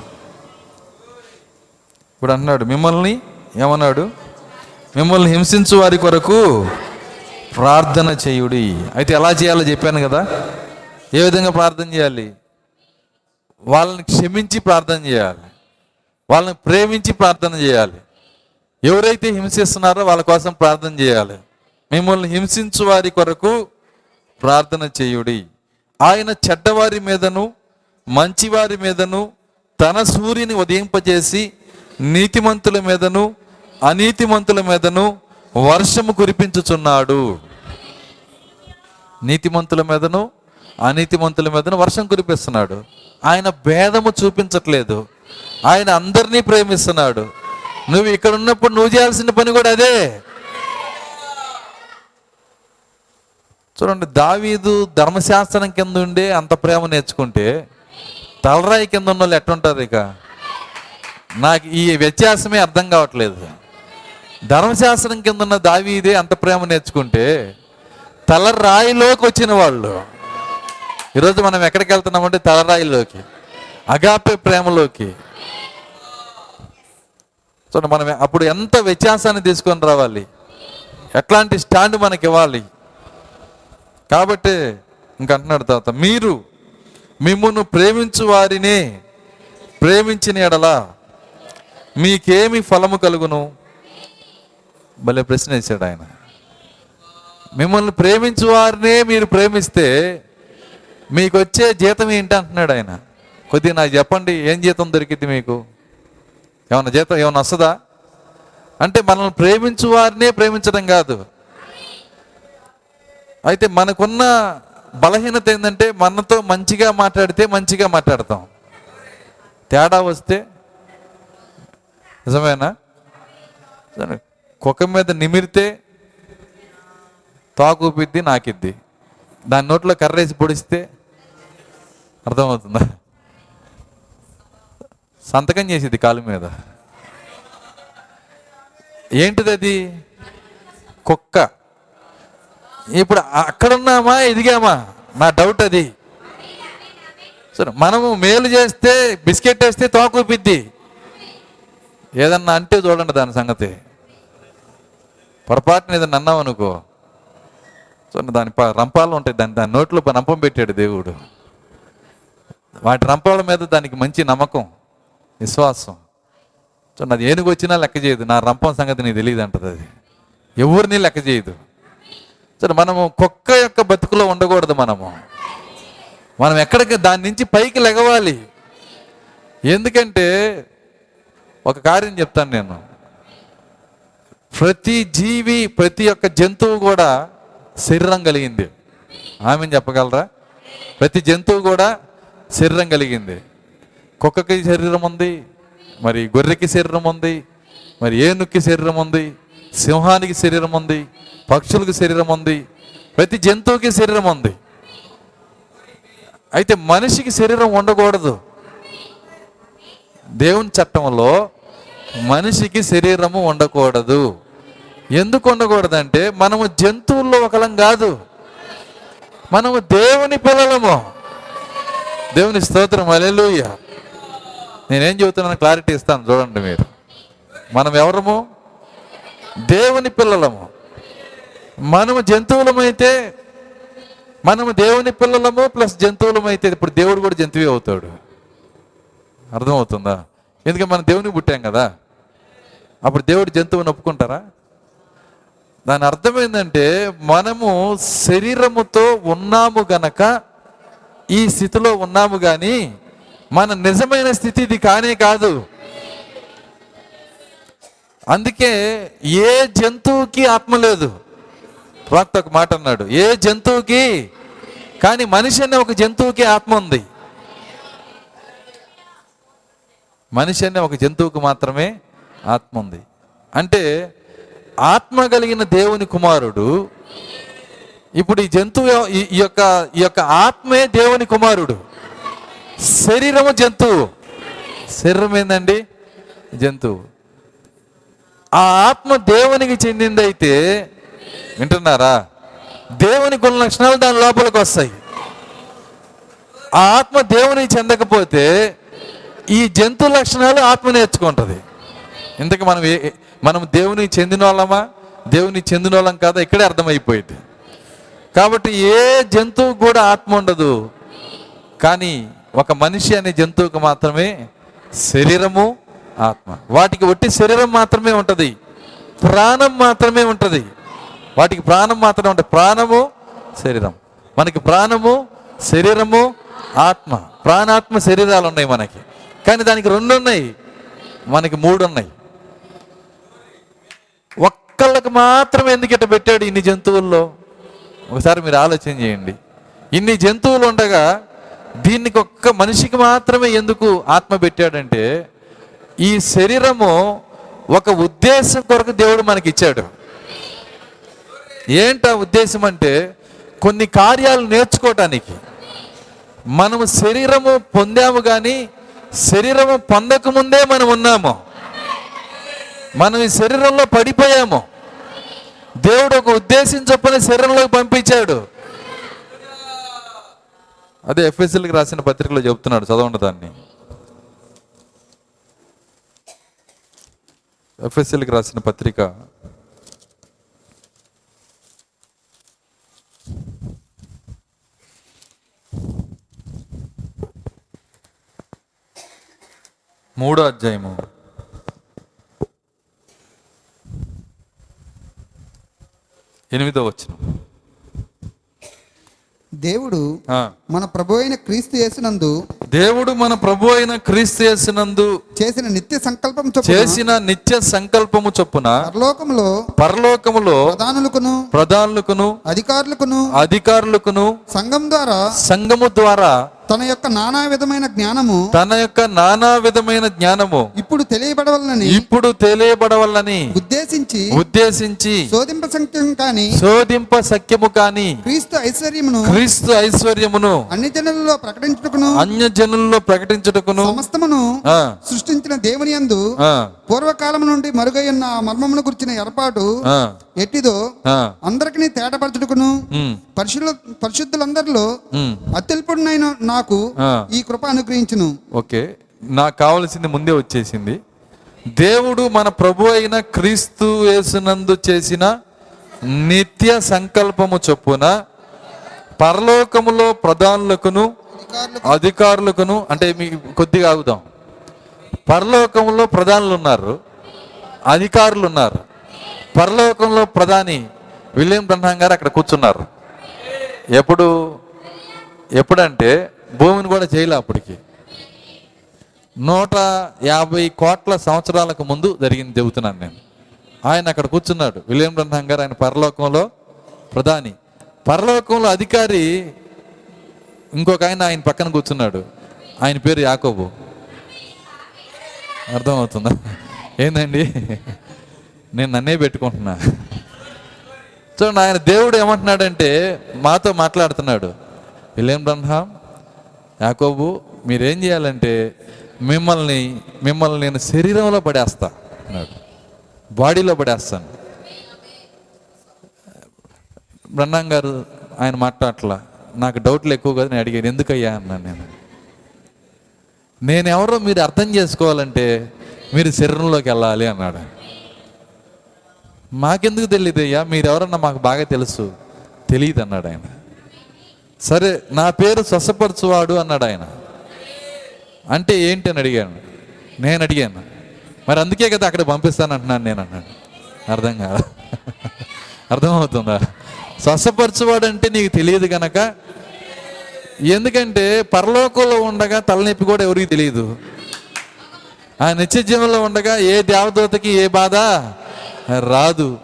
ఇప్పుడు అంటున్నాడు మిమ్మల్ని ఏమన్నాడు? మిమ్మల్ని హింసించు వారి కొరకు ప్రార్థన చేయుడి. అయితే ఎలా చేయాలో చెప్పాను కదా? ఏ విధంగా ప్రార్థన చేయాలి? వాళ్ళని క్షమించి ప్రార్థన చేయాలి. వాళ్ళని ప్రేమించి ప్రార్థన చేయాలి. ఎవరైతే హింసిస్తున్నారో వాళ్ళ కోసం ప్రార్థన చేయాలి. మిమ్మల్ని హింసించు వారి కొరకు ప్రార్థన చేయుడి. ఆయన చెడ్డవారి మీదను మంచివారి మీదను తన సూర్యుని ఉదయింపజేసి నీతిమంతుల మీదను అనీతిమంతుల మీదను వర్షము కురిపించుచున్నాడు. నీతిమంతుల మీదను అనీతిమంతుల మీదను వర్షం కురిపిస్తున్నాడు. ఆయన భేదము చూపించట్లేదు. ఆయన అందరినీ ప్రేమిస్తున్నాడు. నువ్వు ఇక్కడ ఉన్నప్పుడు నువ్వు చేయాల్సిన పని కూడా అదే. చూడండి దావీదు ధర్మశాస్త్రం కింద ఉండే అంత ప్రేమ నేర్చుకుంటే తలరాయి కింద ఉన్న వాళ్ళు ఎట్టుంటారు ఇక? నాకు ఈ వ్యత్యాసమే అర్థం కావట్లేదు. ధర్మశాస్త్రం కింద ఉన్న దావీదే అంత ప్రేమ నేర్చుకుంటే తలరాయిలోకి వచ్చిన వాళ్ళు. ఈరోజు మనం ఎక్కడికి వెళ్తున్నామంటే తలరాయిలోకి అగాపే ప్రేమలోకి. చూడండి మనం అప్పుడు ఎంత వ్యత్యాసాన్ని తీసుకొని రావాలి. ఎట్లాంటి స్టాండ్ మనకి ఇవ్వాలి. కాబట్టి ఇంకంటున్నాడు తర్వాత మీరు మిమ్మును ప్రేమించు వారిని ప్రేమించిన ఎడల మీకేమి ఫలము కలుగును? భలే ప్రశ్న వేశాడు ఆయన. మిమ్మల్ని ప్రేమించు వారినే మీరు ప్రేమిస్తే మీకు వచ్చే జీతం ఏంటి అంటున్నాడు ఆయన. కొద్దిగా నాకు చెప్పండి ఏం జీతం దొరికింది మీకు? ఏమన్నా జీతం ఏమన్నా వస్తుందా? అంటే మనల్ని ప్రేమించు వారినే ప్రేమించడం కాదు. అయితే మనకున్న బలహీనత ఏంటంటే మనతో మంచిగా మాట్లాడితే మంచిగా మాట్లాడతాం. తేడా వస్తే నిజమేనా? సరే. కుక్క మీద నిమిరితే తాకూపిద్ది నాకిద్ది. దాని నోట్లో కర్రేసి పొడిస్తే అర్థమవుతుందా? సంతకం చేసేది కాలు మీద. ఏంటిది అది కుక్క. ఇప్పుడు అక్కడున్నామా ఎదిగామా? నా డౌట్ అది. సరే మనము మేలు చేస్తే బిస్కెట్ వేస్తే తోకూపిద్ది ఏదన్నా అంటే చూడండి దాని సంగతి. పొరపాటున ఏదైనా అన్నావు అనుకో. సో దాని ప- రంపాలు ఉంటాయి. దాని దాని నోట్లో రంపం పెట్టాడు దేవుడు. వాటి రంపాల మీద దానికి మంచి నమ్మకం విశ్వాసం. సో నాది ఏనుగు వచ్చినా లెక్క చేయదు. నా రంపం సంగతి నీకు తెలియదు అంటది అది. ఎవరిని లెక్క చేయదు. సో మనము కుక్క యొక్క బతుకులో ఉండకూడదు మనము. మనం ఎక్కడికి దాని నుంచి పైకి లెగవాలి ఎందుకంటే ఒక కార్యం చెప్తాను నేను. ప్రతి జీవి ప్రతి ఒక్క జంతువు కూడా శరీరం కలిగింది. ఆమె చెప్పగలరా? ప్రతి జంతువు కూడా శరీరం కలిగింది. కుక్కకి శరీరం ఉంది మరి గొర్రెకి శరీరం ఉంది మరి ఏనుక్కి శరీరం ఉంది సింహానికి శరీరం ఉంది పక్షులకు శరీరం ఉంది ప్రతి జంతువుకి శరీరం ఉంది. అయితే మనిషికి శరీరం ఉండకూడదు. దేవుని చట్టంలో మనిషికి శరీరము ఉండకూడదు. ఎందుకు ఉండకూడదంటే మనము జంతువుల్లో ఒకలం కాదు. మనము దేవుని పిల్లలము. దేవుని స్తోత్రం అలెలుయ్య నేనేం చెబుతున్నాను క్లారిటీ ఇస్తాను చూడండి మీరు. మనం ఎవరము? దేవుని పిల్లలము. మనము జంతువులమైతే మనము దేవుని పిల్లలము ప్లస్ జంతువులమైతే ఇప్పుడు దేవుడు కూడా జంతువే అవుతాడు. అర్థమవుతుందా? ఎందుకంటే మనం దేవునికి పుట్టాం కదా. అప్పుడు దేవుడు జంతువుని ఒప్పుకుంటారా? దాని అర్థం ఏంటంటే మనము శరీరముతో ఉన్నాము గనక ఈ స్థితిలో ఉన్నాము కానీ మన నిజమైన స్థితి ఇది కానే కాదు. అందుకే ఏ జంతువుకి ఆత్మ లేదు? ప్రవక్త ఒక మాట అన్నాడు. ఏ జంతువుకి? కానీ మనిషి అనే ఒక జంతువుకి ఆత్మ ఉంది. మనిషి అనే ఒక జంతువుకి మాత్రమే ఆత్మ ఉంది. అంటే ఆత్మ కలిగిన దేవుని కుమారుడు ఇప్పుడు ఈ జంతువు ఈ యొక్క ఈ యొక్క ఆత్మే దేవుని కుమారుడు. శరీరము జంతువు శరీరం ఏందండి? జంతువు ఆ ఆత్మ దేవునికి చెందిందైతే వింటున్నారా? దేవుని గుణ లక్షణాలు దాని లోపలికి వస్తాయి. ఆ ఆత్మ దేవునికి చెందకపోతే ఈ జంతు లక్షణాలు ఆత్మ నేర్చుకుంటుంది. ఇంతకు మనం మనం దేవునికి చెందిన వాళ్ళమా దేవునికి చెందిన వాళ్ళం కాదా? ఇక్కడే అర్థమైపోయింది. కాబట్టి ఏ జంతువు కూడా ఆత్మ ఉండదు. కానీ ఒక మనిషి అనే జంతువుకు మాత్రమే శరీరము ఆత్మ. వాటికి ఒట్టి శరీరం మాత్రమే ఉంటుంది. ప్రాణం మాత్రమే ఉంటుంది. వాటికి ప్రాణం మాత్రమే ఉంటుంది. ప్రాణము శరీరం. మనకి ప్రాణము శరీరము ఆత్మ. ప్రాణాత్మ శరీరాలు ఉన్నాయి మనకి. కానీ దానికి రెండు ఉన్నాయి మనకి మూడు ఉన్నాయి కుక్కలకు మాత్రమే ఎందుకు ఇట్ట పెట్టాడు ఇన్ని జంతువుల్లో? ఒకసారి మీరు ఆలోచన చేయండి. ఇన్ని జంతువులు ఉండగా దీనికి ఒక్క మనిషికి మాత్రమే ఎందుకు ఆత్మ పెట్టాడంటే ఈ శరీరము ఒక ఉద్దేశం కొరకు దేవుడు మనకి ఇచ్చాడు ఏంట ఉద్దేశం అంటే కొన్ని కార్యాలు నేర్చుకోవటానికి మనము శరీరము పొందాము కానీ శరీరము పొందకముందే మనం ఉన్నాము. మనం ఈ శరీరంలో పడిపోయాము. దేవుడు ఒక ఉద్దేశం చొప్పున శరీరంలోకి పంపించాడు. అదే ఎఫ్ఎస్ఎల్కి రాసిన పత్రికలో చెప్తున్నాడు చదవండి దాన్ని. ఎఫ్ఎస్ఎల్కి రాసిన పత్రిక. మూడో అధ్యాయము. ఎనిమిదో వచ్చిన దేవుడు మన ప్రభు అయిన క్రీస్తు యేసునందు దేవుడు మన ప్రభు అయిన క్రీస్తు యేసునందు చేసిన నిత్య సంకల్పం చేసిన నిత్య సంకల్పము చొప్పున పరలోకములో పరలోకములో ప్రధానులకును ప్రధానులకును అధికారులకును అధికారులకును సంఘం ద్వారా సంఘము ద్వారా తన యొక్క నానా విధమైన జ్ఞానము తన యొక్క నానా విధమైన జ్ఞానము ఇప్పుడు తెలియబడవలనని ఇప్పుడు తెలియబడవల్లని ఉద్దేశించి ఉద్దేశించి శోధింప సంఖ్యం కాని శోధింప సఖ్యము కాని క్రీస్తు ఐశ్వర్యమును క్రీస్తు ఐశ్వర్యమును అన్ని జనులలో ప్రకటించుటకును అన్య జనుల్లో ప్రకటించుటకును సమస్తమును సృష్టించిన దేవుని యందు ఆ, పూర్వకాలము నుండి ఆ మర్మమును గురించిన ఏర్పాటు ఎట్టిదో అందరికి తేటపరచుటకును ఉమ్, పరిశుద్ధ పరిశుద్ధులందరిలో. అత్యల్పుడినైన నాకు. ఈ కృప అనుగ్రహించును. ఓకే. నాకు కావలసింది ముందే వచ్చేసింది. దేవుడు మన ప్రభు అయిన క్రీస్తు యేసునందు చేసిన నిత్య సంకల్పము చొప్పున పరలోకములో ప్రధానులకును అధికారులకును అంటే మీ కొద్దిగా ఆగుదాం. పరలోకంలో ప్రధానులు ఉన్నారు అధికారులు ఉన్నారు పరలోకంలో ప్రధాని విలియం బ్రహ్మాం గారు అక్కడ కూర్చున్నారు. ఎప్పుడు ఎప్పుడంటే భూమిని కూడా చేయలే అప్పటికి. నూట యాభై కోట్ల సంవత్సరాలకు ముందు జరిగింది చెబుతున్నాను నేను. ఆయన అక్కడ కూర్చున్నాడు. విలియం బ్రహ్మాం గారు ఆయన పరలోకంలో ప్రధాని. పరలోకంలో అధికారి ఇంకొక ఆయన ఆయన పక్కన కూర్చున్నాడు. ఆయన పేరు యాకోబు. అర్థమవుతుందా? ఏందండి? నేను నన్నే పెట్టుకుంటున్నా. చూడండి ఆయన దేవుడు ఏమంటున్నాడంటే మాతో మాట్లాడుతున్నాడు. విలియం బ్రహ్మ యాకోబు మీరేం చేయాలంటే మిమ్మల్ని మిమ్మల్ని నేను శరీరంలో పడేస్తా అన్నాడు. బాడీలో పడేస్తాను. బ్రహ్మం గారు ఆయన మాట్లాడట్లా. నాకు డౌట్లు ఎక్కువ కదా నేను అడిగాను ఎందుకయ్యా? అన్నాను నేను. నేను ఎవరో మీరు అర్థం చేసుకోవాలంటే మీరు శరీరంలోకి వెళ్ళాలి అన్నాడు. మాకెందుకు తెలియదు అయ్యా మీరెవరన్నా మాకు బాగా తెలుసు. తెలియదు అన్నాడు ఆయన. సరే నా పేరు స్వసపరచువాడు అన్నాడు ఆయన. అంటే ఏంటి? అని అడిగాను. నేను అడిగాను. మరి అందుకే కదా అక్కడ పంపిస్తాను అంటున్నాను నేను అన్నాడు అర్థం కాదా అర్థమవుతుందా? స్వసపరచువాడు అంటే నీకు తెలియదు కనుక ఎందుకంటే పరలోకంలో ఉండగా తలనొప్పి కూడా ఎవరికి తెలియదు. ఆ నిత్య జీవంలో ఉండగా ఏ దేవదూతకి ఏ బాధ రాదు.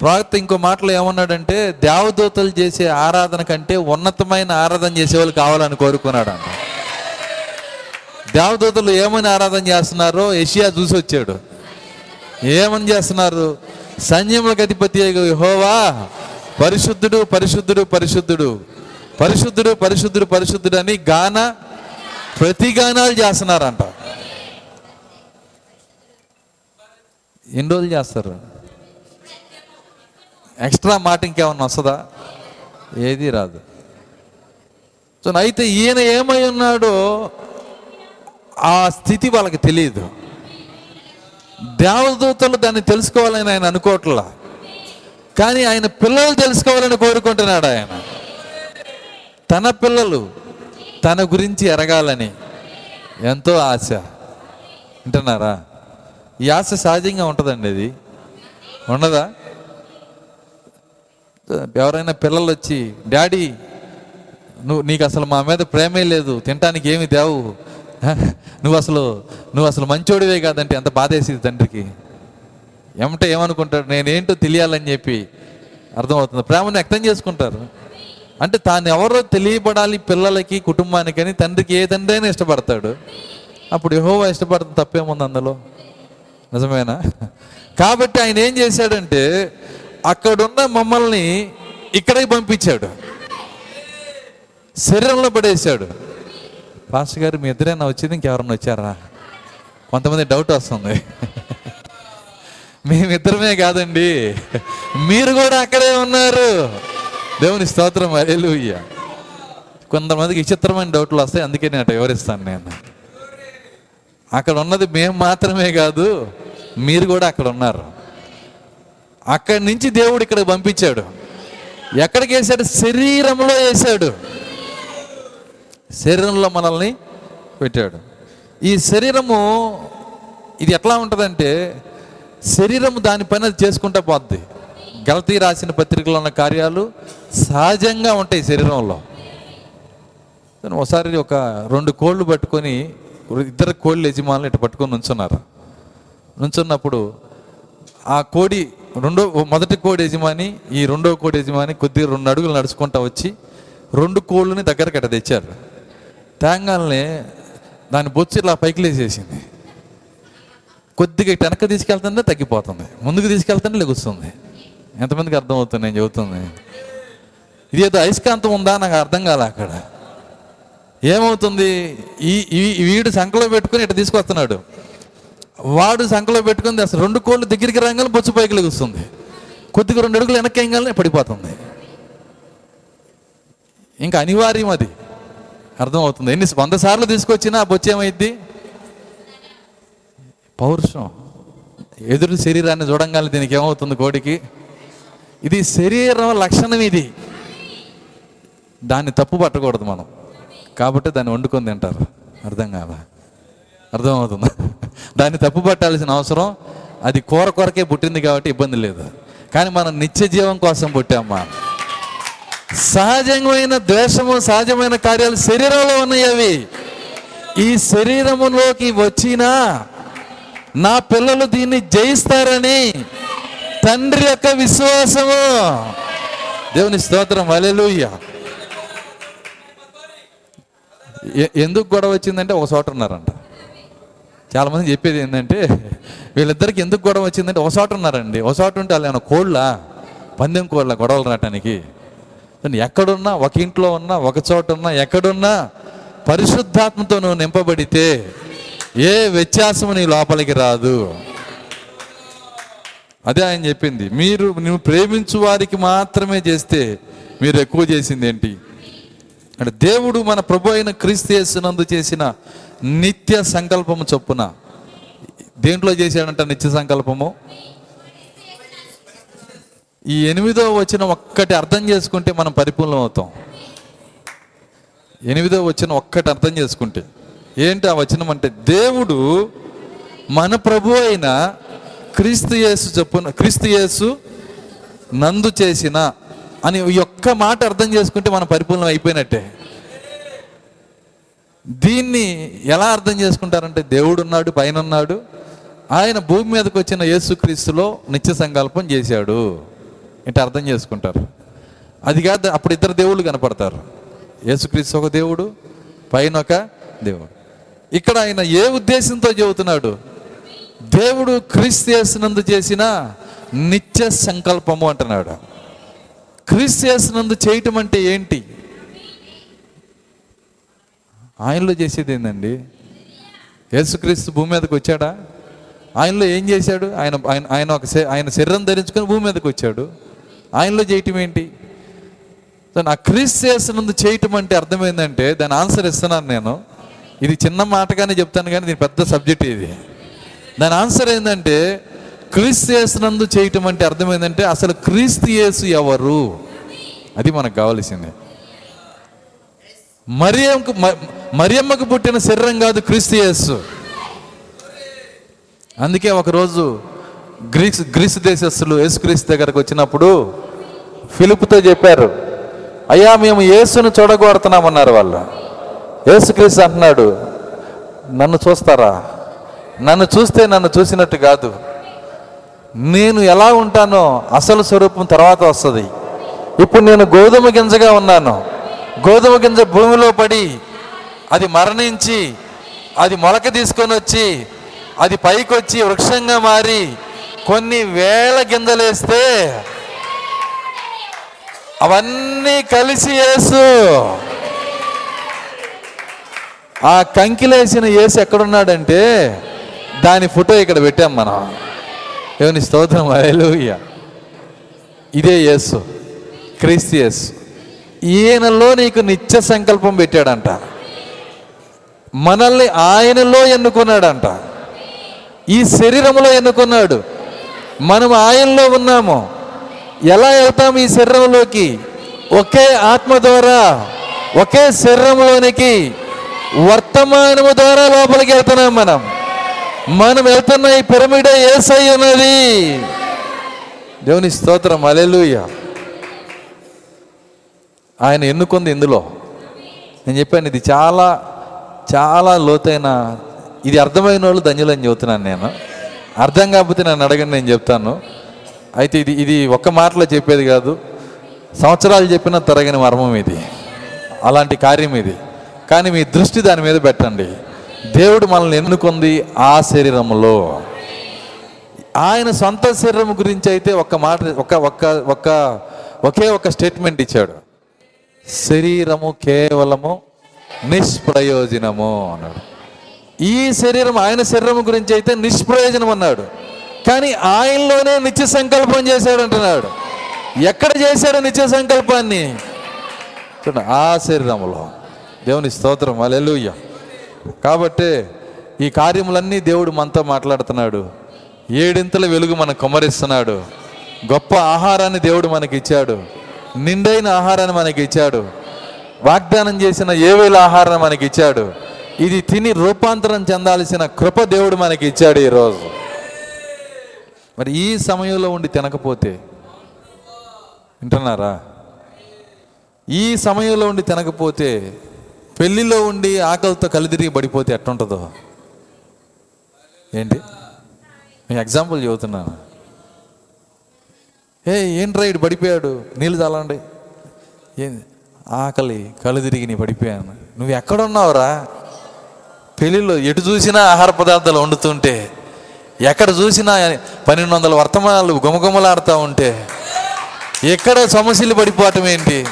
ప్రాక్త ఇంకో మాటలో ఏమన్నాడంటే దేవదూతలు చేసే ఆరాధన కంటే ఉన్నతమైన ఆరాధన చేసేవాళ్ళు కావాలని కోరుకున్నాడు అంట దేవదూతలు ఏమని ఆరాధన చేస్తున్నారో ఏషియా చూసి వచ్చాడు. ఏమని చేస్తున్నారు? సైన్యములకు అధిపతి హోవా పరిశుద్ధుడు పరిశుద్ధుడు పరిశుద్ధుడు. పరిశుద్ధుడు పరిశుద్ధుడు పరిశుద్ధుడు అని గాన ప్రతిగానాలు చేస్తున్నారంట. ఎన్ని రోజులు చేస్తారు? ఎక్స్ట్రా మాట ఇంకేమన్నా వస్తుందా? ఏది రాదు. సో అయితే ఈయన ఏమై ఉన్నాడో ఆ స్థితి వాళ్ళకి తెలియదు. దేవదూతలు దాన్ని తెలుసుకోవాలని ఆయన అనుకోవట్లా. కానీ ఆయన పిల్లలు తెలుసుకోవాలని కోరుకుంటున్నాడు ఆయన. తన పిల్లలు తన గురించి ఎరగాలని ఎంతో ఆశ. వింటున్నారా? ఈ ఆశ సహజంగా ఉంటుందండి ఇది ఉండదా ఎవరైనా పిల్లలు వచ్చి డాడీ నువ్వు నీకు అసలు మా మీద ప్రేమే లేదు తినటానికి ఏమి దేవు నువ్వు అసలు నువ్వు అసలు మంచోడివే కాదంటే ఎంత బాధేసింది తండ్రికి. ఏమంటే ఏమనుకుంటాడు? నేనేంటో తెలియాలని చెప్పి అర్థమవుతుంది. ప్రేమను వ్యక్తం చేసుకుంటారు. అంటే తాను ఎవరో తెలియబడాలి పిల్లలకి కుటుంబానికని తండ్రికి ఏ తండ్రి అయినా ఇష్టపడతాడు. అప్పుడు యహోవా ఇష్టపడుతుంది తప్పేముంది అందులో? నిజమేనా? కాబట్టి ఆయన ఏం చేశాడంటే అక్కడున్న మమ్మల్ని ఇక్కడికి పంపించాడు. శరీరంలో పడేశాడు. పాస్టర్ గారు మీ ఇద్దరైనా వచ్చింది? ఇంకెవరన్నా వచ్చారా? కొంతమంది డౌట్ వస్తుంది. మేమిద్దరమే కాదండి. మీరు కూడా అక్కడే ఉన్నారు. దేవుని స్తోత్రం అరేలుయ్య కొంతమందికి విచిత్రమైన డౌట్లు వస్తాయి. అందుకే నేను అటు వివరిస్తాను నేను. అక్కడ ఉన్నది మేము మాత్రమే కాదు మీరు కూడా అక్కడ ఉన్నారు. అక్కడి నుంచి దేవుడు ఇక్కడ పంపించాడు. ఎక్కడికి వేసాడు శరీరంలో వేశాడు. శరీరంలో మనల్ని పెట్టాడు. ఈ శరీరము ఇది ఎట్లా ఉంటుందంటే శరీరము దాని పని అది చేసుకుంటా పోద్ది. గలతీ రాసిన పత్రికలో ఉన్న కార్యాలు సహజంగా ఉంటాయి శరీరంలో. ఒకసారి ఒక రెండు కోళ్ళు పట్టుకొని ఇద్దరు కోళ్ళు యజమానులు ఇటు పట్టుకొని నుంచున్నారు. నుంచున్నప్పుడు ఆ కోడి రెండో మొదటి కోడి యజమాని ఈ రెండో కోడి యజమాని కొద్దిగా రెండు అడుగులు నడుచుకుంటా వచ్చి రెండు కోళ్ళని దగ్గరకి అట్ట తెచ్చారు. తేంగాల్ని దాని బొచ్చు ఇలా పైకి లేచేసింది కొద్దిగా ఇటు వెనక్కి తీసుకెళ్తుంటే తగ్గిపోతుంది. ముందుకు తీసుకెళ్తుంటే లెగుస్తుంది. ఎంతమందికి అర్థమవుతుంది నేను చెబుతుంది? ఇది ఏదో అయస్కాంతం ఉందా నాకు అర్థం కాలే అక్కడ. ఏమవుతుంది? ఈ ఈ- వీడు సంకలో పెట్టుకుని ఇటు తీసుకొస్తున్నాడు. వాడు సంకలో పెట్టుకుని అసలు రెండు కోళ్ళు దగ్గరికి రాగానే బొచ్చు పైకి లెగుస్తుంది. కొద్దిగా రెండు అడుగులు వెనక్కి పడిపోతుంది. ఇంకా అనివార్యం అది. అర్థమవుతుంది. ఎన్ని వంద సార్లు తీసుకొచ్చినా బొచ్చేమైద్ది పౌరుషం. ఎదురు శరీరాన్ని చూడంగానే దీనికి ఏమవుతుంది కోడికి? ఇది శరీరం లక్షణం ఇది. దాన్ని తప్పు పట్టకూడదు మనం. కాబట్టి దాన్ని వండుకొని తింటారు. అర్థం కాదా? అర్థమవుతుందా? దాన్ని తప్పు పట్టాల్సిన అవసరం అది కూర కొరకే పుట్టింది కాబట్టి ఇబ్బంది లేదు. కానీ మనం నిత్య జీవం కోసం పుట్టామా? సహజమైన ద్వేషము సహజమైన కార్యాలు శరీరంలో ఉన్నాయి అవి. ఈ శరీరములోకి వచ్చినా నా పిల్లలు దీన్ని జయిస్తారని తండ్రి యొక్క విశ్వాసము. దేవుని స్తోత్రం అలెలుయ్య ఎందుకు గొడవ వచ్చిందంటే ఒక చోట ఉన్నారంట. చాలా మంది చెప్పేది ఏంటంటే వీళ్ళిద్దరికి ఎందుకు గొడవ వచ్చిందంటే ఒక చోట ఉన్నారండి. ఒక చోట ఉంటే వాళ్ళు ఏమైనా కోళ్ళ? పందెం కోళ్ళ గొడవలు రావటానికి. ఎక్కడున్నా ఒక ఇంట్లో ఉన్నా ఒక చోట ఉన్నా ఎక్కడున్నా పరిశుద్ధాత్మతో నువ్వు నింపబడితే ఏ వ్యత్యాసం నీ లోపలికి రాదు. అదే ఆయన చెప్పింది మీరు నువ్వు ప్రేమించు వారికి మాత్రమే చేస్తే మీరు ఎక్కువ చేసింది ఏంటి? అంటే దేవుడు మన ప్రభు అయిన క్రీస్తు చేసిన నిత్య సంకల్పము చొప్పున దేంట్లో చేశాడంట నిత్య సంకల్పము? ఈ ఎనిమిదో వచ్చిన ఒక్కటి అర్థం చేసుకుంటే మనం పరిపూర్ణం అవుతాం. ఎనిమిదో వచ్చిన ఒక్కటి అర్థం చేసుకుంటే. ఏంటి ఆ వచనం అంటే దేవుడు మన ప్రభు అయిన క్రీస్తు యేసు చెప్పున క్రీస్తు యేసు నందు చేసిన అని ఈ ఒక్క మాట అర్థం చేసుకుంటే మనం పరిపూర్ణం అయిపోయినట్టే. దీన్ని ఎలా అర్థం చేసుకుంటారంటే దేవుడు ఉన్నాడు పైన ఉన్నాడు ఆయన భూమి మీదకి వచ్చిన యేసుక్రీస్తులో నిత్య సంకల్పం చేశాడు. అంటే అర్థం చేసుకుంటారు? అది కాదు అప్పుడు ఇద్దరు దేవుళ్ళు కనపడతారు. యేసుక్రీస్తు ఒక దేవుడు పైన ఒక దేవుడు. ఇక్కడ ఆయన ఏ ఉద్దేశంతో చెబుతున్నాడు? దేవుడు క్రీస్తు చేసినందు చేసిన నిత్య సంకల్పము అంటున్నాడు. క్రీస్తు చేసినందు చేయటం అంటే ఏంటి? ఆయనలో చేసేది ఏందండి? యేసుక్రీస్తు భూమి మీదకి వచ్చాడా? ఆయనలో ఏం చేశాడు? ఆయన ఆయన ఆయన ఒక ఆయన శరీరం ధరించుకొని భూమి మీదకి వచ్చాడు. ఆయనలో చేయటం ఏంటి? దాని ఆ చేసినందు చేయటం అంటే అర్థమైందంటే దాని ఆన్సర్ ఇస్తున్నాను నేను. ఇది చిన్న మాటగానే చెప్తాను కానీ దీని పెద్ద సబ్జెక్ట్ ఇది. దాని ఆన్సర్ ఏంటంటే క్రీస్తు చేసినందు చేయటం అంటే అర్థమైందంటే అసలు క్రీస్తు యేసు ఎవరు? అది మనకు కావలసింది. మరియమ్మకు మ- మరియమ్మకు పుట్టిన శరీరం కాదు క్రీస్తు యేసు. అందుకే ఒకరోజు గ్రీస్ గ్రీసు దేశస్తులు యేసుక్రీస్తు దగ్గరకు వచ్చినప్పుడు ఫిలిప్తో చెప్పారు అయ్యా మేము యేసును చూడగోడుతున్నామన్నారు వాళ్ళు. యేసుక్రీస్తు అంటున్నాడు నన్ను చూస్తారా? నన్ను చూస్తే నన్ను చూసినట్టు కాదు. నేను ఎలా ఉంటానో అసలు స్వరూపం తర్వాత వస్తుంది. ఇప్పుడు నేను గోధుమ గింజగా ఉన్నాను. గోధుమ గింజ భూమిలో పడి అది మరణించి అది మొలక తీసుకొని వచ్చి అది పైకి వచ్చి వృక్షంగా మారి కొన్ని వేల గింజలేస్తే అవన్నీ కలిసి యేసు. ఆ కంకిలేసిన యేసు ఎక్కడున్నాడంటే దాని ఫోటో ఇక్కడ పెట్టాం మనం. దేవుని స్తోత్రం అయ్య ఇదే యేసు క్రీస్తు యేసు. ఈయనలో నీకు నిత్య సంకల్పం పెట్టాడంట. మనల్ని ఆయనలో ఎన్నుకున్నాడంట. ఈ శరీరంలో ఎన్నుకున్నాడు. మనం ఆయనలో ఉన్నాము. ఎలా వెళ్తాం ఈ శరీరంలోకి? ఒకే ఆత్మ ద్వారా ఒకే శరీరంలోనికి వర్తమానము ద్వారా లోపలికి వెళ్తున్నాం మనం. మనం వెళ్తున్న ఈ పిరమిడే ఏసై ఉన్నది దేవుని స్తోత్రం అలెలుయ్య ఆయన ఎన్నుకుంది ఇందులో? నేను చెప్పాను ఇది చాలా చాలా లోతైన ఇది అర్థమైన వాళ్ళు ధన్యులని చెబుతున్నాను నేను. అర్థం కాకపోతే నన్ను అడగండి నేను చెప్తాను. అయితే ఇది ఇది ఒక్క మాటలో చెప్పేది కాదు. సంవత్సరాలు చెప్పినా తరగని మర్మం ఇది. అలాంటి కార్యం ఇది. కానీ మీ దృష్టి దాని మీద పెట్టండి. దేవుడు మనల్ని ఎన్నుకుంది ఆ శరీరంలో ఆయన సొంత శరీరం గురించి అయితే ఒక మాట ఒక ఒక్క ఒక్క ఒకే ఒక స్టేట్మెంట్ ఇచ్చాడు. శరీరము కేవలము నిష్ప్రయోజనము అన్నాడు. ఈ శరీరం ఆయన శరీరం గురించి అయితే నిష్ప్రయోజనం అన్నాడు. కానీ ఆయనలోనే నిత్య సంకల్పం చేశాడు అంటున్నాడు. ఎక్కడ చేశాడు నిత్య సంకల్పాన్ని? చూడండి ఆ శరీరంలో. దేవుని స్తోత్రం అలెలుయ్య కాబట్టి ఈ కార్యములన్నీ దేవుడు మనతో మాట్లాడుతున్నాడు. ఏడింతల వెలుగు మనకు కుమరిస్తున్నాడు గొప్ప ఆహారాన్ని దేవుడు మనకి ఇచ్చాడు. నిండైన ఆహారాన్ని మనకి ఇచ్చాడు. వాగ్దానం చేసిన ఏవేల ఆహారాన్ని మనకి ఇచ్చాడు. ఇది తిని రూపాంతరం చెందాల్సిన కృప దేవుడు మనకి ఇచ్చాడు ఈరోజు. మరి ఈ సమయంలో ఉండి తినకపోతే వింటున్నారా? ఈ సమయంలో ఉండి తినకపోతే పెళ్ళిలో ఉండి ఆకలితో కలిదిరిగి పడిపోతే ఎట్టుంటుందో? ఏంటి? ఎగ్జాంపుల్ చెబుతున్నాను. ఏ ఏంట్రా ఇటు పడిపోయాడు? నీళ్ళు తాలండి ఏంది ఆకలి కళ్ళు తిరిగి నీ పడిపోయాను. నువ్వు ఎక్కడున్నావురా? పెళ్ళిలో ఎటు చూసినా ఆహార పదార్థాలు వండుతుంటే ఎక్కడ చూసినా పన్నెండు వందల వర్తమానాలు గుమగుమలాడుతూ ఉంటే ఎక్కడ సమస్యలు పడిపోవటం ఏంటి?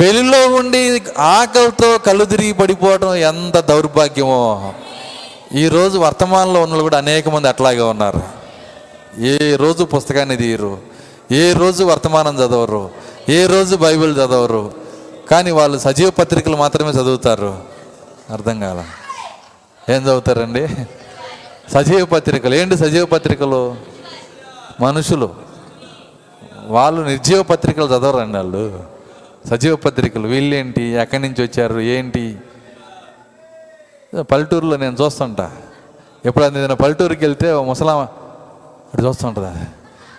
పెళ్ళిలో ఉండి ఆకలితో కళ్ళు తిరిగి పడిపోవటం ఎంత దౌర్భాగ్యమో. ఈరోజు వర్తమానంలో ఉన్న కూడా అనేక మంది అట్లాగే ఉన్నారు. ఏ రోజు పుస్తకాన్ని తీయరు ఏ రోజు వర్తమానం చదవరు ఏ రోజు బైబిల్ చదవరు కానీ వాళ్ళు సజీవ పత్రికలు మాత్రమే చదువుతారు. అర్థం కాల. ఏం చదువుతారండి? సజీవ పత్రికలు. ఏంటి సజీవ పత్రికలు? మనుషులు. వాళ్ళు నిర్జీవ పత్రికలు చదవరండి వాళ్ళు. సజీవ పత్రికలు. వీళ్ళేంటి? ఎక్కడి నుంచి వచ్చారు? ఏంటి? పల్లెటూరులో నేను చూస్తుంటా. ఎప్పుడైనా ఏదైనా పల్లెటూరుకి వెళ్తే ముసలామ అటు చూస్తుంటుందా?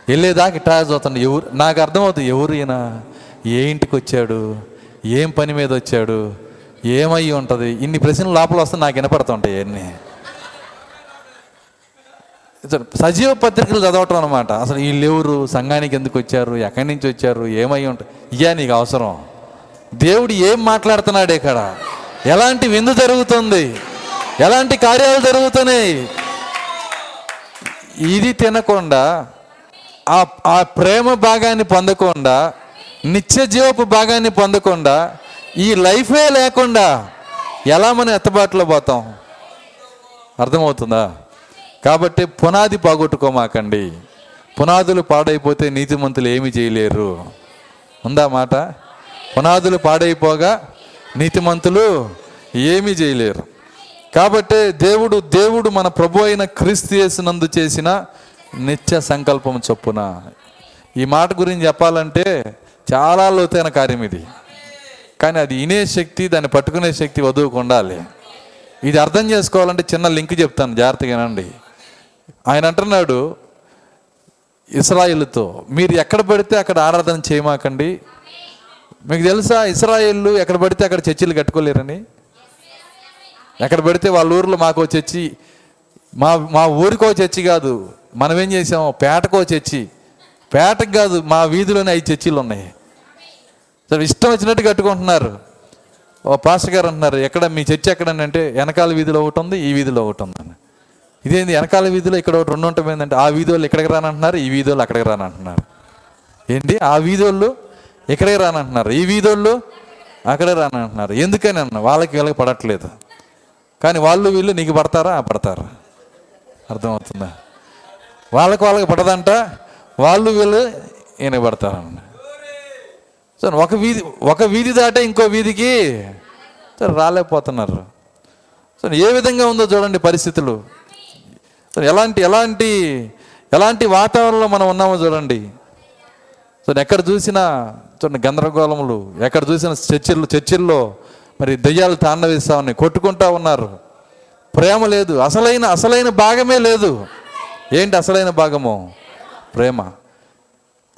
వెళ్ళేదాకా ఇట్టా చూస్తుంటా. ఎవరు? నాకు అర్థమవుతుంది ఎవరు ఈయన? ఏ ఇంటికి వచ్చాడు? ఏం పని మీద వచ్చాడు? ఏమై ఉంటుంది? ఇన్ని ప్రశ్నలు లోపల వస్తే నాకు వినపడుతుంటాయి ఇవన్నీ. సజీవ పత్రికలు చదవటం అనమాట అసలు వీళ్ళు ఎవరు? సంఘానికి ఎందుకు వచ్చారు? ఎక్కడి నుంచి వచ్చారు? ఏమై ఉంటాయి ఇయ్యా నీకు అవసరం. దేవుడు ఏం మాట్లాడుతున్నాడు ఇక్కడ? ఎలాంటి విందు జరుగుతుంది? ఎలాంటి కార్యాలు జరుగుతున్నాయి? ఇది తినకుండా ఆ ఆ ప్రేమ భాగాన్ని పొందకుండా నిత్య జీవపు భాగాన్ని పొందకుండా ఈ లైఫే లేకుండా ఎలా మనం ఎత్తబాటులో పోతాం? అర్థమవుతుందా? కాబట్టి పునాది పోగొట్టుకోమాకండి. పునాదులు పాడైపోతే నీతిమంతులు ఏమి చేయలేరు. ఉందా మాట? పునాదులు పాడైపోగా నీతిమంతులు ఏమీ చేయలేరు. కాబట్టి దేవుడు దేవుడు మన ప్రభు అయిన క్రీస్తు చేసినందు చేసిన నిత్య సంకల్పం చొప్పున. ఈ మాట గురించి చెప్పాలంటే చాలా లోతైన కార్యం ఇది. కానీ అది వినే శక్తి దాన్ని పట్టుకునే శక్తి వధువుకు ఉండాలి. ఇది అర్థం చేసుకోవాలంటే చిన్న లింక్ చెప్తాను జాగ్రత్తగా వినండి. ఆయన అంటున్నాడు ఇస్రాయిల్తో మీరు ఎక్కడ పడితే అక్కడ ఆరాధన చేయమాకండి. మీకు తెలుసా ఇస్రాయిల్లు ఎక్కడ పడితే అక్కడ చర్చిలు కట్టుకోలేరని? ఎక్కడ పడితే వాళ్ళ ఊర్లో మాకో చర్చి మా మా ఊరికో చర్చి కాదు. మనం ఏం చేసాము పేటకో చర్చి. పేటకు కాదు మా వీధిలోనే ఐదు చర్చిలు ఉన్నాయి. సరే ఇష్టం వచ్చినట్టు కట్టుకుంటున్నారు. ఓ పాస్టర్ గారు అంటున్నారు ఎక్కడ మీ చర్చి ఎక్కడనంటే వెనకాల వీధిలో ఒకటి ఉంది ఈ వీధిలో ఒకటి ఉందని. ఇదేంది వెనకాల వీధిలో ఇక్కడ ఒకటి రెండు ఉంటుంది ఏంటంటే ఆ వీధి వాళ్ళు ఇక్కడికి రానంటున్నారు ఈ వీధి వాళ్ళు అక్కడికి రానంటున్నారు. ఏంటి? ఆ వీధి వాళ్ళు ఇక్కడికి రానంటున్నారు ఈ వీధి వాళ్ళు అక్కడే రానంటున్నారు. ఎందుకని అన్న వాళ్ళకి వీళ్ళకి పడట్లేదు. కానీ వాళ్ళు వీళ్ళు నీకు పడతారా? పడతారు పడతారా. అర్థమవుతుందా? వాళ్ళకి వాళ్ళకి పడదంట వాళ్ళు వీళ్ళు ఈయన పడతారన్న. సో ఒక వీధి ఒక వీధి దాటే ఇంకో వీధికి రాలేకపోతున్నారు. సో ఏ విధంగా ఉందో చూడండి పరిస్థితులు. సో ఎలాంటి ఎలాంటి ఎలాంటి వాతావరణంలో మనం ఉన్నామో చూడండి. సో ఎక్కడ చూసినా చూడండి గందరగోళములు ఎక్కడ చూసినా చర్చిల్లో చర్చిల్లో మరి దెయ్యాలు తాండవిస్తా ఉన్నాయి కొట్టుకుంటా ఉన్నారు. ప్రేమ లేదు. అసలైన అసలైన భాగమే లేదు. ఏంటి అసలైన భాగము? ప్రేమ.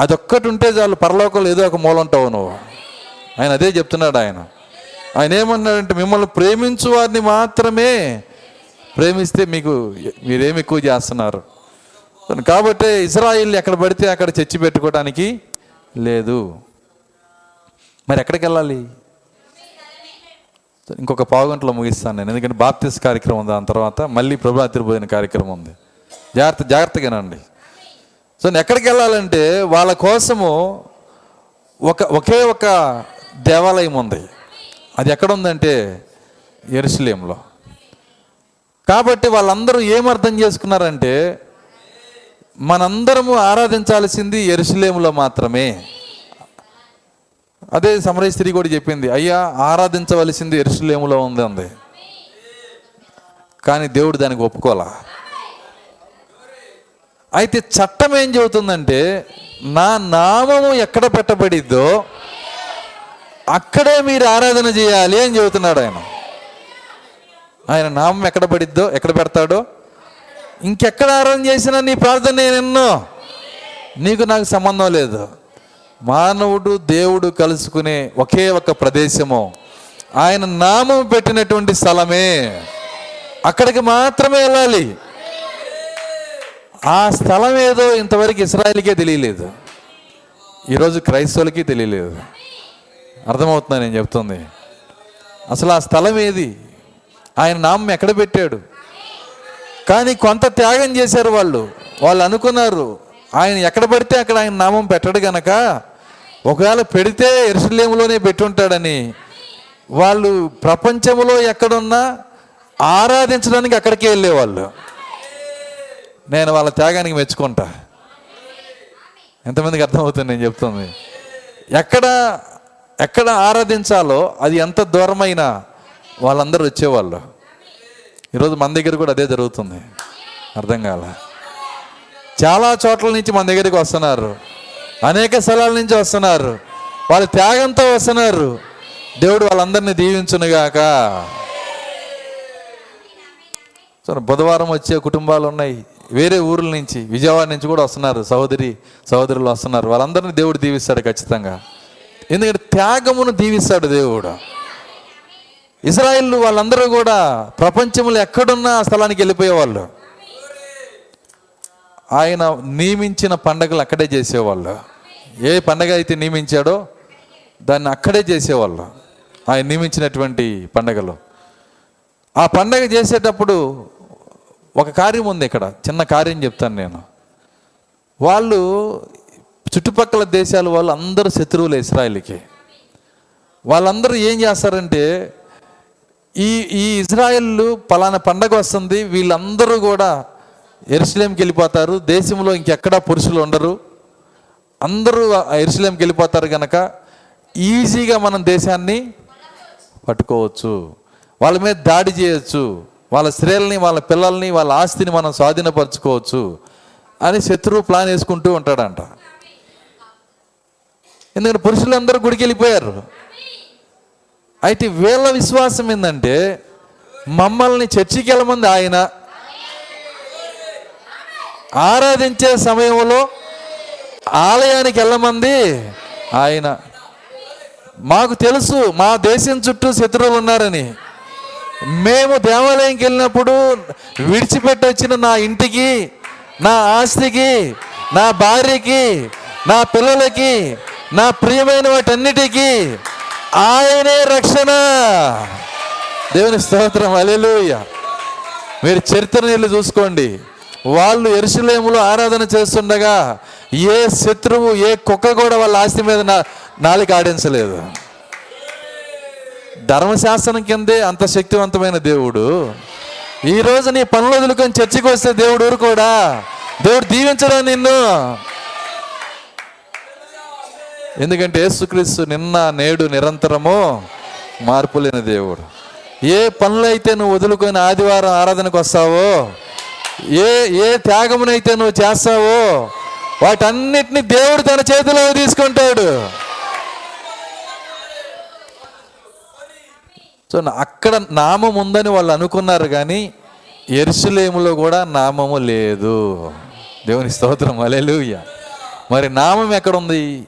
అదొక్కటి ఉంటే చాలు పరలోకంలో ఏదో ఒక మూల ఉంటావు నువ్వు. ఆయన అదే చెప్తున్నాడు ఆయన. ఆయన ఏమన్నాడంటే మిమ్మల్ని ప్రేమించు వారిని మాత్రమే ప్రేమిస్తే మీకు మీరేమి ఎక్కువ చేస్తున్నారు. కాబట్టి ఇజ్రాయిల్ ఎక్కడ పడితే అక్కడ చర్చి పెట్టుకోవడానికి లేదు. మరి ఎక్కడికి వెళ్ళాలి? ఇంకొక పావుగంటలో ముగిస్తాను నేను ఎందుకంటే బాప్తిస్ కార్యక్రమం ఉంది దాని తర్వాత మళ్ళీ ప్రభా తిరుబోధిన కార్యక్రమం ఉంది. జాగ్రత్త జాగ్రత్తగానండి. సో నేను ఎక్కడికి వెళ్ళాలంటే వాళ్ళ కోసము ఒక ఒకే ఒక దేవాలయం ఉంది. అది ఎక్కడ ఉందంటే ఎరుసలేంలో. కాబట్టి వాళ్ళందరూ ఏమర్థం చేసుకున్నారంటే మనందరము ఆరాధించాల్సింది ఎరుసలేములో మాత్రమే. అదే సమరయ స్త్రీ కూడా చెప్పింది అయ్యా ఆరాధించవలసింది ఎరుసలేములో ఉంది అంది. కానీ దేవుడు దానికి ఒప్పుకోలే. అయితే చట్టం ఏం చెబుతుందంటే నా నామము ఎక్కడ పెట్టబడిద్దో అక్కడే మీరు ఆరాధన చేయాలి అని చెబుతున్నాడు ఆయన. ఆయన నామం ఎక్కడ పడిద్దో ఎక్కడ పెడతాడో ఇంకెక్కడ ఆరాధన చేసినా నీ ప్రార్థన నేను ఎన్నో నీకు నాకు సంబంధం లేదు. మానవుడు దేవుడు కలుసుకునే ఒకే ఒక ప్రదేశము. ఆయన నామం పెట్టినటువంటి స్థలమే. అక్కడికి మాత్రమే వెళ్ళాలి. ఆ స్థలం ఏదో ఇంతవరకు ఇస్రాయల్కే తెలియలేదు. ఈరోజు క్రైస్తవులకి తెలియలేదు. అర్థమవుతుందా నేను చెప్తుంది? అసలు ఆ స్థలం ఏది? ఆయన నామం ఎక్కడ పెట్టాడు? కానీ కొంత త్యాగం చేశారు వాళ్ళు. వాళ్ళు అనుకున్నారు ఆయన ఎక్కడ పడితే అక్కడ ఆయన నామం పెట్టడు గనక ఒకవేళ పెడితే ఎరుసలేములోనే పెట్టుంటాడని. వాళ్ళు ప్రపంచంలో ఎక్కడున్నా ఆరాధించడానికి అక్కడికే వెళ్ళేవాళ్ళు. నేను వాళ్ళ త్యాగానికి మెచ్చుకుంటా. ఎంతమందికి అర్థమవుతుంది నేను చెప్తుంది? ఎక్కడ ఎక్కడ ఆరాధించాలో అది ఎంత దూరమైనా వాళ్ళందరూ వచ్చేవాళ్ళు. ఈరోజు మన దగ్గర కూడా అదే జరుగుతుంది. అర్థం కాల. చాలా చోట్ల నుంచి మన దగ్గరికి వస్తున్నారు. అనేక స్థలాల నుంచి వస్తున్నారు. వాళ్ళు త్యాగంతో వస్తున్నారు. దేవుడు వాళ్ళందరినీ దీవించునుగాక. సో బుధవారం వచ్చే కుటుంబాలు ఉన్నాయి. వేరే ఊర్ల నుంచి విజయవాడ నుంచి కూడా వస్తున్నారు సహోదరి సహోదరులు వస్తున్నారు. వాళ్ళందరినీ దేవుడు దీవిస్తాడు ఖచ్చితంగా. ఎందుకంటే త్యాగమును దీవిస్తాడు దేవుడు. ఇజ్రాయిల్ వాళ్ళందరూ కూడా ప్రపంచంలో ఎక్కడున్నా ఆ స్థలానికి వెళ్ళిపోయేవాళ్ళు. ఆయన నియమించిన పండగలు అక్కడే చేసేవాళ్ళు. ఏ పండగ అయితే నియమించాడో దాన్ని అక్కడే చేసేవాళ్ళు. ఆయన నియమించినటువంటి పండగలు. ఆ పండగ చేసేటప్పుడు ఒక కార్యం ఉంది ఇక్కడ చిన్న కార్యం చెప్తాను నేను. వాళ్ళు చుట్టుపక్కల దేశాల వాళ్ళు అందరూ శత్రువులు ఇస్రాయిల్కి. వాళ్ళందరూ ఏం చేస్తారంటే ఈ ఈ ఇజ్రాయెల్ పలానా పండగ వస్తుంది వీళ్ళందరూ కూడా ఎరుసలేంకి వెళ్ళిపోతారు దేశంలో ఇంకెక్కడా పురుషులు ఉండరు. అందరూ ఎరుసలేంకి వెళ్ళిపోతారు కనుక ఈజీగా మనం దేశాన్ని పట్టుకోవచ్చు. వాళ్ళ మీద దాడి చేయొచ్చు. వాళ్ళ స్త్రీలని వాళ్ళ పిల్లల్ని వాళ్ళ ఆస్తిని మనం స్వాధీనపరచుకోవచ్చు అని శత్రువు ప్లాన్ వేసుకుంటూ ఉంటాడంట. ఎందుకంటే పురుషులందరూ గుడికి వెళ్ళిపోయారు. అయితే వీళ్ళ విశ్వాసం ఏంటంటే మమ్మల్ని చర్చికి వెళ్ళమంది ఆయన. ఆరాధించే సమయంలో ఆలయానికి వెళ్ళమంది ఆయన. మాకు తెలుసు మా దేశం చుట్టూ శత్రువులు ఉన్నారని. మేము దేవాలయంకి వెళ్ళినప్పుడు విడిచిపెట్టొచ్చిన నా ఇంటికి నా ఆస్తికి నా భార్యకి నా పిల్లలకి నా ప్రియమైన వాటన్నిటికీ ఆయనే రక్షణ. దేవుని స్తోత్రం అలెలుయ్య మీరు చరిత్ర నీళ్ళు చూసుకోండి. వాళ్ళు ఎరుసలేములో ఆరాధన చేస్తుండగా ఏ శత్రువు ఏ కుక్క కూడా వాళ్ళ ఆస్తి మీద నా నాలికి ఆడించలేదు. ధర్మశాస్త్రం కిందే అంత శక్తివంతమైన దేవుడు. ఈ రోజు నీ పనులు వదులుకొని చర్చికి వస్తే దేవుడు ఊరుకోడా దేవుడు దీవించడా నిన్ను? ఎందుకంటే యేసుక్రీస్తు నిన్న నేడు నిరంతరము మార్పు లేని దేవుడు. ఏ పనులైతే నువ్వు వదులుకొని ఆదివారం ఆరాధనకు వస్తావో ఏ ఏ త్యాగమునైతే నువ్వు చేస్తావో వాటన్నిటిని దేవుడు తన చేతిలో తీసుకుంటాడు. సో అక్కడ నామం ఉందని వాళ్ళు అనుకున్నారు కానీ ఎరుసలేములో కూడా నామము లేదు. దేవుని స్తోత్రం అలెలుయ్య మరి నామం ఎక్కడుంది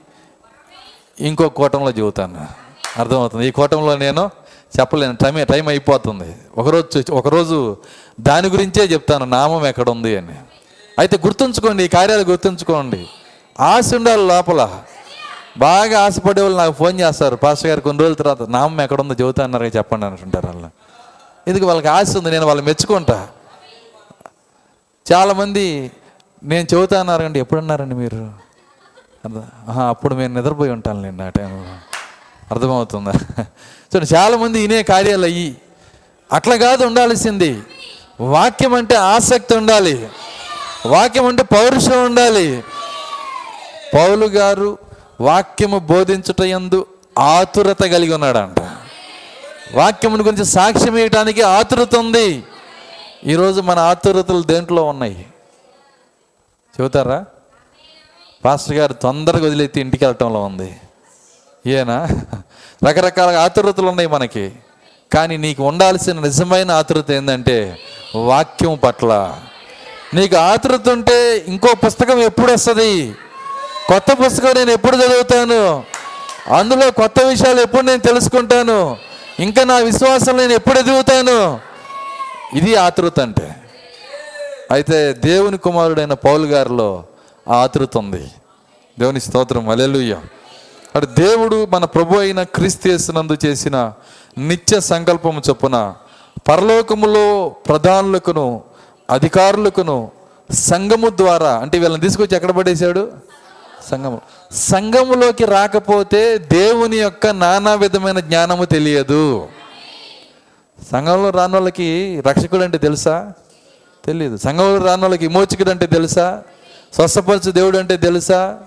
ఇంకో కూటంలో చెబుతాను. అర్థమవుతుంది? ఈ కూటంలో నేను చెప్పలేను. టైం టైం అయిపోతుంది. ఒకరోజు ఒకరోజు దాని గురించే చెప్తాను. నామం ఎక్కడుంది అని. అయితే గుర్తుంచుకోండి ఈ కార్యాలు గుర్తుంచుకోండి. ఆశ ఉండాలి లోపల. బాగా ఆశపడే వాళ్ళు నాకు ఫోన్ చేస్తారు. పాస్టర్ గారు కొన్ని రోజుల తర్వాత నామం ఎక్కడుందో చెబుతా అన్నారు చెప్పండి అంటుంటారు వాళ్ళు. ఎందుకు వాళ్ళకి ఆశ ఉంది? నేను వాళ్ళు మెచ్చుకుంటా. చాలామంది నేను చెబుతా అన్నారండి ఎప్పుడున్నారండి మీరు? అప్పుడు మేము నిద్రపోయి ఉంటానులేండి ఆ టైంలో. అర్థమవుతుందా? చూడండి చాలామంది ఇనే కార్యాలు అయ్యి అట్లా కాదు ఉండాల్సింది. వాక్యం అంటే ఆసక్తి ఉండాలి. వాక్యం అంటే పౌరుషం ఉండాలి. పౌలు గారు వాక్యము బోధించుట ఎందు ఆతురత కలిగి ఉన్నాడంట. వాక్యముని గురించి సాక్ష్యం ఇవ్వటానికి ఆతురత ఉంది. ఈరోజు మన ఆతురతలు దేంట్లో ఉన్నాయి? చెబుతారా? పాస్టర్ గారు తొందరగా వదిలేతి ఇంటికి వెళ్ళటంలో ఉంది. ఏనా? రకరకాల ఆతురతలు ఉన్నాయి మనకి. కానీ నీకు ఉండాల్సిన నిజమైన ఆతురత ఏంటంటే వాక్యం పట్ల. నీకు ఆతురత ఉంటే ఇంకో పుస్తకం ఎప్పుడు వస్తుంది? కొత్త పుస్తకం నేను ఎప్పుడు చదువుతాను? అందులో కొత్త విషయాలు ఎప్పుడు నేను తెలుసుకుంటాను? ఇంకా నా విశ్వాసం నేను ఎప్పుడు ఎదుగుతాను? ఇది ఆతృత అంటే. అయితే దేవుని కుమారుడైన పౌలు గారిలో ఆ ఆతృత ఉంది. దేవుని స్తోత్రం. అలెలుయ్య అటు దేవుడు మన ప్రభు అయిన క్రీస్తునందు చేసిన నిత్య సంకల్పము చొప్పున పరలోకములో ప్రధానులకును అధికారులకును సంఘము ద్వారా అంటే వీళ్ళని తీసుకొచ్చి ఎక్కడ పడేశాడు? సంఘము. సంఘములోకి రాకపోతే దేవుని యొక్క నానా విధమైన జ్ఞానము తెలియదు. సంఘంలో రాని వాళ్ళకి రక్షకుడు అంటే తెలుసా? తెలియదు సంఘంలో రాని వాళ్ళకి విమోచకుడు అంటే తెలుసా? స్వస్థపరచు దేవుడు అంటే తెలుసా?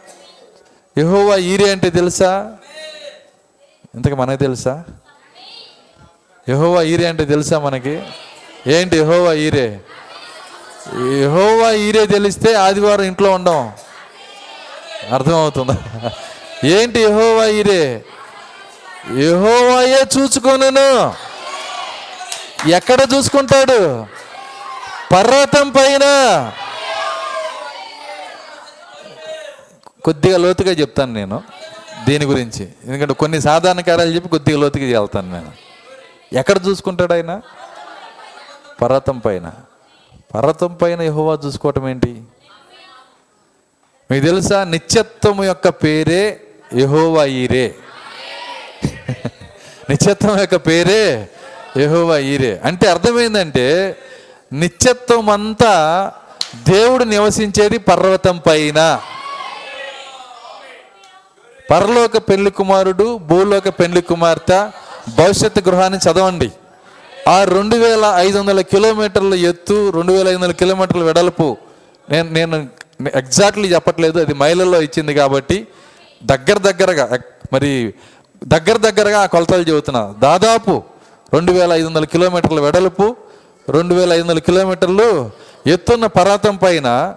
యహోవా ఈరే అంటే తెలుసా? ఇంతకు మనకు తెలుసా? యహోవా ఈరే అంటే తెలుసా మనకి? ఏంటి యహోవా ఈరే? యహోవా ఈరే తెలిస్తే ఆదివారం ఇంట్లో ఉండం. అర్థమవుతుందా? ఏంటి యహోవా ఇదే? యహోవాయే చూచుకొనను ఎక్కడ చూసుకుంటాడు? పర్వతం పైన. కొద్దిగా లోతుగా చెప్తాను నేను దీని గురించి. ఎందుకంటే కొన్ని సాధారణ కార్యాలు చెప్పి కొద్దిగా లోతుగా వెళ్తాను నేను. ఎక్కడ చూసుకుంటాడు ఆయన? పర్వతం పైన. పర్వతం పైన యహోవా చూసుకోవటం ఏంటి? మీకు తెలుసా? నిత్యత్వము యొక్క పేరే యహోవా ఈరే. నిత్యత్వం యొక్క పేరే యహోవా ఈరే. అంటే అర్థమైందంటే నిత్యత్వం అంతా దేవుడు నివసించేది పర్వతం పైన. పరలోక పెళ్ళి కుమారుడు భూలోక పెళ్ళి కుమార్తె భవిష్యత్తు గృహాన్ని చదవండి. ఆ రెండు వేల ఐదు వందల కిలోమీటర్ల ఎత్తు రెండు వేల ఐదు వందల కిలోమీటర్ల వెడల్పు నేను నేను ఎగ్జాక్ట్లీ చెప్పట్లేదు. అది మైళ్ళల్లో ఇచ్చింది కాబట్టి దగ్గర దగ్గరగా మరి దగ్గర దగ్గరగా ఆ కొలతలు చెబుతున్నా. దాదాపు రెండు వేల ఐదు వందల కిలోమీటర్ల వెడల్పు రెండు వేల ఐదు వందల కిలోమీటర్లు ఎత్తున్న పర్వతం పైన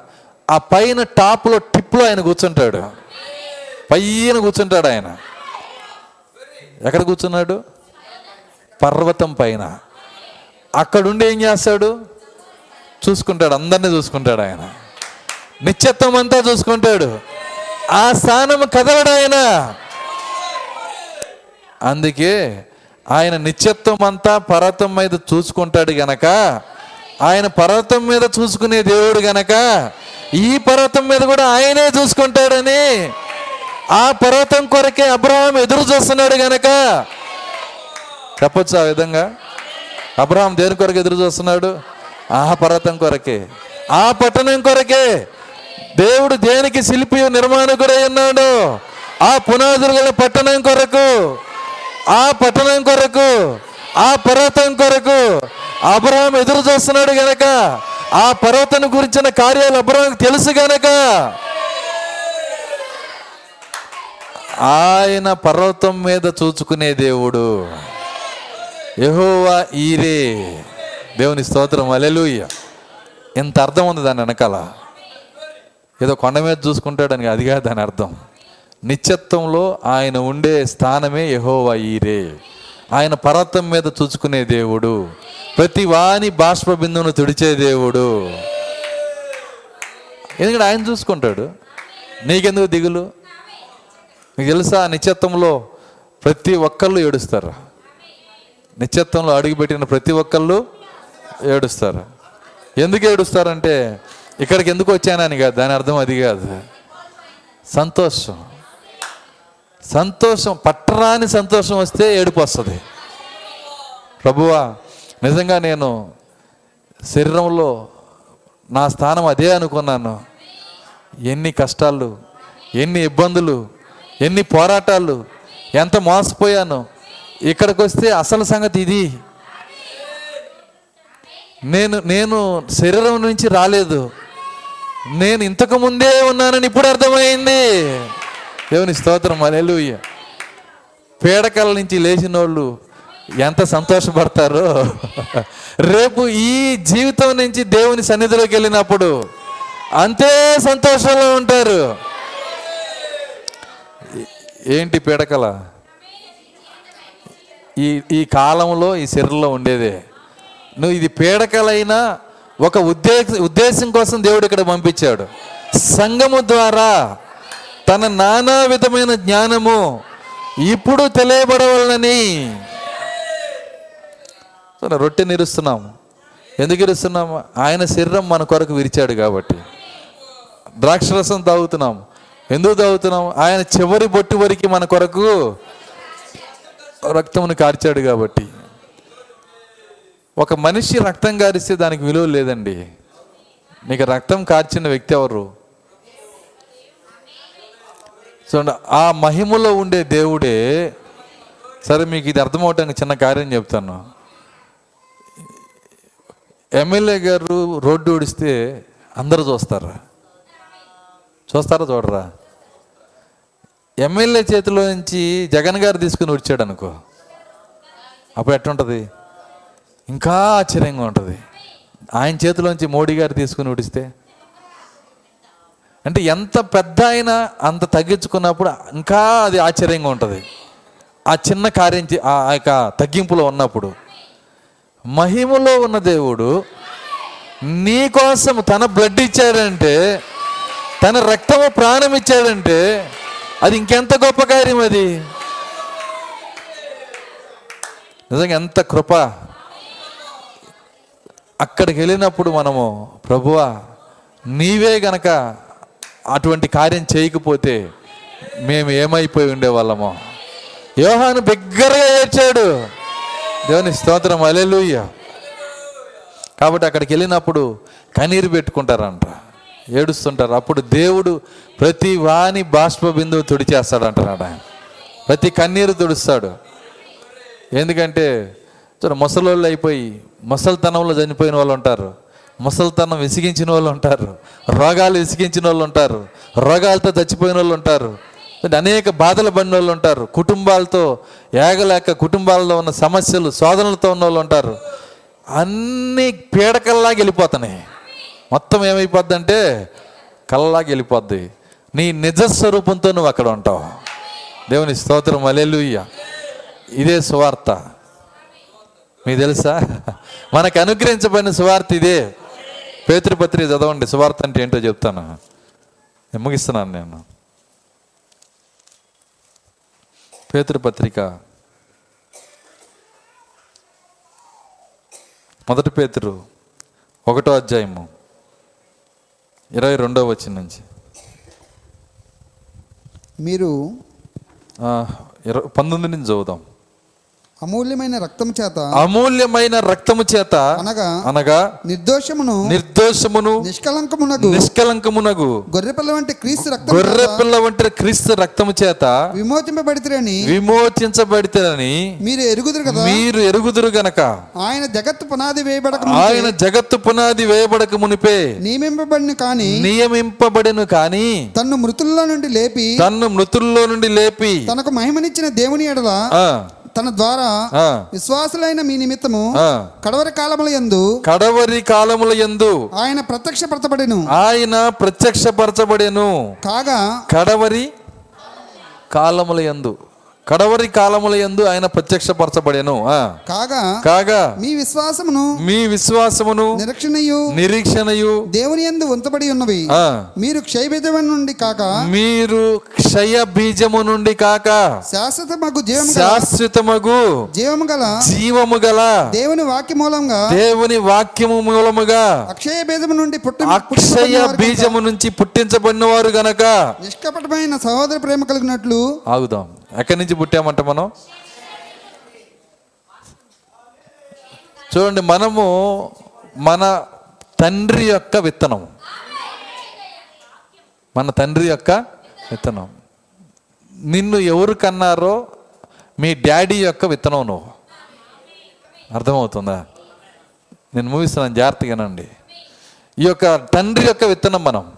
ఆ పైన టాప్లో టిప్లో ఆయన కూర్చుంటాడు. పైన కూర్చుంటాడు ఆయన. ఎక్కడ కూర్చున్నాడు? పర్వతం పైన. అక్కడుండి ఏం చేస్తాడు? చూసుకుంటాడు. అందరినీ చూసుకుంటాడు ఆయన. నిత్యత్వం అంతా చూసుకుంటాడు. ఆ స్థానం కదలడు ఆయన. అందుకే ఆయన నిత్యత్వం అంతా పర్వతం మీద చూసుకుంటాడు గనక ఆయన పర్వతం మీద చూసుకునే దేవుడు గనక ఈ పర్వతం మీద కూడా ఆయనే చూసుకుంటాడని ఆ పర్వతం కొరకే అబ్రహాం ఎదురు చూస్తున్నాడు గనక. చెప్పొచ్చు ఆ విధంగా? అబ్రహాం దేని కొరకు ఎదురు చూస్తున్నాడు? ఆ పర్వతం కొరకే. ఆ పట్టణం కొరకే. దేవుడు దేనికి శిల్పి నిర్మాణకుడై ఉన్నాడు ఆ పునాదులు గల పట్టణం కొరకు ఆ పట్టణం కొరకు ఆ పర్వతం కొరకు అబ్రహం ఎదురు చూస్తున్నాడు గనక. ఆ పర్వతం గురించిన కార్యాలు అబ్రహం తెలుసు గనక. ఆయన పర్వతం మీద చూచుకునే దేవుడు యహోవా ఈరే. దేవుని స్తోత్రం. అలెలుయ్య ఎంత అర్థం ఉంది దాని వెనకాల. ఏదో కొండ మీద చూసుకుంటాడని అది కాదు దాని అర్థం. నిత్యత్వంలో ఆయన ఉండే స్థానమే యహోవా ఈరే. ఆయన పర్వతం మీద చూసుకునే దేవుడు ప్రతి వాని బాష్ప బిందువును తుడిచే దేవుడు. ఎందుకంటే ఆయన చూసుకుంటాడు. నీకెందుకు దిగులు? మీకు తెలుసా నిత్యత్వంలో ప్రతి ఒక్కళ్ళు ఏడుస్తారు. నిత్యత్వంలో అడుగుపెట్టిన ప్రతి ఒక్కళ్ళు ఏడుస్తారు. ఎందుకు ఏడుస్తారంటే ఇక్కడికి ఎందుకు వచ్చానని కాదు దాని అర్థం అది కాదు. సంతోషం. సంతోషం పట్టరాని సంతోషం వస్తే ఏడుపు వస్తుంది. ప్రభువా నిజంగా నేను శరీరంలో నా స్థానం అదే అనుకున్నాను. ఎన్ని కష్టాలు ఎన్ని ఇబ్బందులు ఎన్ని పోరాటాలు ఎంత మోసపోయాను. ఇక్కడికి వస్తే అసలు సంగతి ఇది. నేను నేను శరీరం నుంచి రాలేదు. నేను ఇంతకు ముందే ఉన్నానని ఇప్పుడు అర్థమైంది. దేవుని స్తోత్రం అలెలుయ్య పీడకల నుంచి లేచిన వాళ్ళు ఎంత సంతోషపడతారో. రేపు ఈ జీవితం నుంచి దేవుని సన్నిధిలోకి వెళ్ళినప్పుడు అంతే సంతోషంలో ఉంటారు. ఏంటి పీడకల ఈ ఈ కాలంలో ఈ శరీరంలో ఉండేదే. నువ్వు ఇది పీడకలైనా ఒక ఉద్దేశ ఉద్దేశం కోసం దేవుడు ఇక్కడ పంపించాడు. సంఘము ద్వారా తన నానా విధమైన జ్ఞానము ఇప్పుడు తెలియబడవలనని. సో రొట్టె నిరుస్తున్నాము. ఎందుకు ఇరుస్తున్నాము ఆయన శరీరం మన కొరకు విరిచాడు కాబట్టి. ద్రాక్షరసం తాగుతున్నాము. ఎందుకు తాగుతున్నాము? ఆయన చివరి బొట్టు వరకు మన కొరకు రక్తమును కార్చాడు కాబట్టి. ఒక మనిషి రక్తం కారిస్తే దానికి విలువ లేదండి. నీకు రక్తం కార్చిన వ్యక్తి ఎవరు? చూడండి ఆ మహిమలో ఉండే దేవుడే. సరే మీకు ఇది అర్థమవటానికి చిన్న కార్యం చెప్తాను. ఎమ్మెల్యే గారు రోడ్డు ఊడిస్తే అందరూ చూస్తారా? చూస్తారా చూడరా? ఎమ్మెల్యే చేతిలో నుంచి జగన్ గారు తీసుకుని వచ్చాడు అనుకో. అప్పుడు ఎట్టుంటుంది? ఇంకా ఆశ్చర్యంగా ఉంటుంది. ఆయన చేతిలోంచి మోడీ గారు తీసుకుని ఉడిస్తే. అంటే ఎంత పెద్ద అయినా అంత తగ్గించుకున్నప్పుడు ఇంకా అది ఆశ్చర్యంగా ఉంటుంది. ఆ చిన్న కార్యం చే- ఆ ఆ యొక్క తగ్గింపులో ఉన్నప్పుడు. మహిమలో ఉన్న దేవుడు నీ కోసం తన బ్లడ్ ఇచ్చాడంటే తన రక్తము ప్రాణం ఇచ్చాడంటే అది ఇంకెంత గొప్ప కార్యం అది? నిజంగా ఎంత కృప. అక్కడికి వెళ్ళినప్పుడు మనము ప్రభువా నీవే గనక అటువంటి కార్యం చేయకపోతే మేము ఏమైపోయి ఉండేవాళ్ళమో? యోహాను బిగ్గరగా ఏడ్చాడు. దేవుని స్తోత్రం అలెలుయ్య కాబట్టి అక్కడికి వెళ్ళినప్పుడు కన్నీరు పెట్టుకుంటారంట. ఏడుస్తుంటారు. అప్పుడు దేవుడు ప్రతి వాణి బాష్ప బిందువు తుడిచేస్తాడంటాడు ఆయన. ప్రతి కన్నీరు తుడుస్తాడు. ఎందుకంటే చూడ ముసలోళ్ళు అయిపోయి ముసలితనంలో చనిపోయిన వాళ్ళు ఉంటారు. ముసలితనం విసిగించిన వాళ్ళు ఉంటారు. రోగాలు విసిగించిన వాళ్ళు ఉంటారు. రోగాలతో చచ్చిపోయిన వాళ్ళు ఉంటారు. అనేక బాధలు పడిన వాళ్ళు ఉంటారు. కుటుంబాలతో ఏగలేక కుటుంబాల్లో ఉన్న సమస్యలు శోధనలతో ఉన్న వాళ్ళు ఉంటారు. అన్నీ పీడకల్లాగా వెళ్ళిపోతున్నాయి. మొత్తం ఏమైపోద్ది అంటే కల్లాగా వెళ్ళిపోద్ది. నీ నిజ స్వరూపంతో నువ్వు అక్కడ ఉంటావు. దేవుని స్తోత్రం. అలెలుయ్య ఇదే సువార్త. మీకు తెలుసా? మనకు అనుగ్రహించబడిన సువార్త ఇదే. పేతృపత్రిక చదవండి సువార్త అంటే ఏంటో చెప్తాను. నేను ముగిస్తున్నాను నేను. పేతృపత్రిక మొదటి పేతురు ఒకటో అధ్యాయము ఇరవై రెండో వచ్చిన నుంచి. మీరు పంతొమ్మిది నుంచి చదువుదాం. అమూల్యమైన రక్తం చేత అమూల్యమైన రక్తము చేత అనగా అనగా నిర్దోషమును నిర్దోషమును నిష్కలంకమునకు నిష్కలంకమునగు గొర్రెపిల్ల వంటి క్రీస్తు రక్తం గొర్రె చేత పిల్ల వంటి క్రీస్తు రక్తము చేత విమోచింపబడితిరని విమోచించబడితేనని మీరు ఎరుగుదురు కదా? మీరు ఎరుగుదురు గనక ఆయన జగత్తు పునాది వేయబడక ఆయన జగత్తు పునాది వేయబడక మునిపే. నియమింపబడిన కాని నియమింపబడెను కాని తన్ను మృతుల్లో నుండి లేపి తన్ను మృతుల్లో నుండి లేపి తనకు మహిమనిచ్చిన దేవుని ఎడల తన ద్వారా ఆ, విశ్వాసులైన మీ నిమిత్తము. కడవరి కాలముల యందు కడవరి కాలముల యందు ఆయన ప్రత్యక్షపరచబడెను. ఆయన ప్రత్యక్షపరచబడెను. కాగా కడవరి కాలముల యందు. కడవరి కాలముల యందు ఆయన ప్రత్యక్షపరచబడెను. ఆ. కాగా కాగా మీ విశ్వాసమును మీ విశ్వాసమును నిరీక్షణయు నిరీక్షణయు దేవుని యందు ఉంచబడి ఉన్నవి. ఆ, మీరు క్షయబీజం నుండి కాక మీరు క్షయ బీజము నుండి కాక శాశ్వత మగు జీవము శాశ్వతమగు జీవము గల జీవము గల దేవుని వాక్య మూలంగా దేవుని వాక్యము మూలముగా అక్షయ బీజము నుండి పుట్టి అక్షయ బీజము నుంచి పుట్టించబడిన వారు గనక నిష్కపటమైన సహోదర ప్రేమ కలిగినట్లు ఆగుదాం. ఎక్కడి నుంచి పుట్టామంట మనం? చూడండి మనము మన తండ్రి యొక్క విత్తనం. మన తండ్రి యొక్క విత్తనం. నిన్ను ఎవరు కన్నారో మీ డాడీ యొక్క విత్తనం నువ్వు. అర్థమవుతుందా? నేను ముగిస్తున్నాను జాగ్రత్తగానండి ఈ యొక్క తండ్రి యొక్క విత్తనం మనం.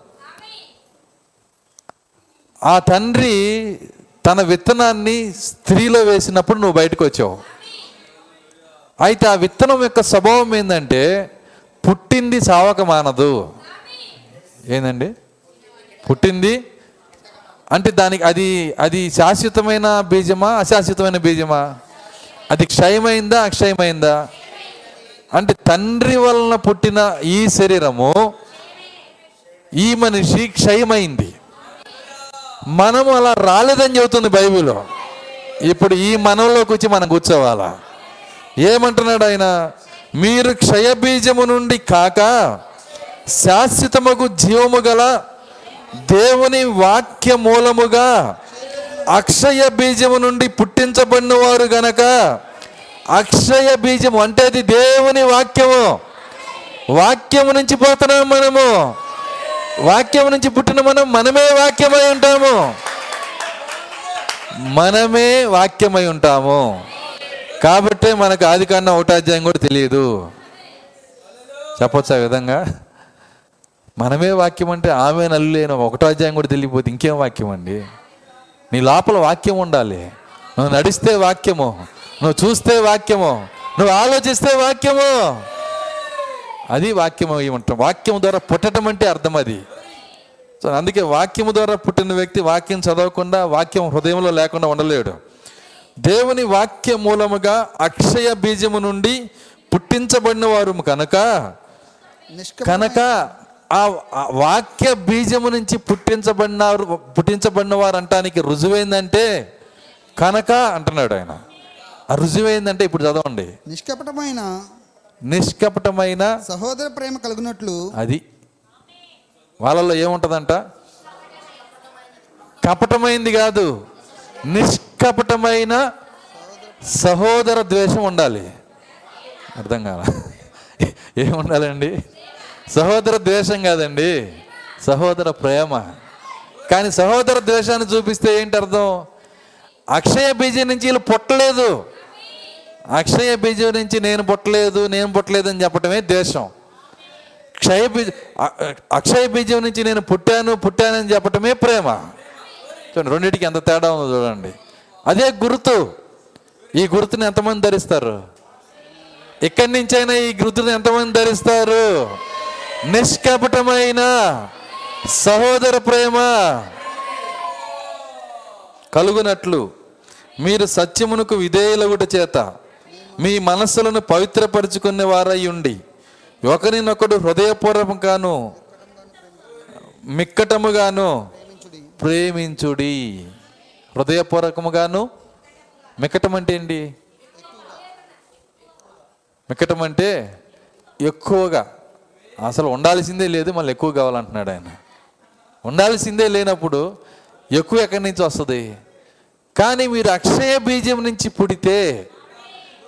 ఆ తండ్రి తన విత్తనాన్ని స్త్రీలో వేసినప్పుడు నువ్వు బయటకు వచ్చావు. అయితే ఆ విత్తనం యొక్క స్వభావం ఏంటంటే పుట్టింది సావక మానదు ఏందండి? పుట్టింది. అంటే దానికి అది అది శాశ్వతమైన బీజమా అశాశ్వతమైన బీజమా? అది క్షయమైందా అక్షయమైందా? అంటే తండ్రి వలన పుట్టిన ఈ శరీరము ఈ మనిషి క్షయమైంది. మనము అలా రాలేదని చెబుతుంది బైబిల్. ఇప్పుడు ఈ మనంలోకి వచ్చి మనం కూర్చోవాలా? ఏమంటున్నాడు ఆయన? మీరు క్షయబీజము నుండి కాక శాశ్వతముకు జీవము గల దేవుని వాక్య మూలముగా అక్షయ బీజము నుండి పుట్టించబడిన వారు గనక అక్షయ బీజము అంటే అది దేవుని వాక్యము. వాక్యము నుంచి పోతున్నాం మనము. వాక్యం నుంచి పుట్టిన మనం మనమే వాక్యమై ఉంటాము. మనమే వాక్యమై ఉంటాము. కాబట్టే మనకు ఆది కన్నా ఒకటాధ్యాయం కూడా తెలియదు. చెప్పొచ్చు ఆ విధంగా? మనమే వాక్యం అంటే ఆమె నల్లేను ఒకటో అధ్యాయం కూడా తెలియపోతే ఇంకేం వాక్యం అండి? నీ లోపల వాక్యం ఉండాలి. నువ్వు నడిస్తే వాక్యము నువ్వు చూస్తే వాక్యము నువ్వు ఆలోచిస్తే వాక్యము. అది వాక్యం అయి ఉంటాం. వాక్యం ద్వారా పుట్టడం అంటే అర్థం అది. సో అందుకే వాక్యము ద్వారా పుట్టిన వ్యక్తి వాక్యం చదవకుండా వాక్యం హృదయంలో లేకుండా ఉండలేడు. దేవుని వాక్య మూలముగా అక్షయ బీజము నుండి పుట్టించబడిన వారు కనుక కనుక ఆ ఆ వాక్య బీజము నుంచి పుట్టించబడిన పుట్టించబడిన వారు అంటానికి రుజువైందంటే కనుక అంటున్నాడు ఆయన. ఆ రుజువైందంటే ఇప్పుడు చదవండి. నిష్కపటమైన నిష్కపటమైన సహోదర ప్రేమ కలుగునట్లు అది. వాళ్ళలో ఏముంటుందంట? కపటమైంది కాదు. నిష్కపటమైన సహోదర ద్వేషం ఉండాలి. అర్థం కాల. ఏముండాలండి? సహోదర ద్వేషం కాదండి. సహోదర ప్రేమ. కానీ సహోదర ద్వేషాన్ని చూపిస్తే ఏంటి అర్థం అక్షయ బీజం నుంచి వీళ్ళు పుట్టలేదు. అక్షయ బీజం నుంచి నేను పుట్టలేదు నేను పుట్టలేదు అని చెప్పటమే ద్వేషం. క్షయ బీజ అక్షయ బీజం నుంచి నేను పుట్టాను పుట్టానని చెప్పటమే ప్రేమ. చూడండి రెండింటికి ఎంత తేడా ఉందో చూడండి. అదే గుర్తు. ఈ గుర్తుని ఎంతమంది ధరిస్తారు? ఇక్కడి నుంచైనా ఈ గుర్తుని ఎంతమంది ధరిస్తారు? నిష్కపటమైన సహోదర ప్రేమ. కలుగునట్లు మీరు సత్యమునకు విధేయులగుట చేత మీ మనస్సులను పవిత్రపరుచుకునే వారై ఉండి ఒకరినొకడు హృదయపూర్వకంగాను మిక్కటముగాను ప్రేమించుడి. హృదయపూర్వకముగాను మిక్కటం అంటే ఏంటి? మిక్కటం అంటే ఎక్కువగా. అసలు ఉండాల్సిందే లేదు మళ్ళీ ఎక్కువ కావాలంటున్నాడు ఆయన. ఉండాల్సిందే లేనప్పుడు ఎక్కువ ఎక్కడి నుంచి వస్తుంది? కానీ మీరు అక్షయ బీజం నుంచి పుడితే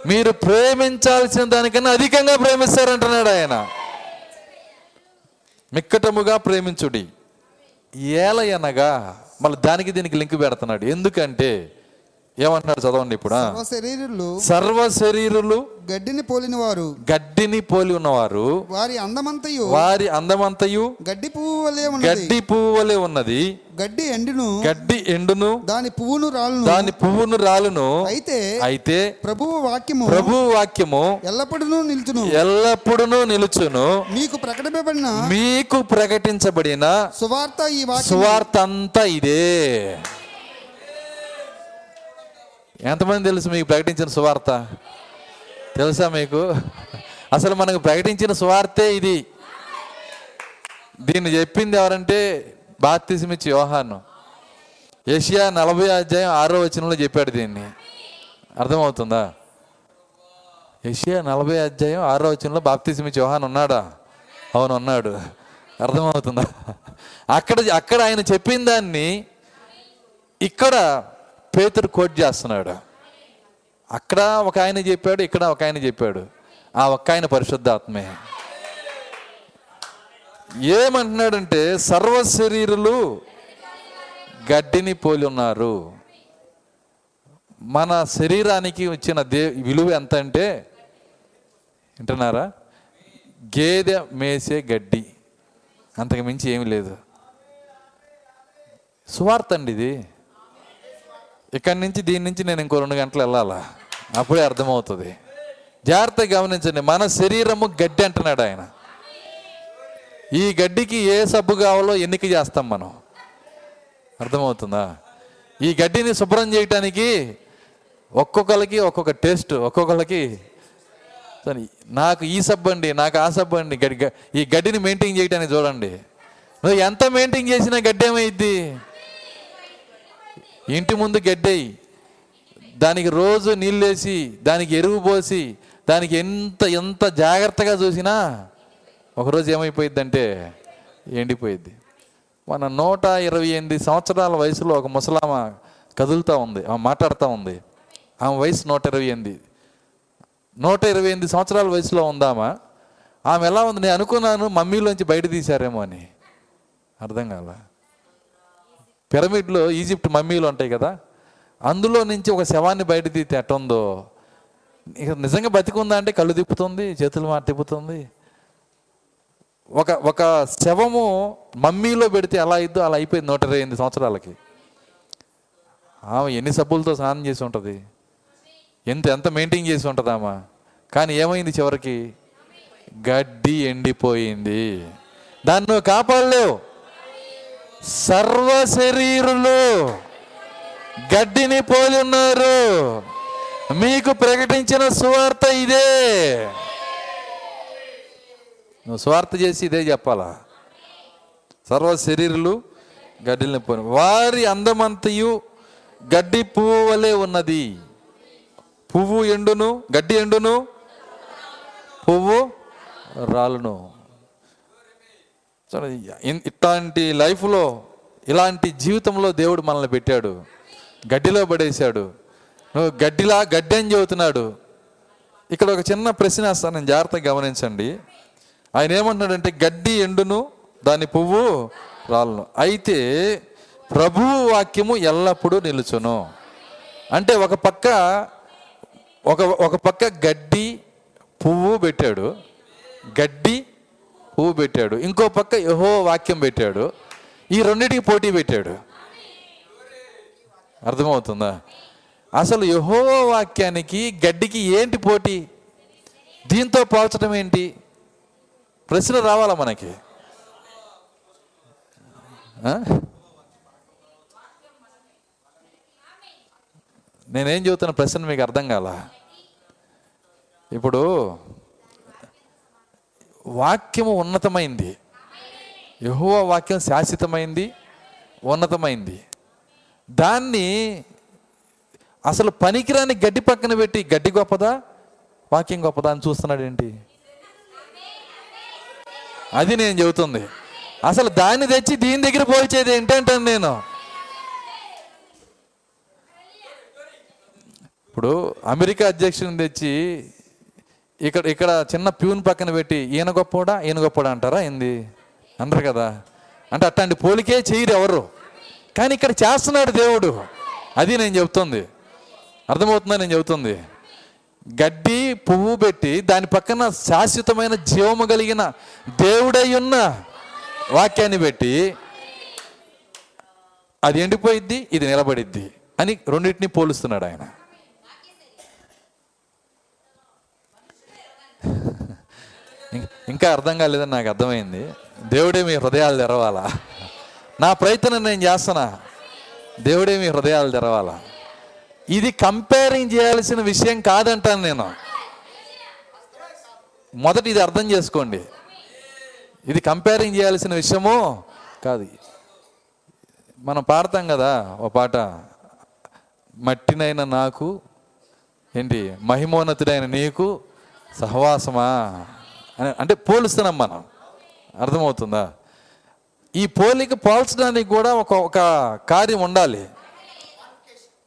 మీరు ప్రేమించాల్సిన దానికన్నా అధికంగా ప్రేమిస్తారంటున్నాడు ఆయన. మిక్కటముగా ప్రేమించుడి. ఏలయనగా మళ్ళీ దానికి దీనికి లింక్ పెడుతున్నాడు. ఎందుకంటే ఏమంటున్నాడు చదవండి ఇప్పుడు. సర్వ శరీరులు సర్వ శరీరులు గడ్డిని పోలిన వారు గడ్డిని పోలి ఉన్నవారు. వారి అందమంతయు వారి అందమంతయు గడ్డి పువ్వు వలె ఉన్నది. గడ్డి పువ్వు వలె ఉన్నది. గడ్డి ఎండును గడ్డి ఎండును దాని పువ్వును రాలును. దాని పువ్వును రాలును. అయితే అయితే ప్రభువు వాక్యము ప్రభు వాక్యము ఎల్లప్పుడూ నిల్చును. ఎల్లప్పుడూ నిలుచును. మీకు ప్రకటింపబడిన మీకు ప్రకటించబడిన సువార్త ఈ వాక్యం సువార్త అంతా ఇదే. ఎంతమంది తెలుసు మీకు ప్రకటించిన సువార్త? తెలుసా మీకు? అసలు మనకు ప్రకటించిన సువార్తే ఇది. దీన్ని చెప్పింది ఎవరంటే బాప్తిసమిచ్చి యోహాను. ఏషియా నలభై అధ్యాయం ఆరో వచనంలో చెప్పాడు దీన్ని. అర్థమవుతుందా? ఏషియా నలభై అధ్యాయం ఆరో వచనంలో బాప్తిసమిచ్చి యోహాన్ ఉన్నాడా? అవును ఉన్నాడు. అర్థమవుతుందా? అక్కడ అక్కడ ఆయన చెప్పిన దాన్ని ఇక్కడ పేతురు కోట్ చేస్తున్నాడు. అక్కడ ఒక ఆయన చెప్పాడు ఇక్కడ ఒక ఆయన చెప్పాడు. ఆ ఒక్క ఆయన పరిశుద్ధాత్మే. ఏమంటున్నాడంటే సర్వ శరీరులు గడ్డిని పోలి ఉన్నారు. మన శరీరానికి వచ్చిన దే విలువ ఎంత అంటే వింటున్నారా? గేదె మేసే గడ్డి. అంతకు మించి ఏమీ లేదు. సువార్త అండి ఇది. ఇక్కడి నుంచి దీని నుంచి నేను ఇంకో రెండు గంటలు వెళ్ళాలా? అప్పుడే అర్థమవుతుంది. జాగ్రత్తగా గమనించండి మన శరీరము గడ్డి అంటున్నాడు ఆయన. ఈ గడ్డికి ఏ సబ్బు కావాలో ఎన్నిక చేస్తాం మనం. అర్థమవుతుందా? ఈ గడ్డిని శుభ్రం చేయటానికి ఒక్కొక్కరికి ఒక్కొక్క టేస్ట్ ఒక్కొక్కరికి సరే నాకు ఈ సబ్బు అండి నాకు ఆ సబ్బు అండి గడ్డి ఈ గడ్డిని మెయింటైన్ చేయటానికి చూడండి. నువ్వు ఎంత మెయింటైన్ చేసినా గడ్డి ఏమైద్ది? ఇంటి ముందు గడ్డేయి దానికి రోజు నీళ్ళేసి దానికి ఎరువు పోసి దానికి ఎంత ఎంత జాగ్రత్తగా చూసినా ఒకరోజు ఏమైపోయిద్దంటే ఎండిపోయిద్ది. మన నూట ఇరవై ఎనిమిది సంవత్సరాల వయసులో ఒక ముసలామ కదులుతూ ఉంది ఆమె మాట్లాడుతూ ఉంది. ఆమె వయసు నూట ఇరవై ఎనిమిది. నూట ఇరవై ఎనిమిది సంవత్సరాల వయసులో ఉందామా ఆమె ఎలా ఉంది? నేను అనుకున్నాను మమ్మీలోంచి బయట తీశారేమో అని. అర్థం కాల? పిరమిడ్లో ఈజిప్ట్ మమ్మీలు ఉంటాయి కదా అందులో నుంచి ఒక శవాన్ని బయట తీస్తే ఎట్టుందో? ఇక నిజంగా బతికుందా అంటే కళ్ళు తిప్పుతుంది చేతులు మాట తిప్పుతుంది. ఒక ఒక శవము మమ్మీలో పెడితే ఎలా అయిద్దో అలా అయిపోయింది నూట ఇరవై ఎనిమిది సంవత్సరాలకి. ఆమె ఎన్ని సబ్బులతో స్నానం చేసి ఉంటుంది? ఎంత ఎంత మెయింటైన్ చేసి ఉంటుందామా కానీ ఏమైంది చివరికి? గడ్డి ఎండిపోయింది. దాన్ని నువ్వు కాపాడలేవు. సర్వ శరీరులు గడ్డిని పోలి ఉన్నారు. మీకు ప్రకటించిన సువార్త ఇదే. నువ్వు స్వార్థ చేసి ఇదే చెప్పాలా? సర్వ శరీరులు గడ్డిని పోని వారి అందమంతయు గడ్డి పువ్వు వలె ఉన్నది. పువ్వు ఎండును గడ్డి ఎండును పువ్వు రాలును. ఇట్లాంటి లైఫ్లో ఇలాంటి జీవితంలో దేవుడు మనల్ని పెట్టాడు. గడ్డిలో పడేశాడు. నువ్వు గడ్డిలా గడ్డి అని చెబుతున్నాడు. ఇక్కడ ఒక చిన్న ప్రశ్న వేస్తాను నేను జాగ్రత్తగా గమనించండి. ఆయన ఏమంటున్నాడంటే గడ్డి ఎండును దాని పువ్వు రాళ్ళను. అయితే ప్రభువు వాక్యము ఎల్లప్పుడూ నిలుచును. అంటే ఒక పక్క ఒక ఒక పక్క గడ్డి పువ్వు పెట్టాడు. గడ్డి పువ్వు పెట్టాడు. ఇంకో పక్క యహో వాక్యం పెట్టాడు. ఈ రెండింటికి పోటీ పెట్టాడు. అర్థమవుతుందా? అసలు యహో వాక్యానికి గడ్డికి ఏంటి పోటీ? దీంతో పోల్చడం ఏంటి? ప్రశ్న రావాలా మనకి? నేనేం చెబుతున్న ప్రశ్న మీకు అర్థం కాల? ఇప్పుడు వాక్యము ఉన్నతమైంది. యహోవ వాక్యం శాశ్వతమైంది ఉన్నతమైంది. దాన్ని అసలు పనికిరాని గడ్డి పక్కన పెట్టి గడ్డి గొప్పదా వాక్యం గొప్పదా అని చూస్తున్నాడు ఏంటి అది నేను చెబుతుంది. అసలు దాన్ని తెచ్చి దీని దగ్గర పోల్చేది ఏంటంటాను నేను? ఇప్పుడు అమెరికా అధ్యక్షుని తెచ్చి ఇక్కడ ఇక్కడ చిన్న ప్యూన్ పక్కన పెట్టి ఈయన గొప్పోడా ఈయన గొప్పోడా అంటారా ఏంది? అంటారు కదా. అంటే అట్లాంటి పోలికే చేయరు ఎవరు. కానీ ఇక్కడ చేస్తున్నాడు దేవుడు. అది నేను చెబుతుంది. అర్థమవుతుందా నేను చెబుతుంది? గడ్డి పువ్వు పెట్టి దాని పక్కన శాశ్వతమైన జీవము కలిగిన దేవుడై ఉన్న వాక్యాన్ని పెట్టి అది ఎండిపోయిద్ది ఇది నిలబడిద్ది అని రెండింటిని పోలుస్తున్నాడు ఆయన. ఇంకా అర్థం కాలేదని నాకు అర్థమైంది. దేవుడే మీ హృదయాలు తెరవాలా? నా ప్రయత్నం నేను చేస్తున్నా. దేవుడే మీ హృదయాలు తెరవాలా? ఇది కంపేరింగ్ చేయాల్సిన విషయం కాదంటాను నేను. మొదట ఇది అర్థం చేసుకోండి. ఇది కంపేరింగ్ చేయాల్సిన విషయము కాదు. మనం పాడతాం కదా ఓ పాట. మట్టినైన నాకు ఏంటి మహిమోన్నతుడైన నీకు సహవాసమా? అంటే పోలుస్తున్నాం మనం. అర్థమవుతుందా? ఈ పోలిక పోల్చడానికి కూడా ఒక ఒక కార్యం ఉండాలి.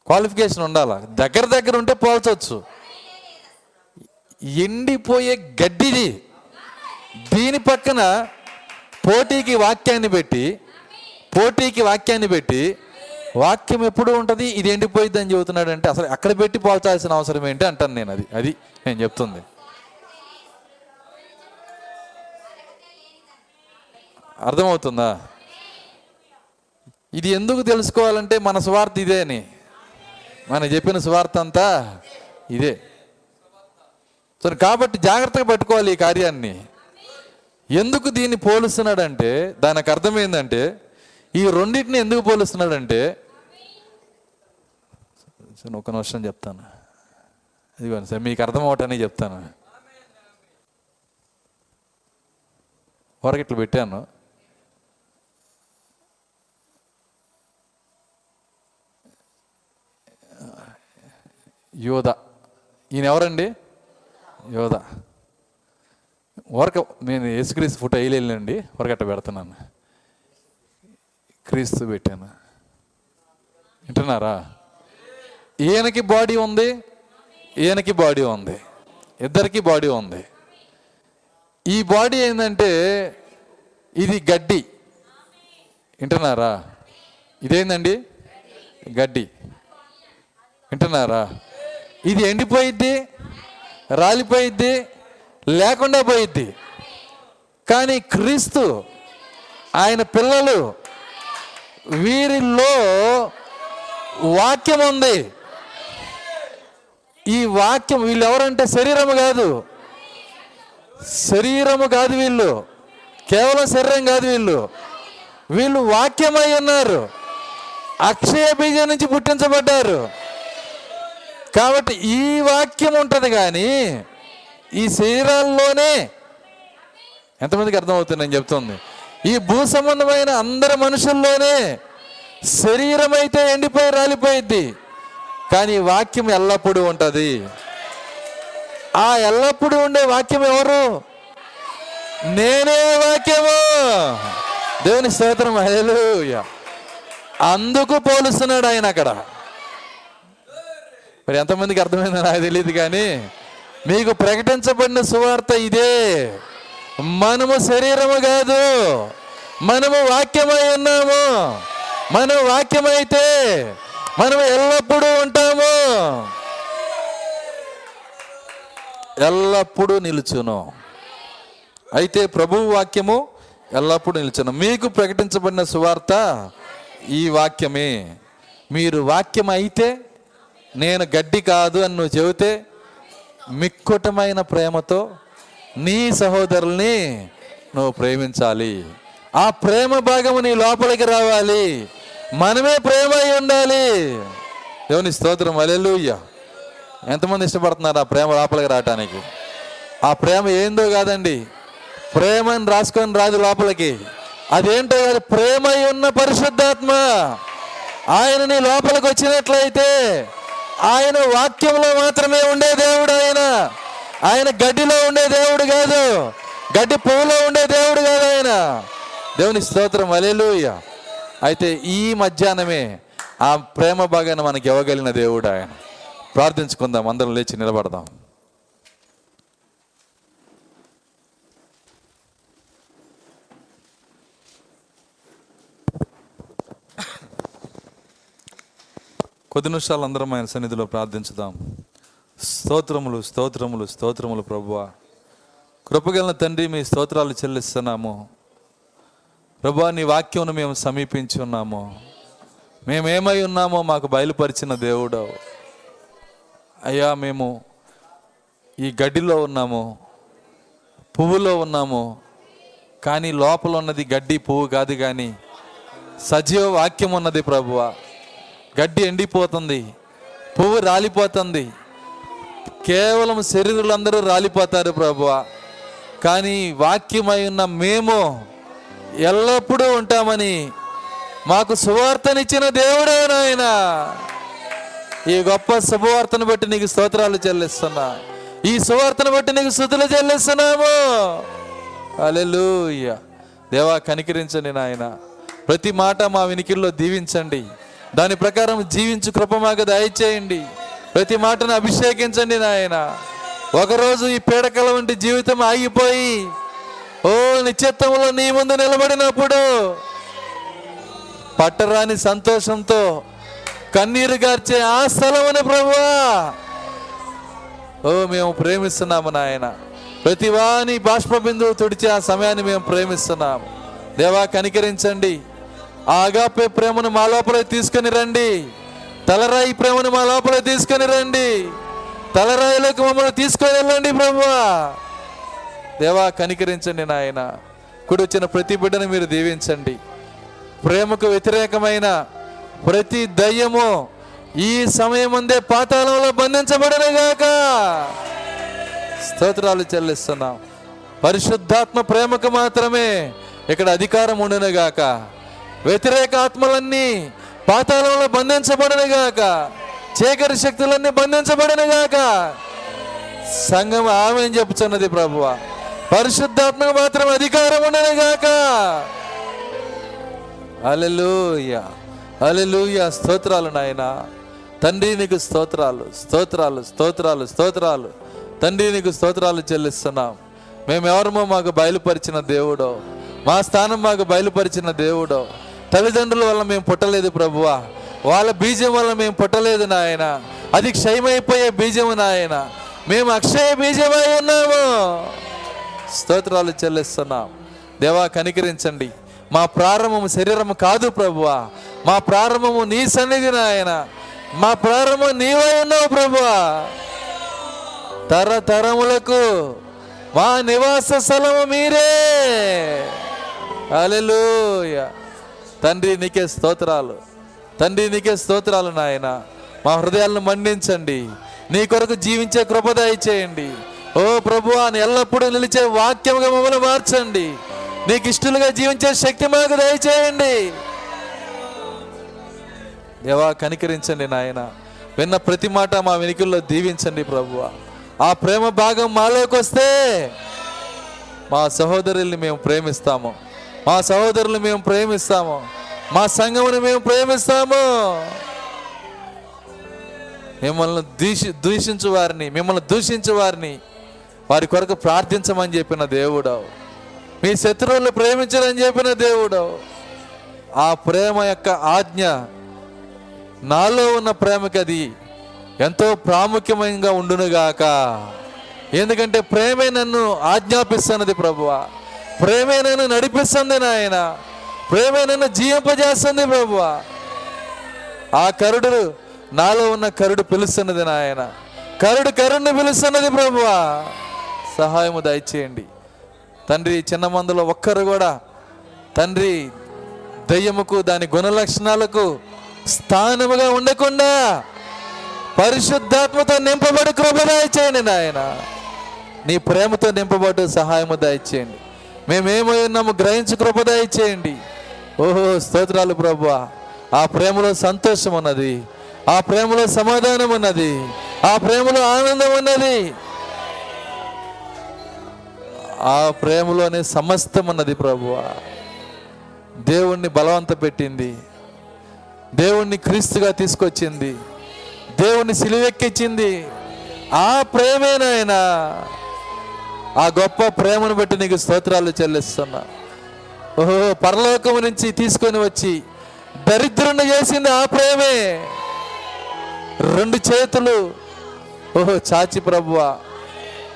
క్వాలిఫికేషన్ ఉండాలి? దగ్గర దగ్గర ఉంటే పోల్చవచ్చు. ఎండిపోయే గడ్డిది. దీని పక్కన పోటీకి వాక్యాన్ని పెట్టి పోటీకి వాక్యాన్ని పెట్టి వాక్యం ఎప్పుడు ఉంటుంది? ఇది ఎండిపోయిద్దని చెబుతున్నాడంటే అసలు అక్కడ పెట్టి పోల్చాల్సిన అవసరం ఏంటి అంటాను నేను అది. అది నేను చెప్తుంది. అర్థమవుతుందా? ఇది ఎందుకు తెలుసుకోవాలంటే మన స్వార్థ ఇదే అని. మనం చెప్పిన స్వార్థ అంతా ఇదే. సరే కాబట్టి జాగ్రత్తగా పట్టుకోవాలి ఈ కార్యాన్ని. ఎందుకు దీన్ని పోలుస్తున్నాడంటే దానికి అర్థం ఏంటంటే ఈ రెండింటిని ఎందుకు పోలుస్తున్నాడంటే ఒక నిమిషం చెప్తాను. ఇదిగోండి సార్ మీకు అర్థం అవటానికి చెప్తాను. వరకిట్లు పెట్టాను. యోధ. ఈయన ఎవరండి? యోధ. వరక నేను యేసుక్రీస్తు ఫోటో వేయలేనండి వరకట్ట పెడుతున్నాను. క్రీస్తు పెట్టాను. వింటున్నారా? ఈయనకి బాడీ ఉంది ఈయనకి బాడీ ఉంది ఇద్దరికి బాడీ ఉంది. ఈ బాడీ ఏంటంటే ఇది గడ్డి. వింటున్నారా? ఇదేందండి? గడ్డి. వింటున్నారా? ఇది ఎండిపోయిద్ది రాలిపోయిద్ది లేకుండా పోయిద్ది. కానీ క్రీస్తు ఆయన పిల్లలు వీరిలో వాక్యం ఉంది. ఈ వాక్యం వీళ్ళు ఎవరంటే శరీరము కాదు. శరీరము కాదు వీళ్ళు. కేవలం శరీరం కాదు వీళ్ళు. వీళ్ళు వాక్యమై ఉన్నారు. అక్షయ బీజం నుంచి పుట్టించబడ్డారు. కాబట్టి ఈ వాక్యం ఉంటుంది కానీ ఈ శరీరాల్లోనే ఎంతమందికి అర్థమవుతుంది నేను చెప్తుంది? ఈ భూ సంబంధమైన అందరి మనుషుల్లోనే శరీరం అయితే ఎండిపోయి రాలిపోయిద్ది కానీ వాక్యం ఎల్లప్పుడూ ఉంటుంది. ఆ ఎల్లప్పుడూ ఉండే వాక్యం ఎవరు? నేనే వాక్యము. దేవుని స్తోత్రం హల్లెలూయా. అందుకు పోలుస్తున్నాడు ఆయన అక్కడ. మరి ఎంతమందికి అర్థమైందో నాకు తెలియదు కానీ మీకు ప్రకటించబడిన సువార్త ఇదే. మనము శరీరము కాదు మనము వాక్యమై ఉన్నాము. మనం వాక్యమైతే మనం ఎల్లప్పుడూ ఉంటాము. ఎల్లప్పుడూ నిలుచును. అయితే ప్రభువు వాక్యము ఎల్లప్పుడూ నిలుచును. మీకు ప్రకటించబడిన సువార్త ఈ వాక్యమే. మీరు వాక్యం అయితే నేను గడ్డి కాదు అని నువ్వు చెబితే మిక్కుటమైన ప్రేమతో నీ సహోదరుల్ని నువ్వు ప్రేమించాలి. ఆ ప్రేమ భాగము నీ లోపలికి రావాలి. మనమే ప్రేమ అయి ఉండాలి. దేవుని స్తోత్రం. అలెలుయ్య ఎంతమంది ఇష్టపడుతున్నారు ఆ ప్రేమ లోపలికి రావటానికి? ఆ ప్రేమ ఏందో కాదండి. ప్రేమని రాసుకొని రాదు లోపలికి. అదేంటో కాదు ప్రేమ అయి ఉన్న పరిశుద్ధాత్మ. ఆయన నీ లోపలికి వచ్చినట్లయితే ఆయన వాక్యంలో మాత్రమే ఉండే దేవుడు ఆయన. ఆయన గడ్డిలో ఉండే దేవుడు కాదు. గడ్డి పువ్వులో ఉండే దేవుడు కాదు ఆయన. దేవుని స్తోత్రం. అలెలుయ్య అయితే ఈ మధ్యాహ్నమే ఆ ప్రేమ భాగాన్ని మనకి ఇవ్వగలిగిన దేవుడు ఆయన. ప్రార్థించుకుందాం. అందరం లేచి నిలబడదాం. కొద్ది నిమిషాలు అందరం ఆయన సన్నిధిలో ప్రార్థించుదాం. స్తోత్రములు స్తోత్రములు స్తోత్రములు ప్రభువ. కృపగలన తండ్రి మీ స్తోత్రాలు చెల్లిస్తున్నాము. ప్రభువా నీ వాక్యమును మేము సమీపించి ఉన్నాము. మేమేమై ఉన్నామో మాకు బయలుపరిచిన దేవుడు. అయ్యా మేము ఈ గడ్డిలో ఉన్నాము పువ్వులో ఉన్నాము కానీ లోపల ఉన్నది గడ్డి పువ్వు కాదు కానీ సజీవ వాక్యం ఉన్నది ప్రభువా. గడ్డి ఎండిపోతుంది పువ్వు రాలిపోతుంది. కేవలం శరీరులందరూ రాలిపోతారు ప్రభు కానీ వాక్యమై ఉన్న మేము ఎల్లప్పుడూ ఉంటామని మాకు సువార్తనిచ్చిన దేవుడే నాయన. ఈ గొప్ప శుభవార్తను బట్టి నీకు స్తోత్రాలు చెల్లిస్తున్నా. ఈ సువార్తను బట్టి నీకు స్థుతులు చెల్లిస్తున్నాము. అలెలుయ్య దేవా కనికరించండి నాయన. ప్రతి మాట మా వినికిల్లో దీవించండి. దాని ప్రకారం జీవించు కృప మాకు దయచేయండి. ప్రతి మాటను అభిషేకించండి నాయన. ఒకరోజు ఈ పీడకల వంటి జీవితం ఆగిపోయి ఓ నిశ్చిత్తంలో నీ ముందు నిలబడినప్పుడు పట్టరాని సంతోషంతో కన్నీరు గార్చే ఆ స్థలమని ప్రభువా. ఓ మేము ప్రేమిస్తున్నాము నాయన. ప్రతి వాని బాష్ప బిందువు తుడిచే ఆ సమయాన్ని మేము ప్రేమిస్తున్నాము. దేవా కనికరించండి. ఆగాపే ప్రేమను మా లోపల తీసుకొని రండి. తలరాయి ప్రేమను మా లోపల తీసుకొని రండి. తలరాయిలోకి మమ్మల్ని తీసుకొని వెళ్ళండి ప్రభువా దేవా కనికరించండి నాయన. కుడి వచ్చిన ప్రతి బిడ్డను మీరు దీవించండి. ప్రేమకు వ్యతిరేకమైన ప్రతి దయ్యము ఈ సమయం ముందే పాతాళంలో బంధించబడనుగాక స్తోత్రాలు చెల్లిస్తున్నాం. పరిశుద్ధాత్మ ప్రేమకు మాత్రమే ఇక్కడ అధికారం ఉండునుగాక వ్యతిరేక ఆత్మలన్నీ పాతాళంలో బంధించబడనుగాక చీకటి శక్తులన్నీ బంధించబడనుగాక సంఘం ఆమె చెప్పుచున్నది ప్రభువ. పరిశుద్ధాత్మకు మాత్రం అధికారం ఉండనుగాక అలెలుయ అలెలుయ స్తోత్రాలు నాయన. తండ్రి నీకు స్తోత్రాలు స్తోత్రాలు స్తోత్రాలు స్తోత్రాలు. తండ్రి నీకు స్తోత్రాలు చెల్లిస్తున్నాం. మేము ఎవరమో మాకు బయలుపరిచిన దేవుడో. మా స్థానం మాకు బయలుపరిచిన దేవుడో. తల్లిదండ్రుల వల్ల మేము పుట్టలేదు ప్రభువా. వాళ్ళ బీజం వల్ల మేము పుట్టలేదు నాయన. అది క్షయమైపోయే బీజము నాయన. మేము అక్షయ బీజమై ఉన్నాము. స్తోత్రాలు చెల్లిస్తున్నాం. దేవా కనికరించండి. మా ప్రారంభము శరీరము కాదు ప్రభువా. మా ప్రారంభము నీ సన్నిధి నాయన. మా ప్రారంభం నీవై ఉన్నావు ప్రభువా. తరతరములకు మా నివాస స్థలము మీరే. అలెలుయా తండ్రి నీకే స్తోత్రాలు. తండ్రి నీకే స్తోత్రాలు నాయన. మా హృదయాలను మండించండి నీ కొరకు జీవించే కృప చేయండి ఓ ప్రభు అని ఎల్లప్పుడూ నిలిచే వాక్యముగా మమ్మల్ని మార్చండి. నీకు ఇష్టలుగా జీవించే శక్తి మాకు దయచేయండి. దేవా కనికరించండి నాయన. విన్న ప్రతి మాట మా వెనుకల్లో దీవించండి ప్రభువ. ఆ ప్రేమ భాగం మాలోకి వస్తే మా సహోదరుల్ని మేము ప్రేమిస్తాము. మా సహోదరులు మేము ప్రేమిస్తాము. మా సంఘముని మేము ప్రేమిస్తాము. మిమ్మల్ని దూషి దూషించు వారిని మిమ్మల్ని దూషించు వారిని. వారి కొరకు ప్రార్థించమని చెప్పిన దేవుడవు మీ శత్రువులను ప్రేమించరని చెప్పిన దేవుడవు ఆ ప్రేమ యొక్క ఆజ్ఞ నాలో ఉన్న ప్రేమకి అది ఎంతో ప్రాముఖ్యమంగా ఉండునుగాక. ఎందుకంటే ప్రేమే నన్ను ఆజ్ఞాపిస్తున్నది ప్రభువా. ప్రేమే నన్ను నడిపిస్తుంది నాయన. ప్రేమే నన్ను జీవింపజేస్తుంది ప్రభు ఆ కరుడు నాలో ఉన్న కరుడు పిలుస్తున్నది నాయన. కరుడు కరుణ్ణి పిలుస్తున్నది ప్రభువా. సహాయము దయచేయండి. తండ్రి చిన్న మందులో ఒక్కరు కూడా తండ్రి దయ్యముకు దాని గుణ లక్షణాలకు స్థానముగా ఉండకుండా పరిశుద్ధాత్మతో నింపబడి కృప దయచేయండి నాయన. నీ ప్రేమతో నింపబడు సహాయము దయచేయండి. మేమేమై ఉన్నాము గ్రహించి కృప దయచేయండి. ఓహో స్తోత్రాలు ప్రభు ఆ ప్రేమలో సంతోషం ఉన్నది. ఆ ప్రేమలో సమాధానం ఉన్నది. ఆ ప్రేమలో ఆనందం ఉన్నది. ఆ ప్రేమలోనే సమస్తం ఉన్నది ప్రభు దేవుణ్ణి బలవంత పెట్టింది. దేవుణ్ణి క్రీస్తుగా తీసుకొచ్చింది. దేవుణ్ణి సిలువెక్కించింది. ఆ ప్రేమేనాయనా ఆ గొప్ప ప్రేమను బట్టి నీకు స్తోత్రాలు చెల్లిస్తున్నా. ఓహో పరలోకము నుంచి తీసుకొని వచ్చి దరిద్రుని చేసింది ఆ ప్రేమే. రెండు చేతులు ఓహో చాచి ప్రభువ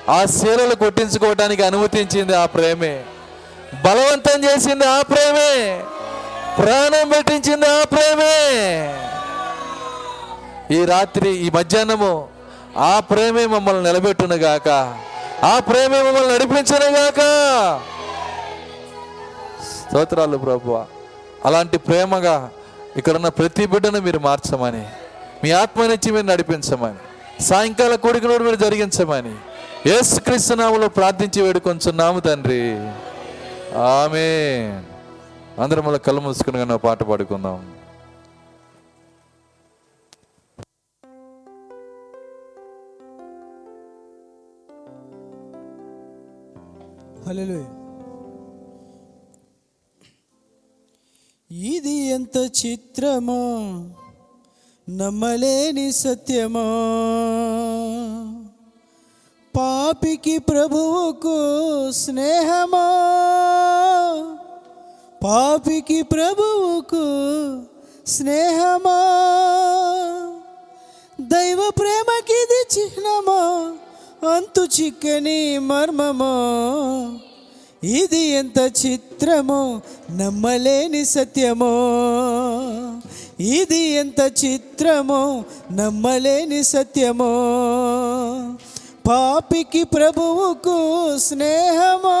ఆ శీలలు కొట్టించుకోవడానికి అనుమతించింది ఆ ప్రేమే. బలవంతం చేసింది ఆ ప్రేమే. ప్రాణం పెట్టించింది ఆ ప్రేమే. ఈ రాత్రి ఈ మధ్యాహ్నము ఆ ప్రేమే మమ్మల్ని నిలబెట్టునుగాక. ఆ ప్రేమే మమ్మల్ని నడిపించనుగాక స్తోత్రాలు ప్రభు అలాంటి ప్రేమగా ఇక్కడున్న ప్రతి బిడ్డను మీరు మార్చమని మీ ఆత్మనిచ్చి మీరు నడిపించమని సాయంకాల కోడికలోడు మీరు జరిగించమని ఏసుక్రీస్తునాములో ప్రార్థించి వేడుకొంచున్నాము తండ్రి. ఆమె అందరం మళ్ళీ కళ్ళు మూసుకుని పాట పాడుకుందాం. హలో ఇది ఎంత చిత్రమో? నమ్మలేని సత్యమో? పాపికి ప్రభువుకు స్నేహమా? పాపికి ప్రభువుకు స్నేహమా? దైవ ప్రేమకిది చిహ్నమా? అంతు చిక్కని మర్మమో? ఇది ఎంత చిత్రమో నమ్మలేని సత్యమో? ఇది ఎంత చిత్రమో నమ్మలేని సత్యమో? పాపికి ప్రభువుకు స్నేహమో?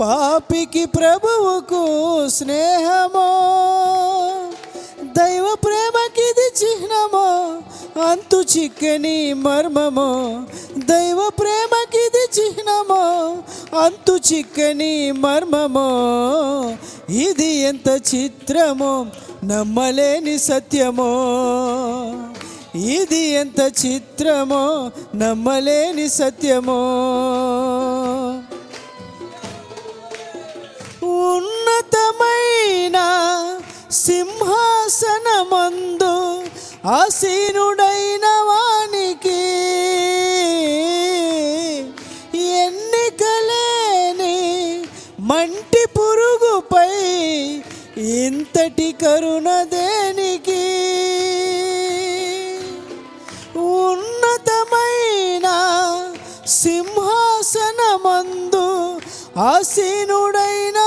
పాపికి ప్రభువుకు స్నేహమో? దైవ ప్రేమకిది చిహ్నమో? అంతు చిక్కని మర్మమో? దైవ ప్రేమకిది చిహ్నమో? అంతు చిక్కని మర్మమో? ఇది ఎంత చిత్రమో నమ్మలేని సత్యమో? ఇది ఎంత చిత్రమో నమ్మలేని సత్యమో? ఉన్నతమైన సింహాసనమందు ఆసీనుడైన వానికి ఎన్నికలేని మంటి పురుగుపై ఇంతటి కరుణ దేనికి? ఉన్నతమైన సింహాసనమందు ఆసీనుడైన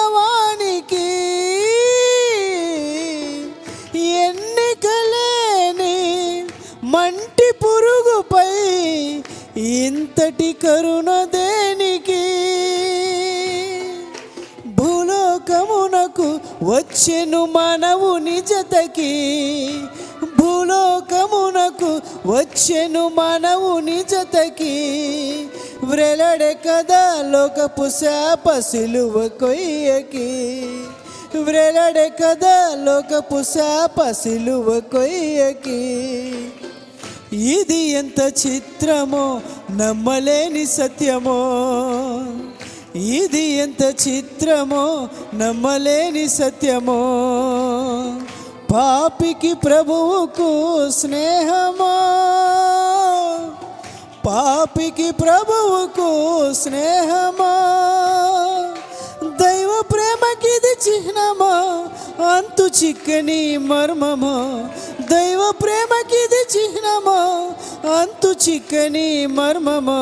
ఇంతటి కరుణ దేనికి? భూలోకమునకు వచ్చెను మనవు నిజతకి. భూలోకమునకు వచ్చెను మనవు నిజతకి. వ్రెలడే కదా లోకపు శాప సిలువ కొయ్యకి. వ్రెలడే కదా లోకపు శాప సిలువ కొయ్యకి. ఇది ఎంత చిత్రమో నమ్మలేని సత్యమో. ఇది ఎంత చిత్రమో నమ్మలేని సత్యమో. పాపికి ప్రభువుకు స్నేహమో? పాపికి ప్రభువుకు స్నేహమా? దైవ ప్రేమకిది చిహ్నమా? అంతు చిక్కని మర్మమా? దైవ ప్రేమకిది చిహ్నమా? అంతు చిక్కని మర్మమా?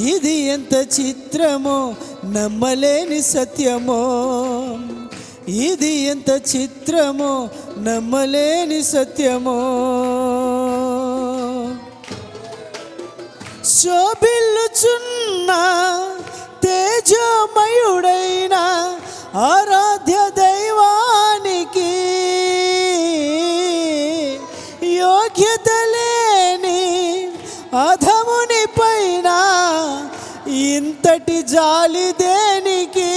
ఇది ఎంత చిత్రమో నమ్మలేని సత్యమో. ఇది ఎంత చిత్రమో నమ్మలేని సత్యమో. శోభిల్లుచున్నా తేజమయుడైన ఆరాధ్య దైవానికి యోగ్యత లేని అధముని పైన ఇంతటి జాలి దేనికి?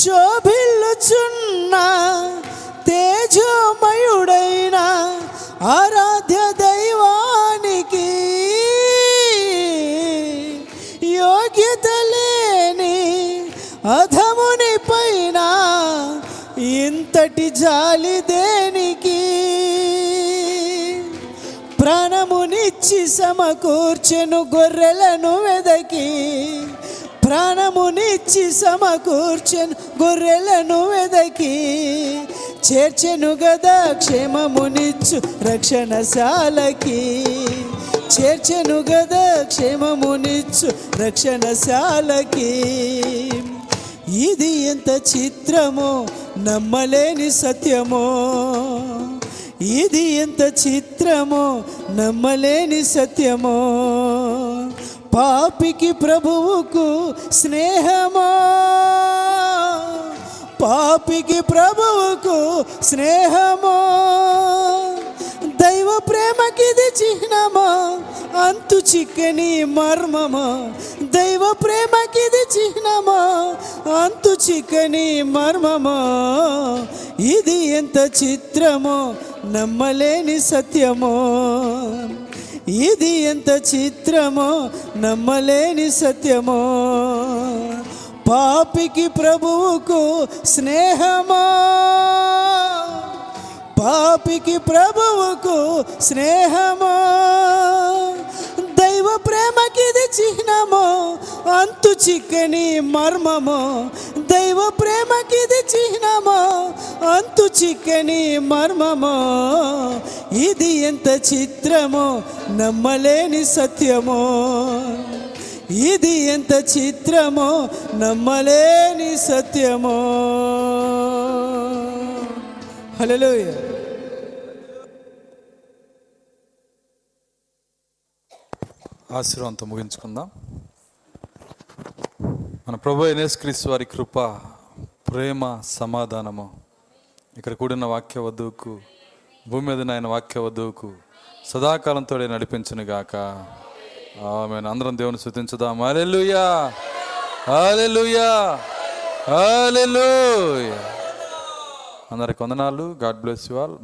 శోభిల్లుచున్న తేజోమయుడైన ఆరాధ్య అధముని పైన ఇంతటి జాలి దేనికి? ప్రాణమునిచ్చి సమకూర్చెను గొర్రెలను వెదకి. ప్రాణమునిచ్చి సమకూర్చెను గొర్రెలను వెదకి. చేర్చెను గదా క్షేమమునిచ్చు రక్షణశాలకి. చేర్చెను గదా క్షేమమునిచ్చు రక్షణశాలకి. ఇది ఎంత చిత్రమో నమ్మలేని సత్యమో. ఇది ఎంత చిత్రమో నమ్మలేని సత్యమో. పాపికి ప్రభువుకు స్నేహమో? పాపికి ప్రభువుకు స్నేహమో? దైవ ప్రేమకిది చిహ్నమా? అంతు చిక్కని మర్మమా? దైవ ప్రేమకిది చిహ్నమా? అంతు చిక్కని మర్మమా? ఇది ఎంత చిత్రమో నమ్మలేని సత్యమో. ఇది ఎంత చిత్రమో నమ్మలేని సత్యమో. పాపికి ప్రభువుకు స్నేహమా? పాపికి ప్రభువుకు స్నేహమా? దైవ ప్రేమకిది చిహ్నమో అంతు చిక్కని మర్మమో. దైవ ప్రేమకిది చిహ్నమో అంతు చిక్కని మర్మమో. ఇది ఎంత చిత్రమో నమ్మలేని సత్యమో. ఇది ఎంత చిత్రమో నమ్మలేని సత్యమో. హలో ఆశీర్వాదంతో ముగించుకుందాం. మన ప్రభు క్రీస్తు వారి కృప ప్రేమ సమాధానము. ఇక్కడ కూడిన వాక్య వధువుకు భూమి మీద ఆయన వాక్య వధువుకు సదాకాలంతో నడిపించును గాక ఆమె అందరం దేవుని శృతించుదాం అలెలుయా అలెలుయా హల్లెలూయా. అందరికి వందనాలు. God bless you all.